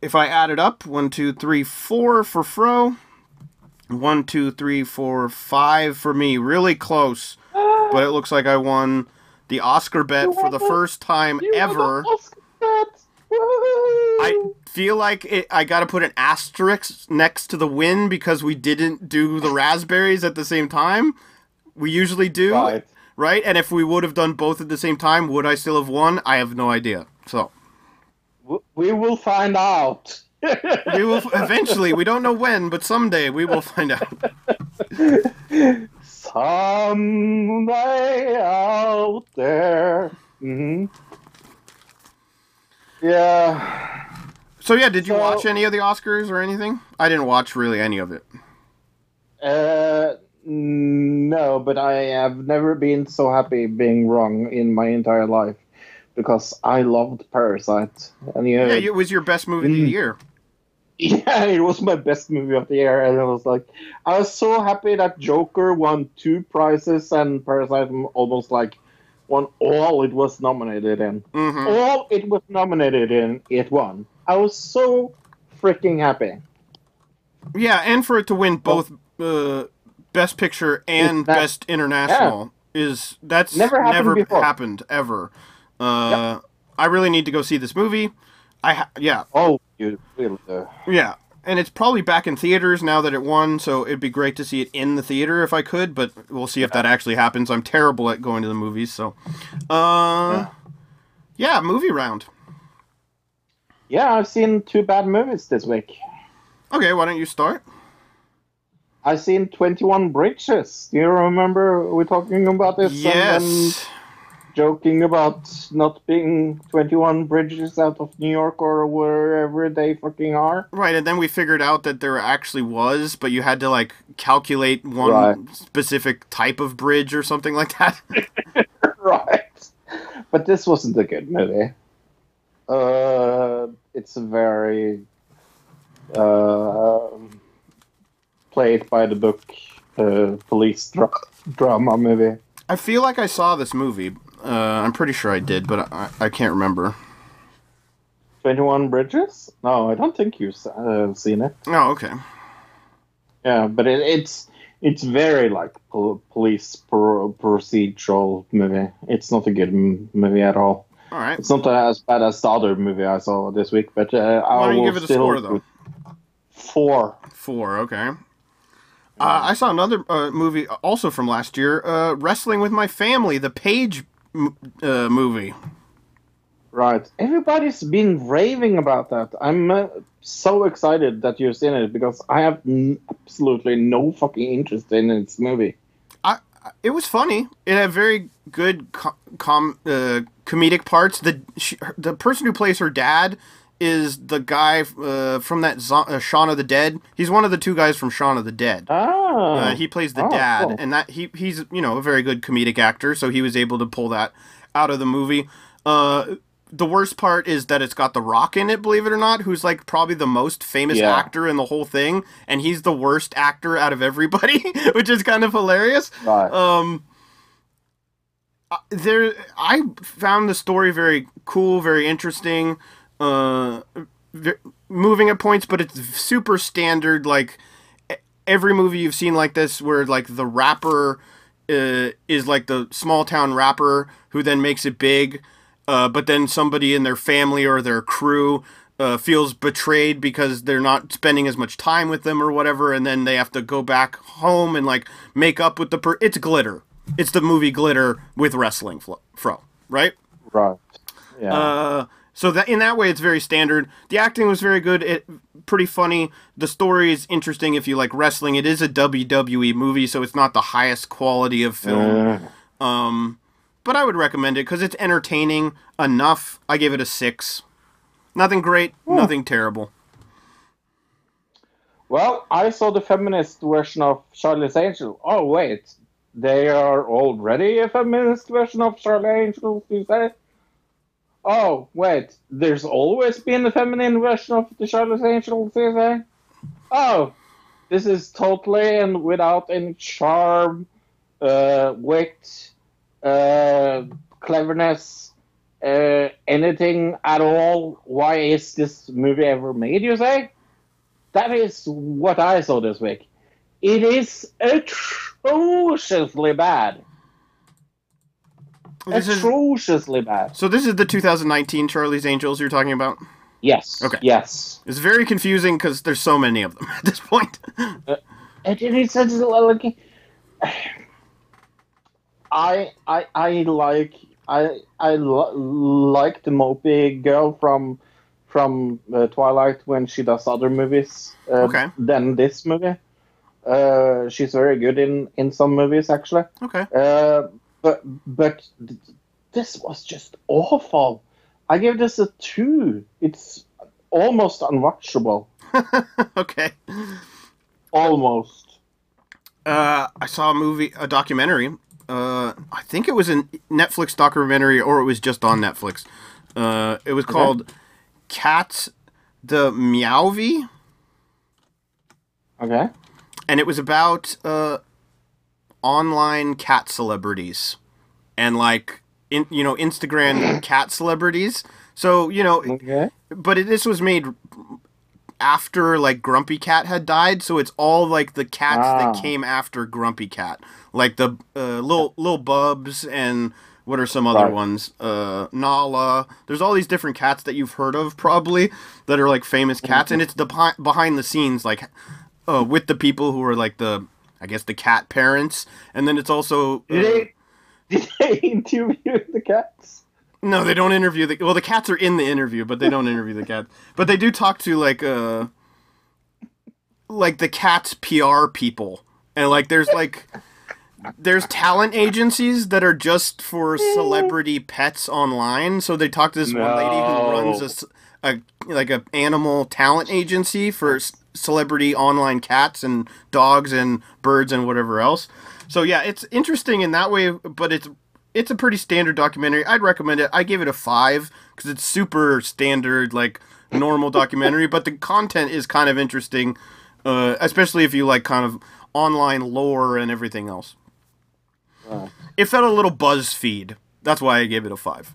If I add it up, one, two, three, four for Fro. One, two, three, four, five for me. Really close, but it looks like I won the Oscar bet You for the the- first time ever. the Oscar bet. Woohoo! I feel like it, I got to put an asterisk next to the win because we didn't do the raspberries at the same time. We usually do, Right. right? And if we would have done both at the same time, would I still have won? I have no idea. So We will find out. we will eventually. We don't know when, but someday we will find out. Someday out there. hmm Yeah. So yeah, did you So- watch any of the Oscars or anything? I didn't watch really any of it. Uh, no, but I have never been so happy being wrong in my entire life because I loved Parasite. And you, Yeah, it was your best movie of the Mm. year. Yeah, it was my best movie of the year, and I was like, I was so happy that Joker won two prizes and Parasite almost like won all it was nominated in. hmm All it was nominated in, it won. I was so freaking happy. Yeah, and for it to win both uh, Best Picture and not- Best International is that's Never happened never happened ever. Uh, I really need to go see this movie. I ha- yeah Oh, you yeah. and it's probably back in theaters now that it won. So it'd be great to see it in the theater if I could, but we'll see if that actually happens. I'm terrible at going to the movies, so uh, yeah, movie round. Yeah, I've seen two bad movies this week. Okay, why don't you start? I've seen 21 Bridges. Do you remember we're talking about this? Yes. Joking about not being 21 bridges out of New York or wherever they fucking are. Right, and then we figured out that there actually was, but you had to like calculate one Right. specific type of bridge or something like that. right. But this wasn't a good movie. Uh, it's a very uh, played by the book uh, police dra- drama movie. I feel like I saw this movie. Uh, I'm pretty sure I did, but I, I can't remember. 21 Bridges? No, I don't think you've uh, seen it. Oh, okay. Yeah, but it, it's it's very like pol- police pro- procedural movie. It's not a good m- movie at all. All right. It's not as bad as the other movie I saw this week, but uh, I Why don't you give it a score, though? Four. Four, okay. Uh, I saw another uh, movie also from last year, uh, Wrestling with My Family, the Paige uh, movie. Right. Everybody's been raving about that. I'm uh, so excited that you've seen it because I have n- absolutely no fucking interest in this movie. I, it was funny. It had very good com, com uh, comedic parts. The she, the person who plays her dad is the guy uh, from that Zo- uh, Shaun of the Dead. He's one of the two guys from Shaun of the Dead. Ah. Uh, he plays the Oh, dad, cool. and that he he's you know a very good comedic actor, so he was able to pull that out of the movie. Uh, the worst part is that it's got The Rock in it, believe it or not, who's like probably the most famous Yeah. actor in the whole thing, and he's the worst actor out of everybody, which is kind of hilarious. Right. Um, uh, there, I found the story very cool, very interesting, uh, moving at points, but it's super standard. Like every movie you've seen like this, where like the rapper uh, is like the small town rapper who then makes it big, uh, but then somebody in their family or their crew. Uh, feels betrayed because they're not spending as much time with them or whatever, and then they have to go back home and like make up with the per. It's glitter. It's the movie Glitter with wrestling fro, right? right. Yeah. So that in that way, it's very standard. The acting was very good. It pretty funny. The story is interesting if you like wrestling. It is a WWE movie, so it's not the highest quality of film. Uh, Um, but I would recommend it because it's entertaining enough. I give it a six. Nothing great, nothing terrible. well, I saw the feminist version of Charlie's Angel. Oh, wait. They are already a feminist version of Charlie Angel, you say? Oh, wait. There's always been a feminine version of the Charlie's Angel, you say? Oh, this is totally and without any charm, uh, wit, uh, cleverness, uh, anything at all. Why is this movie ever made, you say? That is what I saw this week. It is atrociously bad. This is, atrociously bad. so this is the 2019 Charlie's Angels you're talking about. Yes. Okay. Yes. It's very confusing because there's so many of them at this point. And it is such a like. I I I like I I li- like the mopey girl from from uh, Twilight when she does other movies uh, Okay. than this movie. Uh, she's very good in in some movies actually. okay. But but this was just awful. I give this a two. It's almost unwatchable. Okay. Almost. Uh, I saw a movie, a documentary. Uh, I think it was a Netflix documentary, or it was just on Netflix. Uh, it was called "Cats the Meowvie," Okay. and it was about uh, online cat celebrities and like in you know Instagram cat celebrities. So you know, Okay. but it, this was made after like Grumpy Cat had died, so it's all like the cats Ah. that came after Grumpy Cat, like the uh, little little Bubs and What are some other ones? Uh, Nala. There's all these different cats that you've heard of, probably, that are like famous cats, and it's the behind, behind the scenes, like, uh, with the people who are like the, I guess, the cat parents, and then it's also. Did uh, they did they interview the cats? No, they don't interview the. Well, the cats are in the interview, but they don't interview the cats. But they do talk to like uh, like the cats PR people, and like there's like there's talent agencies that are just for celebrity pets online. So they talk to this one lady who runs a, a like a animal talent agency for celebrity online cats and dogs and birds and whatever else. So yeah, it's interesting in that way, but it's it's a pretty standard documentary. I'd recommend it. I gave it a five because it's super standard, like normal documentary. But the content is kind of interesting, uh, especially if you like kind of online lore and everything else. It felt a little BuzzFeed. That's why I gave it a five.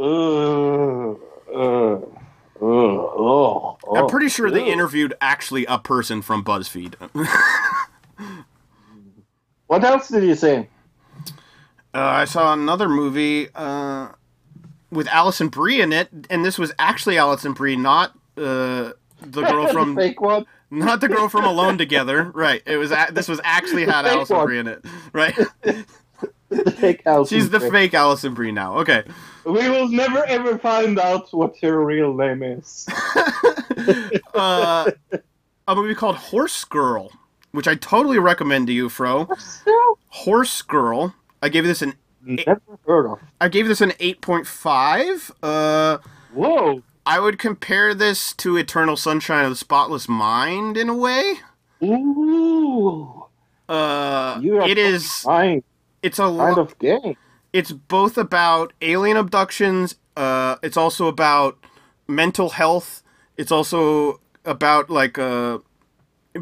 Ugh, ugh, ugh, ugh, I'm pretty sure they interviewed actually a person from BuzzFeed. What else did you say? Uh, I saw another movie uh, with Alison Brie in it, and this was actually Alison Brie, not uh, the girl the from fake one. not the girl from Alone Together. Right? It was a- this was actually had fake Alison one. Brie in it. Right? The. She's the fake Alison Brie now. Okay. We will never ever find out what her real name is. Uh, a movie called Horse Girl, which I totally recommend to you, Fro. Horse Girl. I gave this an Never heard of. I gave this an eight point five. Uh. Whoa. I would compare this to Eternal Sunshine of the Spotless Mind in a way. Ooh. Uh, it is. Fine It's a. kind Lo- of game. It's both about alien abductions. Uh, it's also about mental health. It's also about like uh,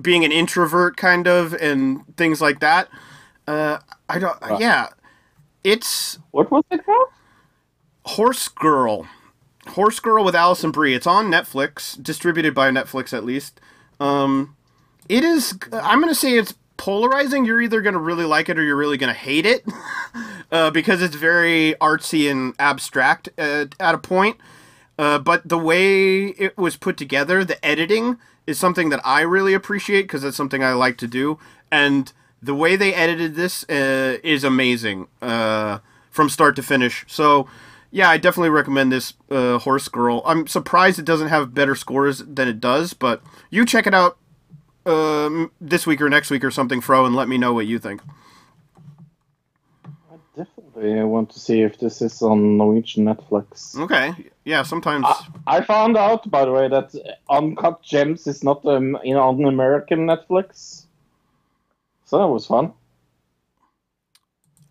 being an introvert, kind of, and things like that. Uh, I don't. Yeah, it's What was it called? Horse Girl. Horse Girl with Alison Brie. It's on Netflix, distributed by Netflix at least. Um, it is. I'm gonna say it's polarizing. You're either gonna really like it or you're really gonna hate it, uh, because it's very artsy and abstract uh, at a point. Uh, but the way it was put together, the editing is something that I really appreciate because it's something I like to do. And the way they edited this uh, is amazing uh, from start to finish. So, yeah, I definitely recommend this uh, Horse Girl. I'm surprised it doesn't have better scores than it does, but you check it out um, this week or next week or something, Fro, and let me know what you think. I definitely. I want to see if this is on Norwegian Netflix. Okay. Yeah, sometimes. I found out, by the way, that Uncut Gems is not um, in on American Netflix. So that was fun.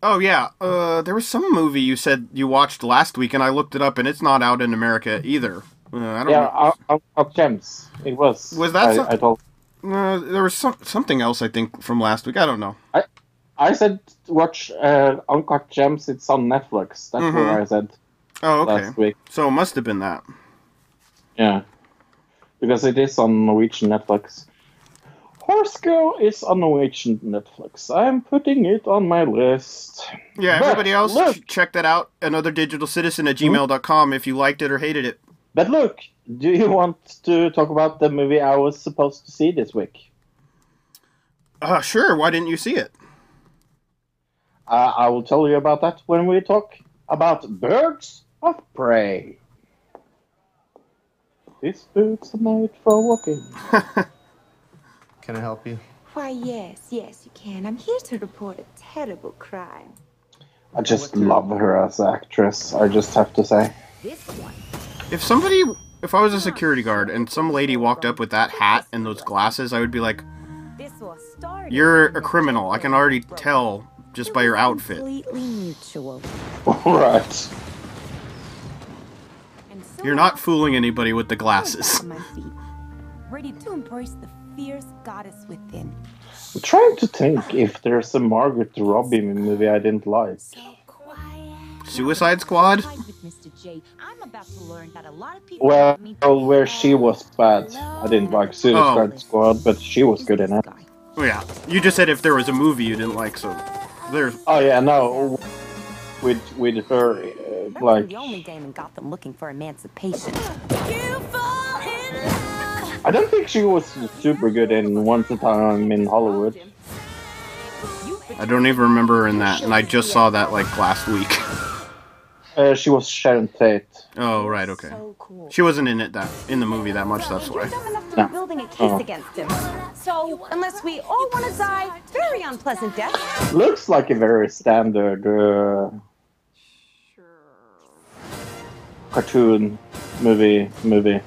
Oh yeah, uh, there was some movie you said you watched last week, and I looked it up, and it's not out in America either. Uh, I don't Yeah, know. Un- Uncut Gems. It was. Was that I, some- I told. Uh, there was some something else I think from last week. I don't know. I I said watch uh, Uncut Gems. It's on Netflix. That's Mhm. what I said Oh, okay. last week. So it must have been that. Yeah, because it is on Norwegian Netflix. Horse Girl is on Norwegian Netflix. I'm putting it on my list. Yeah, But everybody else, look- check that out. Another digital citizen at gmail.com if you liked it or hated it. But look, do you want to talk about the movie I was supposed to see this week? Uh, sure. Why didn't you see it? Uh, I will tell you about that when we talk about Birds of Prey. These boots are made for walking. Can I help you? Why, yes, yes, you can. I'm here to report a terrible crime. I just love her as an actress, I just have to say. This one. If somebody, if I was a security guard and some lady walked up with that hat and those glasses, I would be like, This was started. "You're a criminal. I can already tell just by your outfit." Completely right. You're not fooling anybody with the glasses. back on my feet, ready to embrace the fierce goddess within. I'm trying to think if there's a Margaret Robbie movie I didn't like. Suicide Squad? Fight with Mr. J. I'm about to learn that a lot of people Well, like where she was bad. I didn't like Suicide Oh. Squad, but she was good in it. Oh yeah, you just said if there was a movie you didn't like, so there's Oh yeah, no. with with her uh, like the only game in Gotham looking for emancipation. I don't think she was super good in Once a Time in Hollywood. I don't even remember her in that, and I just saw that like last week. Uh, she was Sharon Tate. oh right, okay. So cool. She wasn't in it that in the movie that much. That's You're why. dumb enough to No. building a case Oh. against him. So, unless we all want to die very unpleasant deaths, Looks like a very standard uh, cartoon movie movie.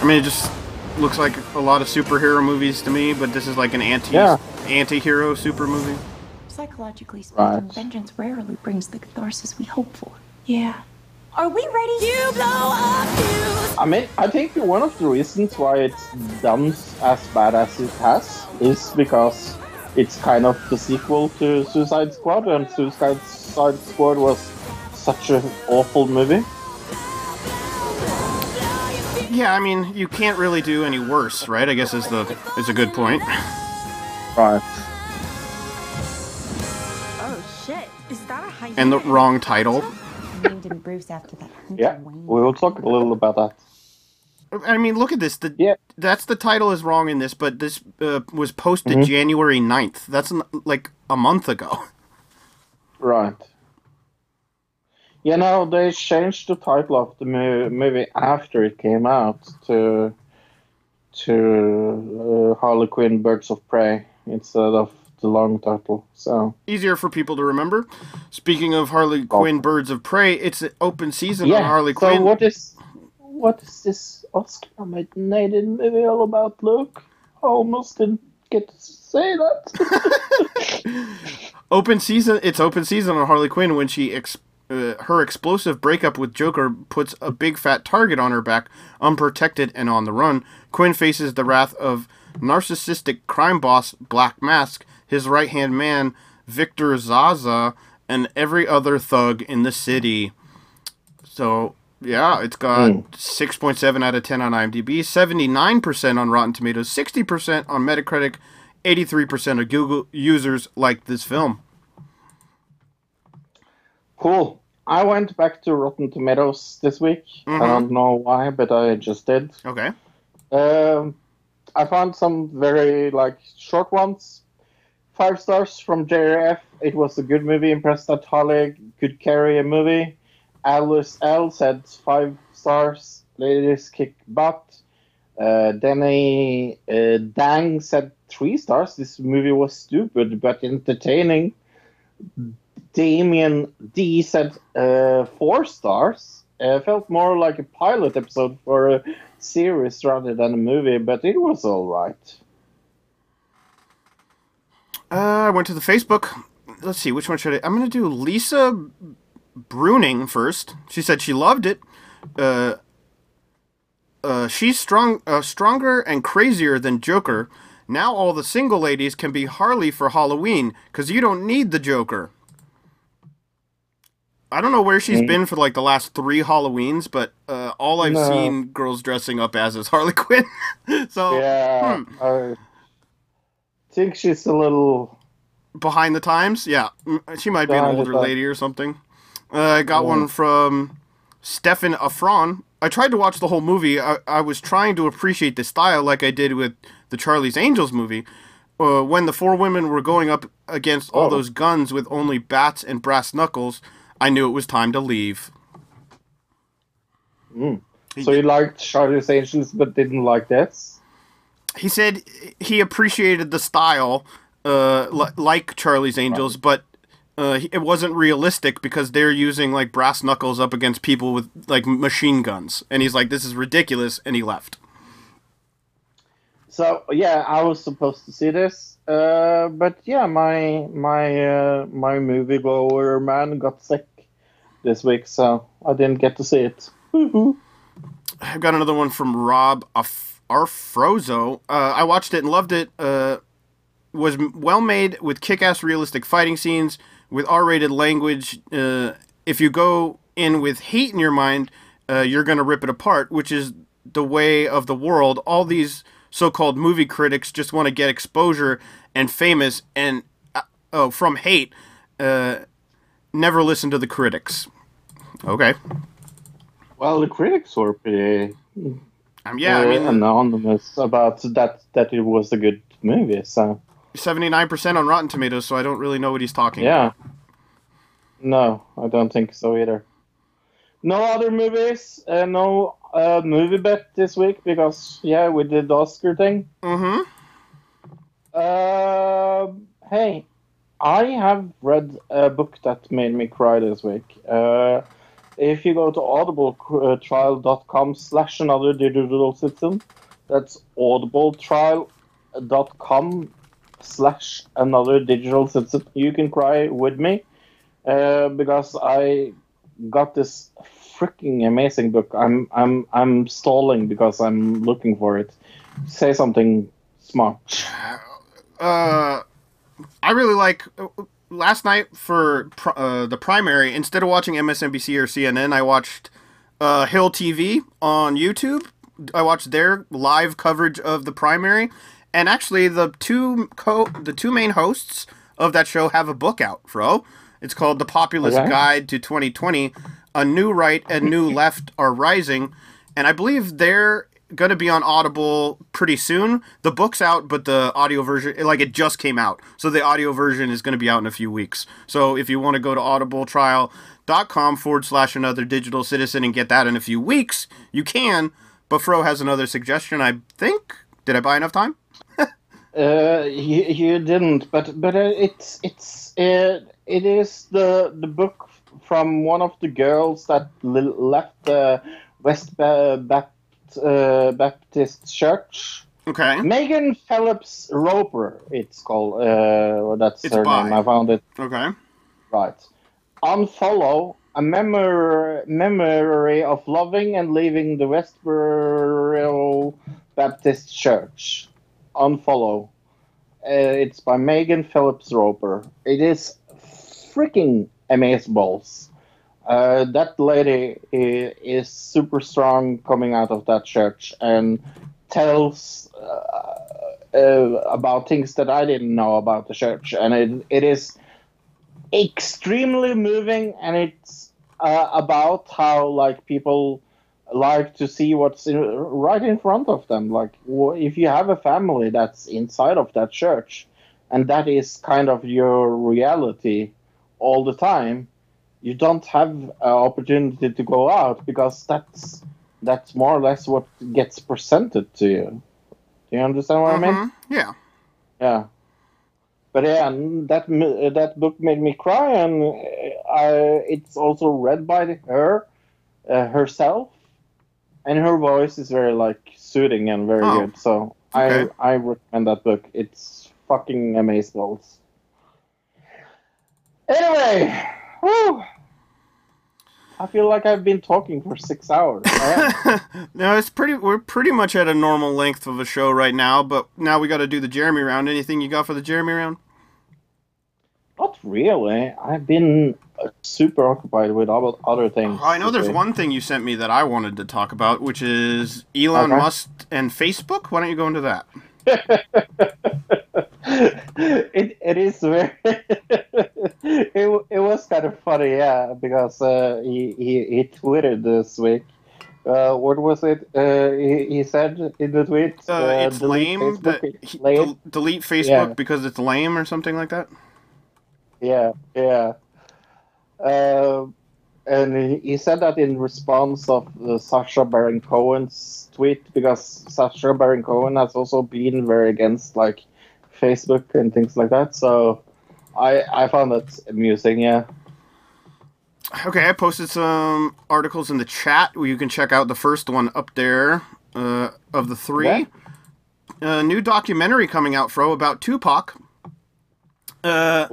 I mean, it just looks like a lot of superhero movies to me, but this is like an anti Yeah. anti-hero super movie. Psychologically speaking, Right. vengeance rarely brings the catharsis we hope for. Yeah. are we ready? You blow up, I mean, I think one of the reasons why it's done as bad as it has is because it's kind of the sequel to Suicide Squad, and Suicide Squad was such an awful movie. Yeah, I mean, you can't really do any worse, right? I guess is the is a good point. Right. And the wrong title. named Bruce after that. Yeah, we will talk a little about that. I mean, look at this. The, Yeah. That's the title is wrong in this, but this uh, was posted Mhm. January 9th. That's n- like a month ago. Right. You know, they changed the title of the movie after it came out to to uh, Harley Quinn: Birds of Prey instead of the long title. So Easier for people to remember. Speaking of Harley Quinn Birds of Prey, it's an open season on Harley so Quinn. what is what is this Oscar-nominated movie all about? Luke, I almost didn't get to say that. Open season. It's open season on Harley Quinn when she ex- uh, her explosive breakup with Joker puts a big fat target on her back, unprotected and on the run. Quinn faces the wrath of narcissistic crime boss Black Mask, his right hand man Victor Zsasz, and every other thug in the city. So yeah, it's got six point seven out of ten on IMDb, seventy nine percent on Rotten Tomatoes, sixty percent on Metacritic. 83% of Google users like this film. cool. I went back to Rotten Tomatoes this week. I Mhm. don't know why, but I just did. Okay. Um, I found some very like short ones. Five stars from JRF. It was a good movie. Impressed that Harley could carry a movie. Alice L said five stars. Ladies kick butt. Uh, Danny uh, Dang said three stars. This movie was stupid but entertaining. Damien D said uh, four stars. Uh, felt more like a pilot episode for a series rather than a movie, but it was all right. Uh, I went to the Facebook. Let's see, which one should I? I'm going to do Lisa Bruning first. She said she loved it. Uh, uh, she's strong, uh, stronger and crazier than Joker. Now all the single ladies can be Harley for Halloween because you don't need the Joker. I don't know where she's been for like the last three Halloweens, but uh, all I've No. seen girls dressing up as is Harley Quinn. so Yeah, I think she's a little. behind the times. Yeah, she might be an older lady or something. Uh, I got one from Stefan Afron. I tried to watch the whole movie. I, I was trying to appreciate the style like I did with the Charlie's Angels movie. Uh, when the four women were going up against all Oh. those guns with only bats and brass knuckles, I knew it was time to leave. Mm. So you liked Charlie's Angels, but didn't like this? He said he appreciated the style, uh, li- like Charlie's Angels, but uh, it wasn't realistic because they're using like brass knuckles up against people with like machine guns, and he's like, "This is ridiculous," and he left. So yeah, I was supposed to see this, uh, but yeah, my my uh, my moviegoer man got sick this week, so I didn't get to see it. I've got another one from Rob Arf- Arfrozo. Uh, I watched it and loved it. Uh, was well made with kick-ass realistic fighting scenes with R-rated language. Uh, if you go in with hate in your mind, uh, you're gonna rip it apart, which is the way of the world. All these so-called movie critics just want to get exposure and famous and uh, oh from hate. uh, never listen to the critics. Okay. Well, the critics were pretty Um, yeah, I uh, mean, anonymous about that that it was a good movie. So 79% on Rotten Tomatoes, so I don't really know what he's talking yeah. about. No, I don't think so either. No other movies. Uh, no uh, movie bet this week because yeah, we did the Oscar thing. Mm-hmm. Uh, hey, I have read a book that made me cry this week. Uh, if you go to audibletrial.com slash another digital citizen, that's audibletrial.com slash another digital citizen, you can cry with me uh, because I got this freaking amazing book. I'm I'm I'm stalling because I'm looking for it. Say something smart. uh, I really like. Last night for pr- uh, the primary, instead of watching MSNBC or CNN, I watched uh, Hill TV on YouTube. I watched their live coverage of the primary, and actually the two co the two main hosts of that show have a book out, Fro. It's called The Populist. Guide to 2020. A new right and new left are rising, and I believe they're going to be on Audible pretty soon. The book's out, but the audio version, like it just came out. So the audio version is going to be out in a few weeks. So if you want to go to audibletrial.com forward slash another digital citizen and get that in a few weeks, you can. But Fro has another suggestion, I think. Did I buy enough time? Uh, you, you didn't, but but uh, it's it's uh, it is the the book from one of the girls that left the West ba- Bapt, uh, Baptist Church. Okay. Megan Phelps-Roper, it's called. Uh, that's It's her by. name. I found it Okay. right. Unfollow a memory memory of loving and leaving the Westboro Baptist Church. Unfollow. Uh, it's by Megan Phelps-Roper. It is freaking amazeballs. Uh, that lady is super strong coming out of that church and tells uh, uh, about things that I didn't know about the church, and it, it is extremely moving, and it's uh, about how like people like to see what's in, right in front of them. Like if you have a family that's inside of that church, and that is kind of your reality all the time, you don't have an opportunity to go out because that's that's more or less what gets presented to you. Do you understand what I mean? Mhm. Yeah. Yeah. But yeah, that that book made me cry, and uh, I, it's also read by her uh, herself, and her voice is very like soothing and very Oh, good. So okay. I I recommend that book. It's fucking amazing. Anyway, whew, I feel like I've been talking for six hours. No, it's pretty. We're pretty much at a normal length of a show right now, but now we got to do the Jeremy round. Anything you got for the Jeremy round? Not really. I've been uh, super occupied with other other things. Oh, I know there's one thing you sent me that I wanted to talk about, which is Elon Okay. Musk and Facebook. Why don't you go into that? it it is very it, it was kind of funny yeah because uh, he, he he tweeted this week uh, what was it uh, he, he said in the tweet Uh, it's delete lame. Facebook, That he, lame. del- delete Facebook Yeah. because it's lame or something like that. yeah yeah uh, and he, he said that in response of uh, Sacha Baron Cohen's tweet because Sacha Baron Cohen has also been very against like Facebook and things like that. So I I found that amusing. Yeah. Okay, I posted some articles in the chat where you can check out the first one up there uh, of the three. Okay. A new documentary coming out, Fro, about Tupac. Uh,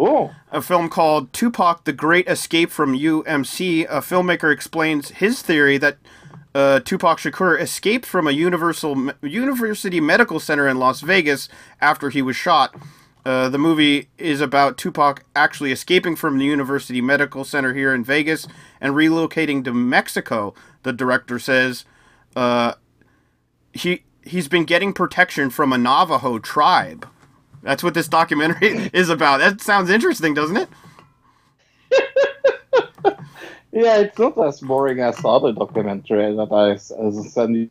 a film called Tupac: The Great Escape from UMC. A filmmaker explains his theory that uh, Tupac Shakur escaped from a universal university medical center in Las Vegas after he was shot. Uh, the movie is about Tupac actually escaping from the University Medical Center here in Vegas and relocating to Mexico. The director says uh, he he's been getting protection from a Navajo tribe. That's what this documentary is about. That sounds interesting, doesn't it? Yeah, it's not as boring as the other documentary that I s- s- send you.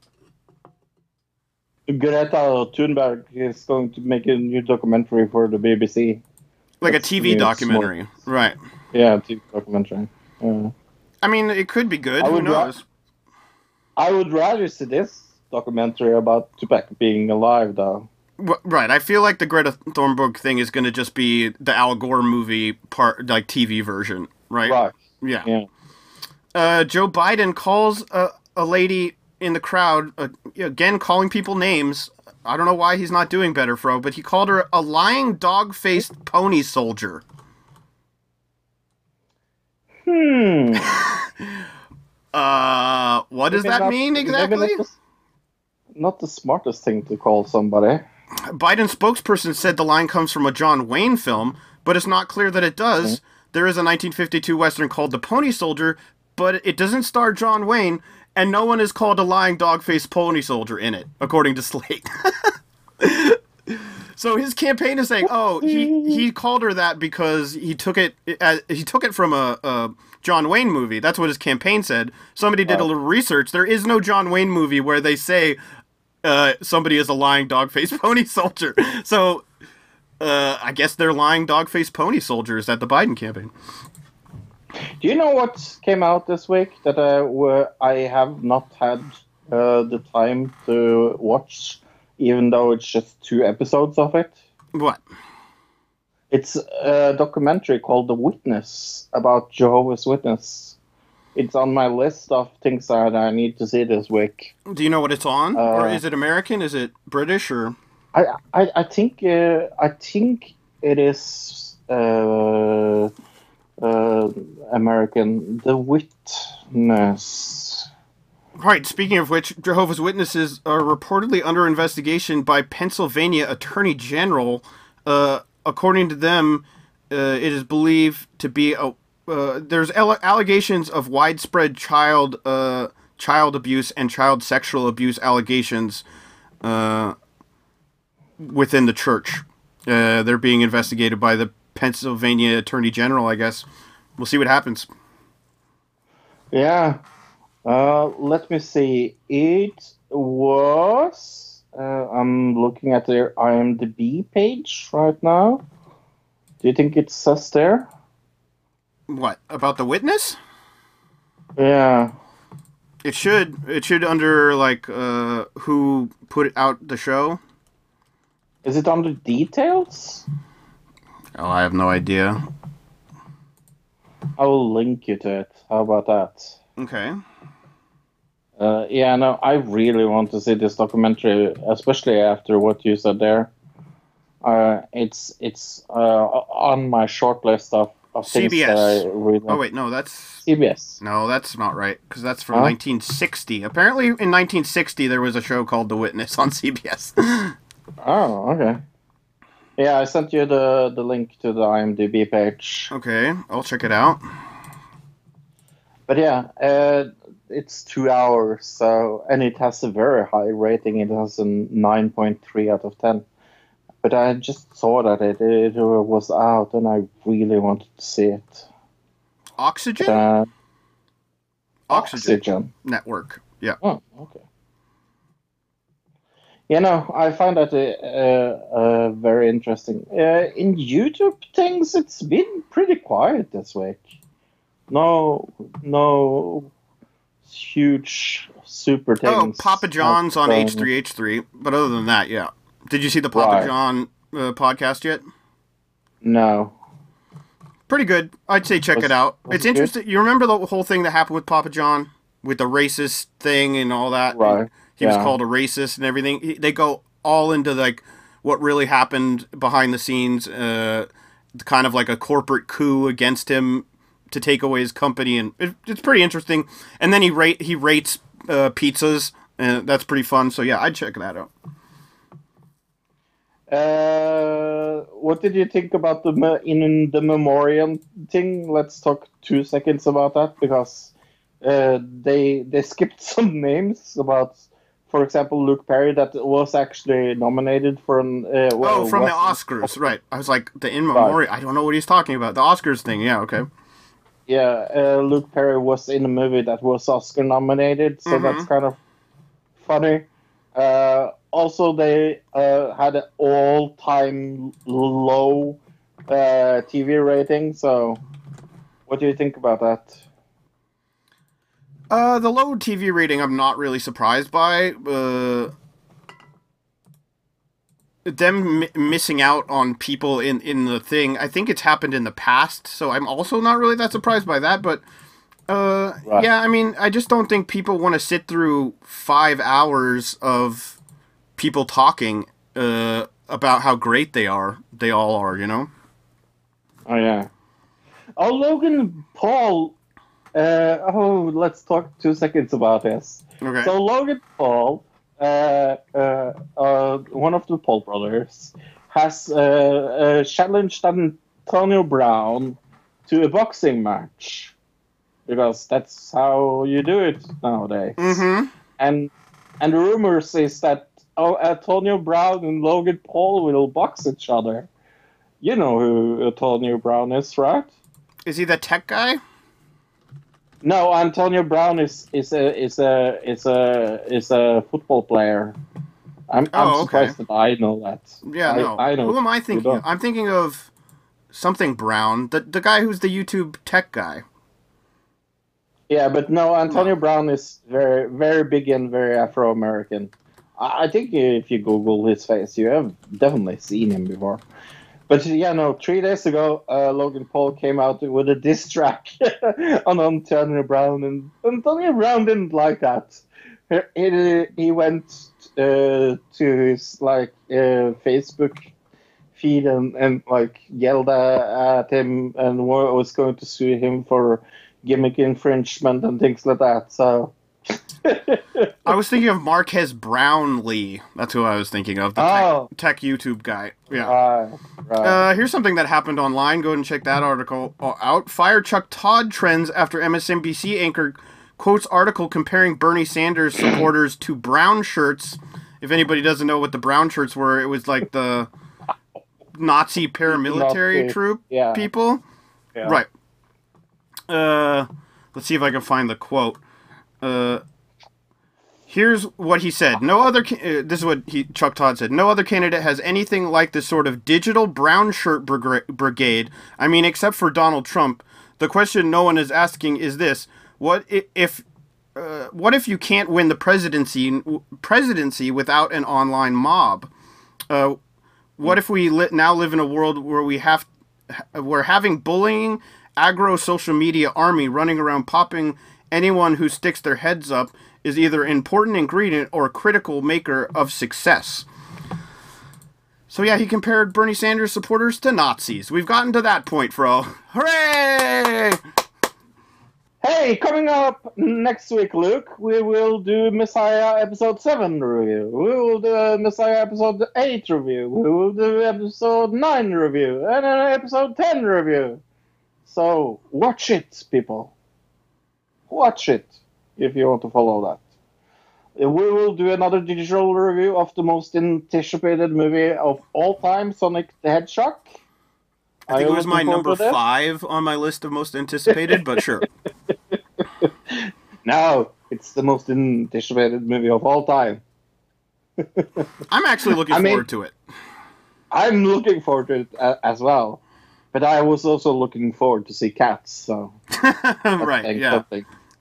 Greta Thunberg is going to make a new documentary for the BBC. Like a TV documentary, right? Yeah, TV documentary. Yeah. I mean, it could be good. I Who would ra- I would rather see this documentary about Tupac being alive, though. Right. I feel like the Greta Thunberg thing is going to just be the Al Gore movie part, like TV version, right? Right. Yeah. Yeah. Uh, Joe Biden calls a, a lady in the crowd uh, again, calling people names. I don't know why he's not doing better, Fro, but he called her a lying dog-faced pony soldier. Hmm. Uh, what does that mean exactly? Not the, not the smartest thing to call somebody. Biden spokesperson said the line comes from a John Wayne film, but it's not clear that it does. There is a 1952 western called The Pony Soldier, but it doesn't star John Wayne, and no one is called a lying dog-faced pony soldier in it, according to Slate. so his campaign is saying, "Oh, he he called her that because he took it uh, he took it from a, a John Wayne movie. That's what his campaign said. Somebody did a little research. There is no John Wayne movie where they say uh, somebody is a lying dog-faced pony soldier. So uh, I guess they're lying dog-faced pony soldiers at the Biden campaign. Do you know what came out this week that I were I have not had uh, the time to watch, even though it's just two episodes of it? What? It's a documentary called The Witness about Jehovah's Witness. It's on my list of things that I need to see this week. Do you know what it's on, or Uh, is it American? Is it British or? I I, I think uh, I think it is uh, uh, American. The Witness. Right. Speaking of which, Jehovah's Witnesses are reportedly under investigation by Pennsylvania Attorney General. Uh, according to them, uh, it is believed to be a. Uh, there's alle- allegations of widespread child uh, child abuse and child sexual abuse allegations uh, within the church. Uh, they're being investigated by the Pennsylvania Attorney General. I guess we'll see what happens. Yeah. Uh, let me see. It was. Uh, I'm looking at their IMDb page right now. Do you think it says there? What about the witness? Yeah. It should. It should under like uh who put out the show. Is it under details? Oh, I have no idea. I will link you to it. How about that? Okay. Uh, yeah, no, I really want to see this documentary, especially after what you said there. Uh, it's it's uh, on my short list of, of things that I CBS. really Oh wait, no, that's CBS. no, that's not right because that's from Huh? 1960. Apparently, in 1960 there was a show called The Witness on CBS. Oh, okay. Yeah, I sent you the, the link to the IMDb page. okay, I'll check it out. But yeah, uh, it's two hours, so and it has a very high rating. It has a nine point three out of ten. But I just saw that it, it was out, and I really wanted to see it. Oxygen Uh, Oxygen oxygen. Network. Yeah. Oh, okay. You know, I find that uh, uh, very interesting. Uh, in YouTube things, it's been pretty quiet this week. No, no huge super things. Oh, Papa John's on Um, H3H3. But other than that, yeah. Did you see the Papa Right. John uh, podcast yet? No. Pretty good. I'd say check Was- it out. It's it good? interesting. You remember the whole thing that happened with Papa John with the racist thing and all that? Right, He was called a racist and everything. He- They go all into like what really happened behind the scenes, uh, kind of like a corporate coup against him to take away his company, and it, it's pretty interesting. And then he rate he rates uh, pizzas, and that's pretty fun. So yeah, I'd check that out. Uh, what did you think about the me- in the memoriam thing? Let's talk two seconds about that because uh, they they skipped some names about, for example, Luke Perry that was actually nominated for an. Uh, well, Oh, from the Oscars, right? I was like the in memoriam. I don't know what he's talking about. The Oscars thing. Yeah, okay. yeah, uh, Luke Perry was in a movie that was Oscar nominated, so Mhm. that's kind of funny. Uh, also, they uh, had an all-time low uh, TV rating. So, what do you think about that? Uh, the low TV rating, I'm not really surprised by. Uh, them mi- missing out on people in in the thing, I think it's happened in the past, so I'm also not really that surprised by that. But uh, Right. yeah, I mean, I just don't think people want to sit through five hours of people talking uh, about how great they are. They all are, you know. Oh yeah. Oh, Logan Paul. Uh, oh, let's talk two seconds about this. Okay. So Logan Paul, uh, uh, uh, one of the Paul brothers, has uh, uh, challenged Antonio Brown to a boxing match because that's how you do it nowadays. mm-hmm. And and the rumors is that oh, Antonio Brown and Logan Paul will box each other. You know who Antonio Brown is, right? Is he the tech guy? No, Antonio Brown is is a is a is a is a football player. I'm, oh, I'm Oh, okay. surprised that I know that. Yeah, I, no. I know. Who am I thinking? Of? I'm thinking of something Brown, the the guy who's the YouTube tech guy. Yeah, but no, Antonio Brown is very very big and very Afro American. I, I think if you Google his face, you have definitely seen him before. But yeah, no. Three days ago, uh, Logan Paul came out with a diss track on Antonio Brown, and Antonio Brown didn't like that. He he, went uh, to his like uh, Facebook feed and, and like yelled at him and was going to sue him for gimmick infringement and things like that. So I was thinking of Marques Brownlee. That's who I was thinking of. The Oh. tech, tech YouTube guy. Yeah. right, right. Uh, here's something that happened online. Go ahead and check that article uh, out. Fire Chuck Todd trends after MSNBC anchor quotes article comparing Bernie Sanders supporters to brown shirts. If anybody doesn't know what the brown shirts were, it was like the Nazi paramilitary Nazi, troop yeah. people. Yeah. Right. Uh, let's see if I can find the quote. Uh, here's what he said. No other. Uh, this is what he Chuck Todd said. No other candidate has anything like this sort of digital brown shirt brigade. I mean, except for Donald Trump. The question no one is asking is this: What if? Uh, what if you can't win the presidency presidency without an online mob? Uh, what if we li- now live in a world where we have we're having bullying aggro social media army running around popping anyone who sticks their heads up is either important ingredient or critical maker of success so yeah he compared bernie sanders supporters to nazis we've gotten to that point fro hooray Hey, coming up next week, Luke, we will do Messiah episode 7 review. We will do Messiah episode 8 review. We will do episode 9 review. And an episode 10 review. So, watch it, people. Watch it if you want to follow that. We will do another digital review of the most anticipated movie of all time, Sonic the Hedgehog. i think it was my number five on my list of most anticipated but sure No, it's the most anticipated movie of all time. i'm actually looking I mean- forward to it I'm looking forward to it as well, but I was also looking forward to see Cats. So right something- yeah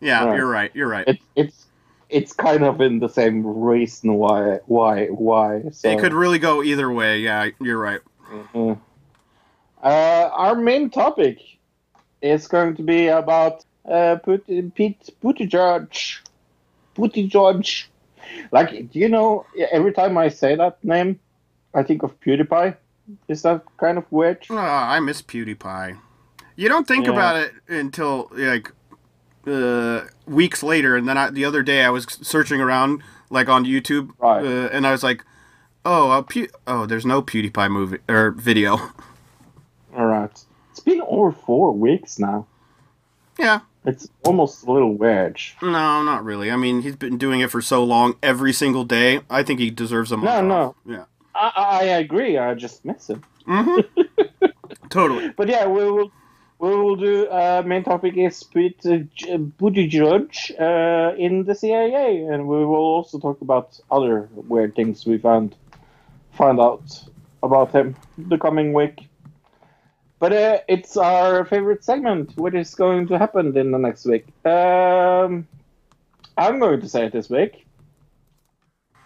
yeah Right. you're right you're right It, it's it's kind of in the same reason why why why. So, it could really go either way yeah you're right Mhm. Uh, our main topic is going to be about uh, Put, Pete Buttigieg. Buttigieg. Like, do you know? Every time I say that name, I think of PewDiePie. Is that kind of weird? Ah, I miss PewDiePie. You don't think Yeah. about it until like uh, weeks later, and then I, the other day I was searching around like on YouTube, Right. uh, and I was like, "Oh, uh, Pew- oh, there's no PewDiePie movie or video." All right. It's been over four weeks now. yeah, It's almost a little weird. no, not really. I mean, he's been doing it for so long, every single day. I think he deserves a month. No, no. Yeah, I, I agree. I just miss it. mm-hmm. totally. But yeah, we will we will do. Uh, main topic is Pete uh, J- Buttigieg uh, in the CIA, and we will also talk about other weird things we found find out about him the coming week. But uh, it's our favorite segment. What is going to happen in the next week? Um, I'm going to say it this week.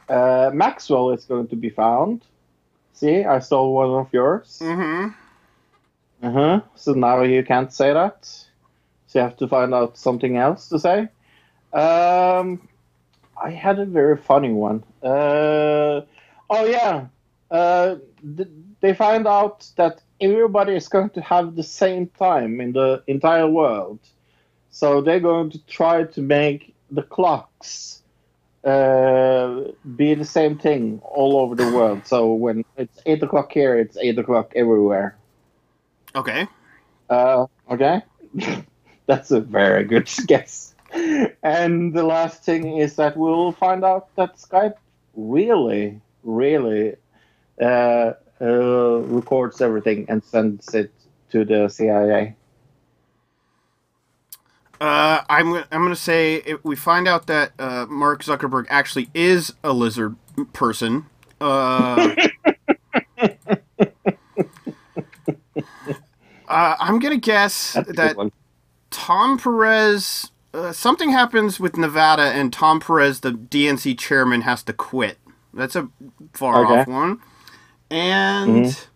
Uh, Maxwell is going to be found. See, I stole one of yours. Mm-hmm. Uh huh. So now you can't say that. So you have to find out something else to say. Um, I had a very funny one. Uh, oh yeah. Uh, th- they find out that everybody is going to have the same time in the entire world. So they're going to try to make the clocks uh, be the same thing all over the world. So when it's eight o'clock here, it's eight o'clock everywhere. Okay. Uh, okay. That's a very good guess. And the last thing is that we'll find out that Skype really, really uh, uh, records everything and sends it to the CIA. Uh, I'm I'm gonna say if we find out that uh, Mark Zuckerberg actually is a lizard person. Uh, uh, I'm gonna guess That's a good that. Tom Perez. Uh, something happens with Nevada, and Tom Perez, the DNC chairman, has to quit. That's a far Okay. off one. And Mhm.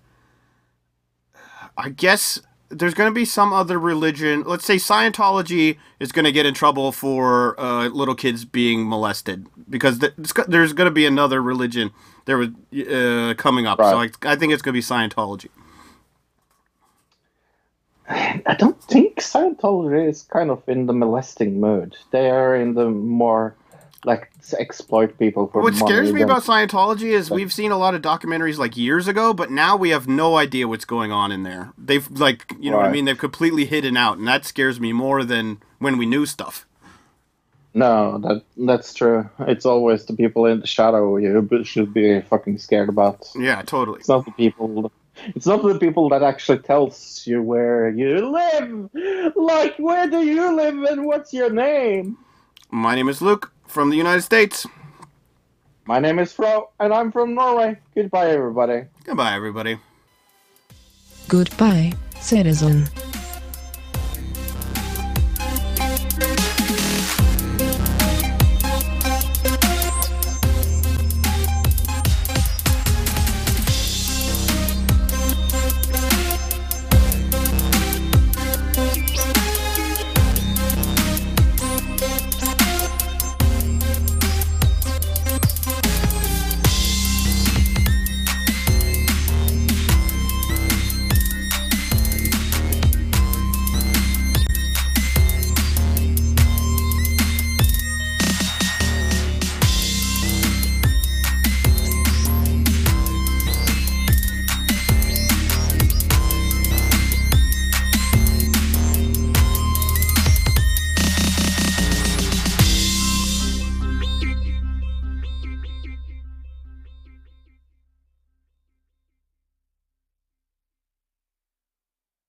I guess there's going to be some other religion. Let's say Scientology is going to get in trouble for uh, little kids being molested because th- there's going to be another religion there was uh, coming up. So I, I think it's going to be Scientology. I don't think Scientology is kind of in the molesting mood. They are in the more like exploit people for What money. scares me about Scientology is we've seen a lot of documentaries like years ago, but now we have no idea what's going on in there. They've like you know what I mean. They've completely hidden out, and that scares me more than when we knew stuff. No, that that's true. It's always the people in the shadow you should be fucking scared about. Yeah, totally. It's not the people. It's not the people that actually tells you where you live. Like, where do you live and what's your name? My name is Luke from the United States. My name is Fro, and I'm from Norway. Goodbye, everybody. Goodbye, everybody. Goodbye, citizen.